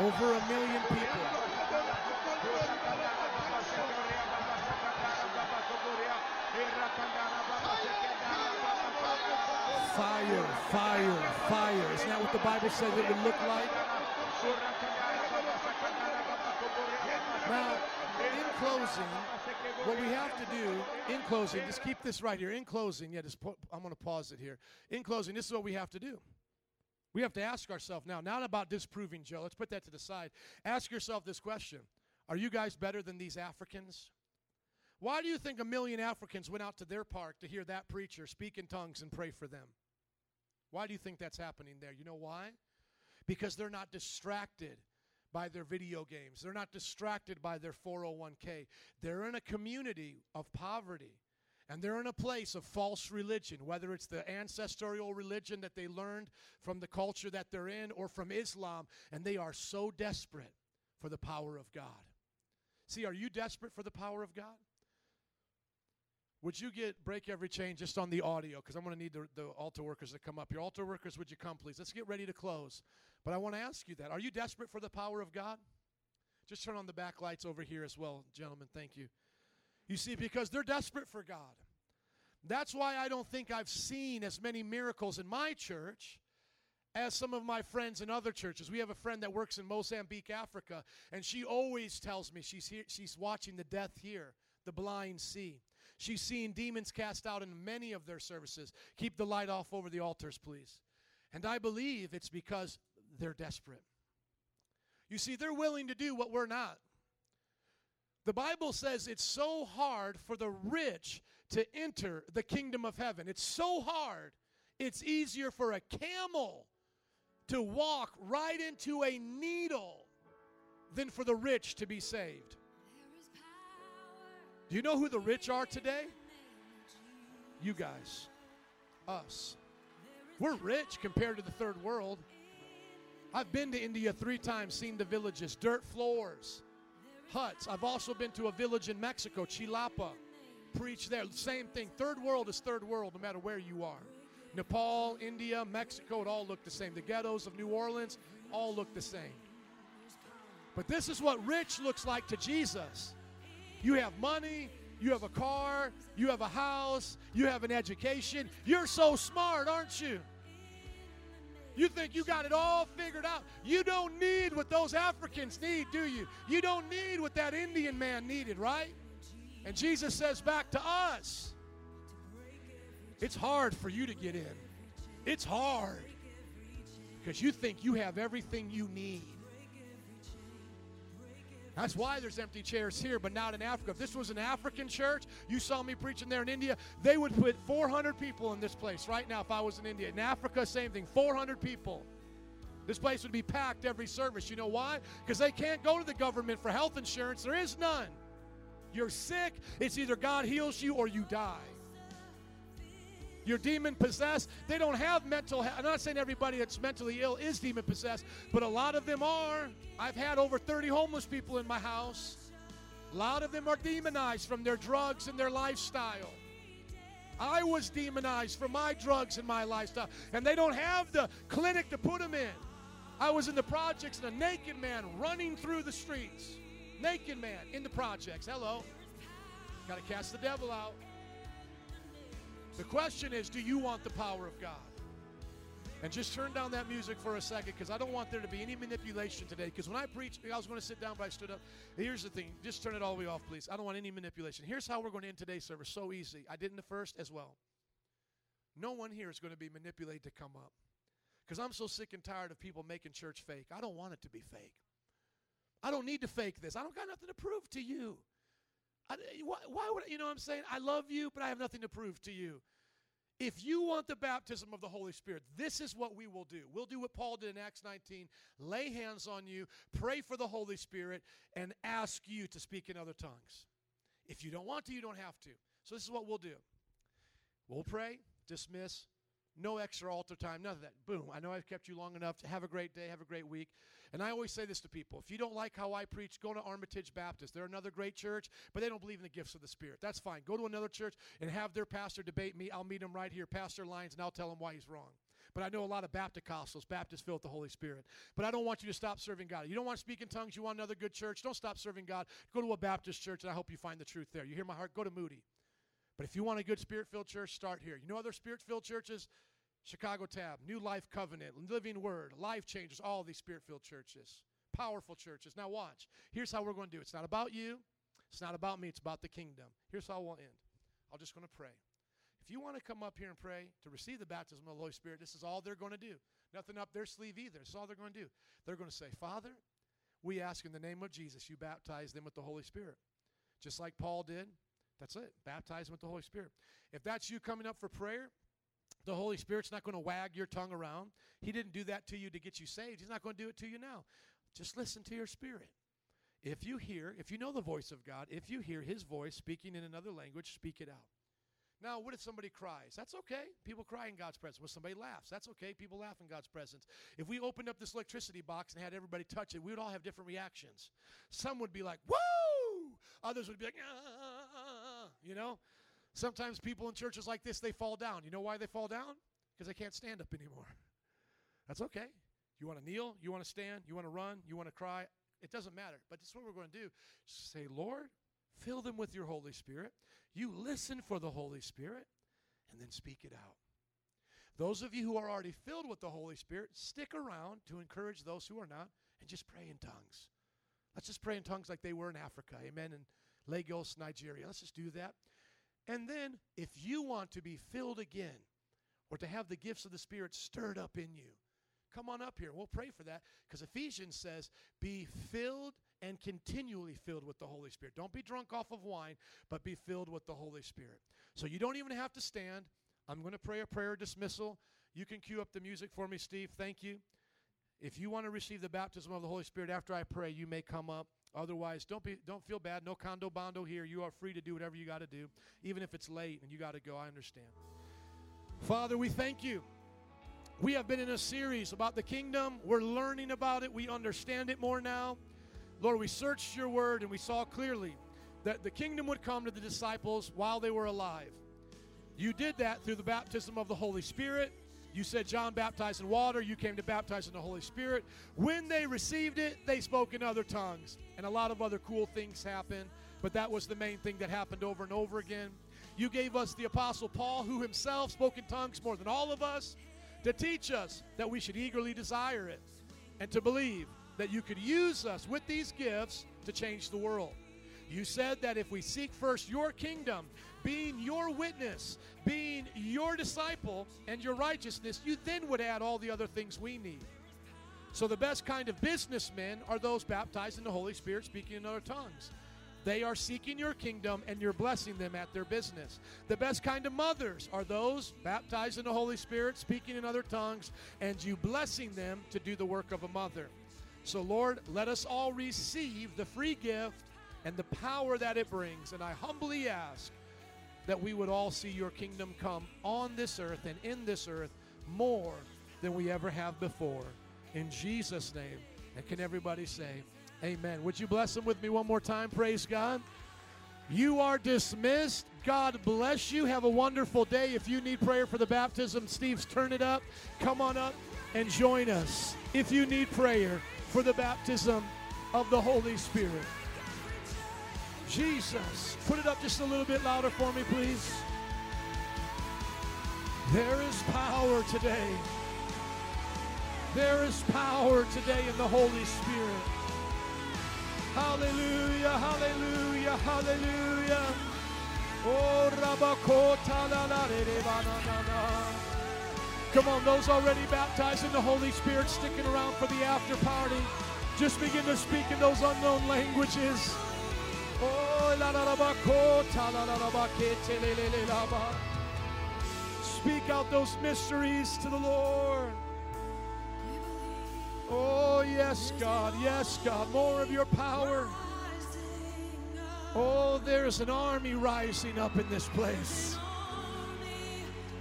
Speaker 19: Over a million people. Fire, fire, fire. Isn't that what the Bible says it would look like? Now, in closing, what we have to do, in closing, just keep this right here. In closing, yeah, just I'm going to pause it here. In closing, this is what we have to do. We have to ask ourselves now, not about disproving Joe, let's put that to the side. Ask yourself this question Are you guys better than these Africans? Why do you think a million Africans went out to their park to hear that preacher speak in tongues and pray for them? Why do you think that's happening there? You know why? Because they're not distracted by their video games. They're not distracted by their 401k. They're in a community of poverty. And they're in a place of false religion, whether it's the ancestral religion that they learned from the culture that they're in or from Islam, and they are so desperate for the power of God. See, are you desperate for the power of God? Would you get break every chain just on the audio? Because I'm going to need the, the altar workers to come up. Your altar workers, would you come, please? Let's get ready to close. But I want to ask you that. Are you desperate for the power of God? Just turn on the back lights over here as well, gentlemen. Thank you. You see, because they're desperate for God. That's why I don't think I've seen as many miracles in my church as some of my friends in other churches. We have a friend that works in Mozambique, Africa, and she always tells me she's here, she's watching the death here, the blind see. She's seeing demons cast out in many of their services. Keep the light off over the altars, please. And I believe it's because they're desperate. You see, they're willing to do what we're not. The Bible says it's so hard for the rich to enter the kingdom of heaven. It's so hard. It's easier for a camel to walk right into a needle than for the rich to be saved. Do you know who the rich are today? You guys. Us. We're rich compared to the third world. I've been to India three times, seen the villages, dirt floors, huts. I've also been to a village in Mexico, Chilapa. Preach there. Same thing. Third world is third world no matter where you are. Nepal, India, Mexico, it all looked the same. The ghettos of New Orleans all look the same. But this is what rich looks like to Jesus. You have money, you have a car, you have a house, you have an education. You're so smart, aren't you? You think you got it all figured out. You don't need what those Africans need, do you? You don't need what that Indian man needed, right? And Jesus says back to us it's hard for you to get in. It's hard because you think you have everything you need. That's why there's empty chairs here, but not in Africa. If this was an African church, you saw me preaching there in India, they would put 400 people in this place right now if I was in India. In Africa, same thing 400 people. This place would be packed every service. You know why? Because they can't go to the government for health insurance. There is none. You're sick, it's either God heals you or you die. You're demon possessed. They don't have mental. health. I'm not saying everybody that's mentally ill is demon possessed, but a lot of them are. I've had over 30 homeless people in my house. A lot of them are demonized from their drugs and their lifestyle. I was demonized for my drugs and my lifestyle, and they don't have the clinic to put them in. I was in the projects and a naked man running through the streets. Naked man in the projects. Hello. Got to cast the devil out. The question is do you want the power of God? And just turn down that music for a second because I don't want there to be any manipulation today. Because when I preached, I was going to sit down, but I stood up. Here's the thing just turn it all the way off, please. I don't want any manipulation. Here's how we're going to end today's service so easy. I did in the first as well. No one here is going to be manipulated to come up. Because I'm so sick and tired of people making church fake. I don't want it to be fake. I don't need to fake this. I don't got nothing to prove to you. I, why, why would you know what I'm saying? I love you, but I have nothing to prove to you. If you want the baptism of the Holy Spirit, this is what we will do. We'll do what Paul did in Acts 19 lay hands on you, pray for the Holy Spirit, and ask you to speak in other tongues. If you don't want to, you don't have to. So, this is what we'll do we'll pray, dismiss, no extra altar time, none of that. Boom. I know I've kept you long enough. Have a great day, have a great week. And I always say this to people if you don't like how I preach, go to Armitage Baptist. They're another great church, but they don't believe in the gifts of the Spirit. That's fine. Go to another church and have their pastor debate me. I'll meet him right here, Pastor Lyons, and I'll tell him why he's wrong. But I know a lot of Baptist Baptists filled with the Holy Spirit. But I don't want you to stop serving God. You don't want to speak in tongues, you want another good church, don't stop serving God. Go to a Baptist church, and I hope you find the truth there. You hear my heart? Go to Moody. But if you want a good spirit filled church, start here. You know other spirit filled churches? Chicago Tab, New Life Covenant, Living Word, Life Changers, all these spirit filled churches, powerful churches. Now, watch. Here's how we're going to do it. It's not about you, it's not about me, it's about the kingdom. Here's how we'll end. I'm just going to pray. If you want to come up here and pray to receive the baptism of the Holy Spirit, this is all they're going to do. Nothing up their sleeve either. This is all they're going to do. They're going to say, Father, we ask in the name of Jesus, you baptize them with the Holy Spirit. Just like Paul did. That's it. Baptize them with the Holy Spirit. If that's you coming up for prayer, the Holy Spirit's not going to wag your tongue around. He didn't do that to you to get you saved. He's not going to do it to you now. Just listen to your spirit. If you hear, if you know the voice of God, if you hear His voice speaking in another language, speak it out. Now, what if somebody cries? That's okay. People cry in God's presence. When somebody laughs, that's okay. People laugh in God's presence. If we opened up this electricity box and had everybody touch it, we would all have different reactions. Some would be like, woo! Others would be like, ah, ah, ah, ah you know? Sometimes people in churches like this, they fall down. You know why they fall down? Because they can't stand up anymore. That's okay. You want to kneel? You want to stand? You want to run? You want to cry? It doesn't matter. But this is what we're going to do. Say, Lord, fill them with your Holy Spirit. You listen for the Holy Spirit and then speak it out. Those of you who are already filled with the Holy Spirit, stick around to encourage those who are not and just pray in tongues. Let's just pray in tongues like they were in Africa. Amen. In Lagos, Nigeria. Let's just do that. And then, if you want to be filled again or to have the gifts of the Spirit stirred up in you, come on up here. We'll pray for that because Ephesians says, be filled and continually filled with the Holy Spirit. Don't be drunk off of wine, but be filled with the Holy Spirit. So you don't even have to stand. I'm going to pray a prayer dismissal. You can cue up the music for me, Steve. Thank you. If you want to receive the baptism of the Holy Spirit after I pray, you may come up. Otherwise, don't be don't feel bad. No condo bondo here. You are free to do whatever you got to do, even if it's late and you got to go. I understand. Father, we thank you. We have been in a series about the kingdom. We're learning about it. We understand it more now. Lord, we searched your word and we saw clearly that the kingdom would come to the disciples while they were alive. You did that through the baptism of the Holy Spirit you said John baptized in water, you came to baptize in the Holy Spirit. When they received it, they spoke in other tongues. And a lot of other cool things happened, but that was the main thing that happened over and over again. You gave us the Apostle Paul, who himself spoke in tongues more than all of us, to teach us that we should eagerly desire it and to believe that you could use us with these gifts to change the world. You said that if we seek first your kingdom, being your witness, being your disciple, and your righteousness, you then would add all the other things we need. So, the best kind of businessmen are those baptized in the Holy Spirit, speaking in other tongues. They are seeking your kingdom and you're blessing them at their business. The best kind of mothers are those baptized in the Holy Spirit, speaking in other tongues, and you blessing them to do the work of a mother. So, Lord, let us all receive the free gift and the power that it brings. And I humbly ask that we would all see your kingdom come on this earth and in this earth more than we ever have before. In Jesus' name. And can everybody say, Amen? Would you bless them with me one more time? Praise God. You are dismissed. God bless you. Have a wonderful day. If you need prayer for the baptism, Steve's turn it up. Come on up and join us if you need prayer for the baptism of the Holy Spirit. Jesus. Put it up just a little bit louder for me, please. There is power today. There is power today in the Holy Spirit. Hallelujah, hallelujah, hallelujah. Oh, Rabakota na na na. Come on, those already baptized in the Holy Spirit sticking around for the after party. Just begin to speak in those unknown languages. Oh, la la la ba ko ta la la la ba ke te le le le. Speak out those mysteries to the Lord. Oh, yes, God. Yes, God. More of your power. Oh, there's an army rising up in this place.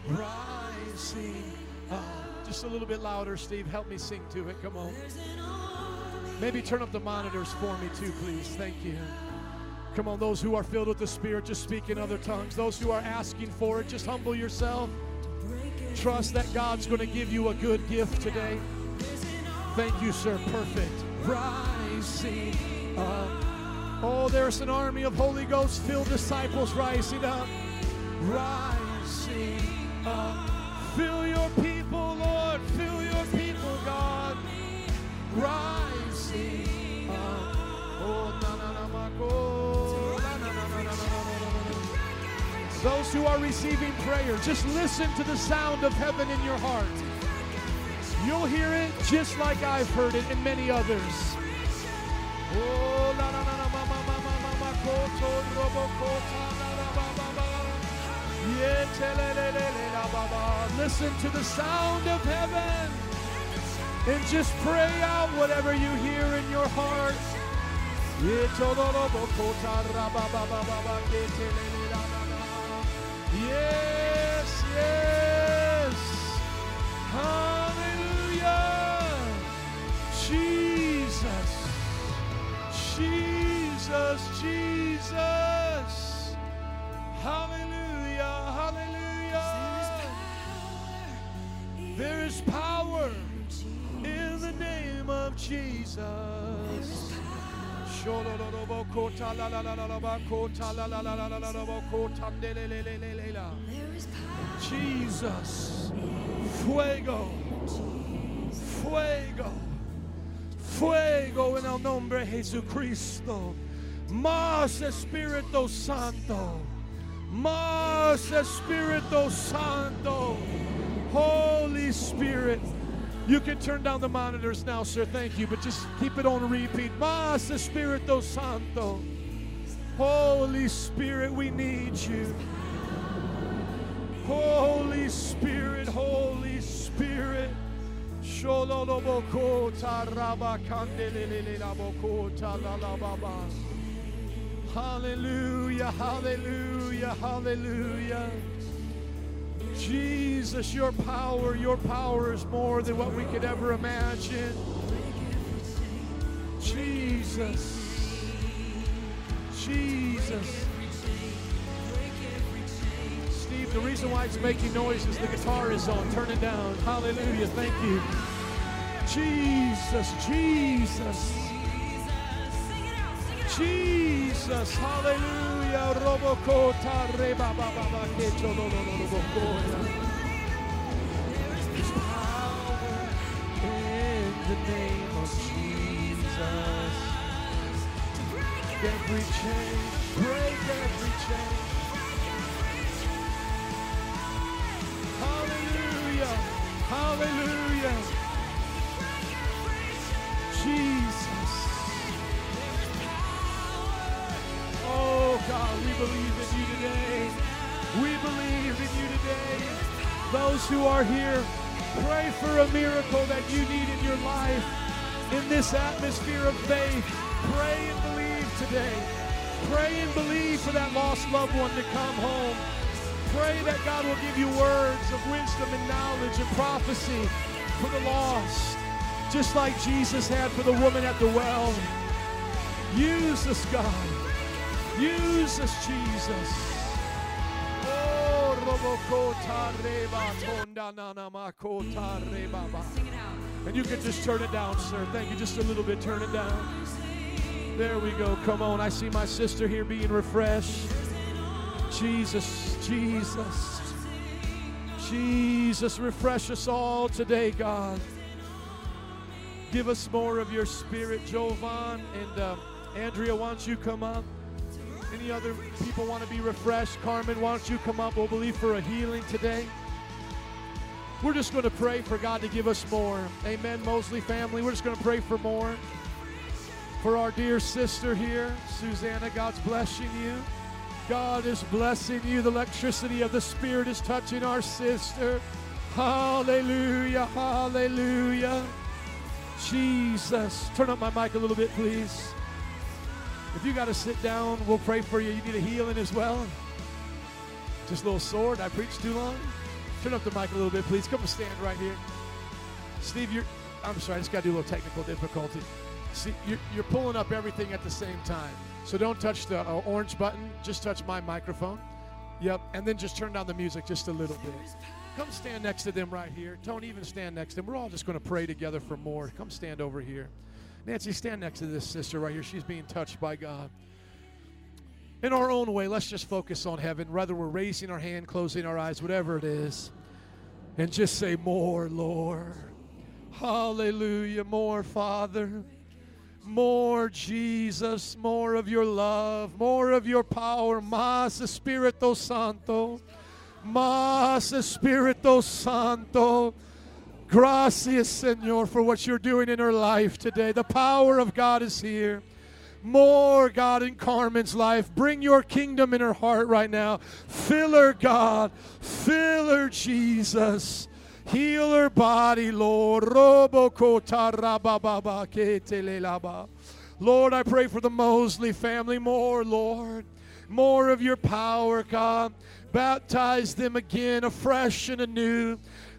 Speaker 19: Rising up. Just a little bit louder, Steve. Help me sing to it. Come on. Maybe turn up the monitors for me, too, please. Thank you. Come on, those who are filled with the Spirit, just speak in other tongues. Those who are asking for it, just humble yourself. Trust that God's going to give you a good gift today. Thank you, sir. Perfect. Rising up. Oh, there's an army of Holy Ghost filled disciples rising up. Rising up. Fill your people, Lord. Fill your people, God. Rising up. Oh, na na na Those who are receiving prayer, just listen to the sound of heaven in your heart. You'll hear it just like I've heard it and many others. Oh, ma, ma, ma, ma, ma, ma, robo, ba, ba, ba. Listen to the sound of heaven and just pray out whatever you hear in your heart. Yes, yes. Hallelujah. Jesus. Jesus, Jesus. Hallelujah, hallelujah. There is power in the name of Jesus. Jesus. Fuego. Fuego. Fuego en el nombre de Jesucristo. Más Espíritu Santo. Más Espíritu Santo. Holy Spirit. You can turn down the monitors now, sir. Thank you. But just keep it on repeat. Más Espíritu Santo. Holy Spirit, we need you. Holy Spirit, Holy Spirit. Hallelujah, hallelujah, hallelujah. Jesus, your power, your power is more than what we could ever imagine. Jesus. Jesus. Steve, the reason why it's making noise is the guitar is on. Turn it down. Hallelujah. Thank you. Jesus, Jesus. Jesus, hallelujah. Robokota reba ba ba ba kecho lo lo lo lo. There's power in the name of Jesus. Break every chain, break every chain. Hallelujah, hallelujah. God, we believe in you today. We believe in you today. Those who are here, pray for a miracle that you need in your life. In this atmosphere of faith, pray and believe today. Pray and believe for that lost loved one to come home. Pray that God will give you words of wisdom and knowledge and prophecy for the lost, just like Jesus had for the woman at the well. Use us, God. Use us, Jesus. Oh. And you can just turn it down, sir. Thank you. Just a little bit. Turn it down. There we go. Come on. I see my sister here being refreshed. Jesus, Jesus, Jesus, refresh us all today, God. Give us more of your spirit, Jovan and uh, Andrea. Why don't you come up? Any other people want to be refreshed? Carmen, why don't you come up? We'll believe for a healing today. We're just going to pray for God to give us more. Amen, Mosley family. We're just going to pray for more. For our dear sister here, Susanna, God's blessing you. God is blessing you. The electricity of the Spirit is touching our sister. Hallelujah, hallelujah. Jesus. Turn up my mic a little bit, please. If you got to sit down, we'll pray for you. You need a healing as well. Just a little. Did I preach too long? Turn up the mic a little bit, please. Come and stand right here. Steve, you're. I'm sorry, I just got to do a little technical difficulty. See, you're, you're pulling up everything at the same time. So don't touch the uh, orange button. Just touch my microphone. Yep. And then just turn down the music just a little bit. Come stand next to them right here. Don't even stand next to them. We're all just going to pray together for more. Come stand over here. Nancy, stand next to this sister right here. She's being touched by God. In our own way, let's just focus on heaven. Whether we're raising our hand, closing our eyes, whatever it is, and just say, More, Lord. Hallelujah. More, Father. More, Jesus. More of your love. More of your power. Más Espíritu Santo. Más Espíritu Santo. Gracias, Señor, for what you're doing in her life today. The power of God is here. More, God, in Carmen's life. Bring your kingdom in her heart right now. Fill her, God. Fill her, Jesus. Heal her body, Lord. Lord, I pray for the Mosley family. More, Lord. More of your power, God. Baptize them again, afresh and anew.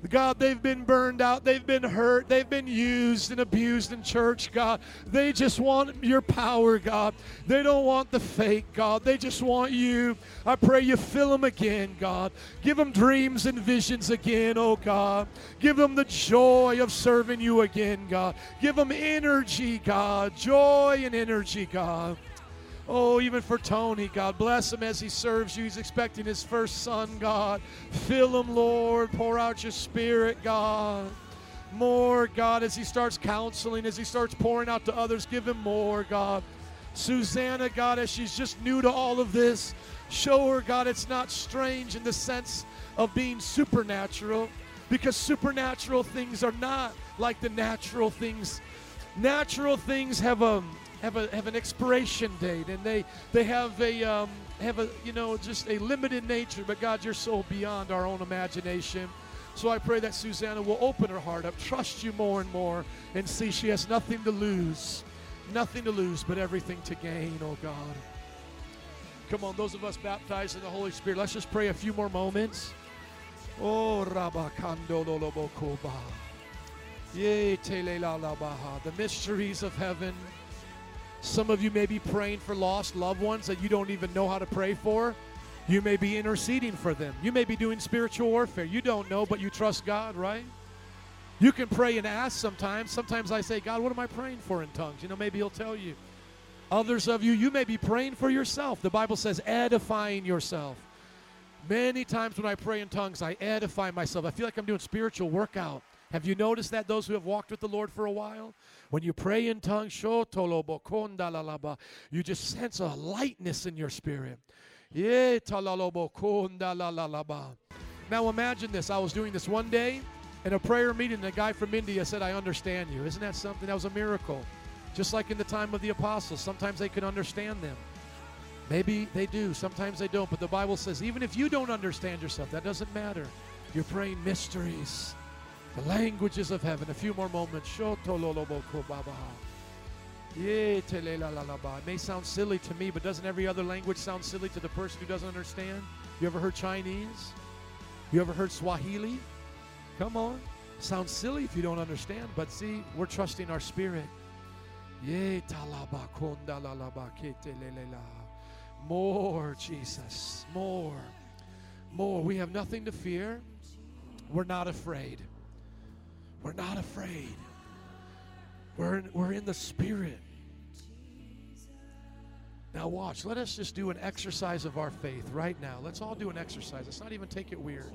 Speaker 19: God, they've been burned out. They've been hurt. They've been used and abused in church, God. They just want your power, God. They don't want the fake, God. They just want you. I pray you fill them again, God. Give them dreams and visions again, oh God. Give them the joy of serving you again, God. Give them energy, God. Joy and energy, God. Oh, even for Tony, God bless him as he serves you. He's expecting his first son, God. Fill him, Lord. Pour out your spirit, God. More, God, as he starts counseling, as he starts pouring out to others, give him more, God. Susanna, God, as she's just new to all of this, show her, God, it's not strange in the sense of being supernatural, because supernatural things are not like the natural things. Natural things have a have a have an expiration date, and they they have a um, have a you know just a limited nature. But God, you're so beyond our own imagination. So I pray that Susanna will open her heart up, trust you more and more, and see she has nothing to lose, nothing to lose, but everything to gain. Oh God. Come on, those of us baptized in the Holy Spirit, let's just pray a few more moments. Oh, Rabakando Lolobokoba. Yea, Telelalabaha. The mysteries of heaven. Some of you may be praying for lost loved ones that you don't even know how to pray for. You may be interceding for them. You may be doing spiritual warfare. You don't know, but you trust God, right? You can pray and ask sometimes. Sometimes I say, God, what am I praying for in tongues? You know, maybe He'll tell you. Others of you, you may be praying for yourself. The Bible says, edifying yourself. Many times when I pray in tongues, I edify myself. I feel like I'm doing spiritual workout. Have you noticed that, those who have walked with the Lord for a while? When you pray in tongues, you just sense a lightness in your spirit. Now imagine this. I was doing this one day in a prayer meeting. A guy from India said, I understand you. Isn't that something? That was a miracle. Just like in the time of the apostles, sometimes they could understand them. Maybe they do, sometimes they don't. But the Bible says, even if you don't understand yourself, that doesn't matter. You're praying mysteries the languages of heaven. A few more moments. It may sound silly to me, but doesn't every other language sound silly to the person who doesn't understand? You ever heard Chinese? You ever heard Swahili? Come on. Sounds silly if you don't understand, but see, we're trusting our spirit. More, Jesus. More. More. We have nothing to fear. We're not afraid. We're not afraid. We're in, we're in the Spirit. Now, watch. Let us just do an exercise of our faith right now. Let's all do an exercise. Let's not even take it weird.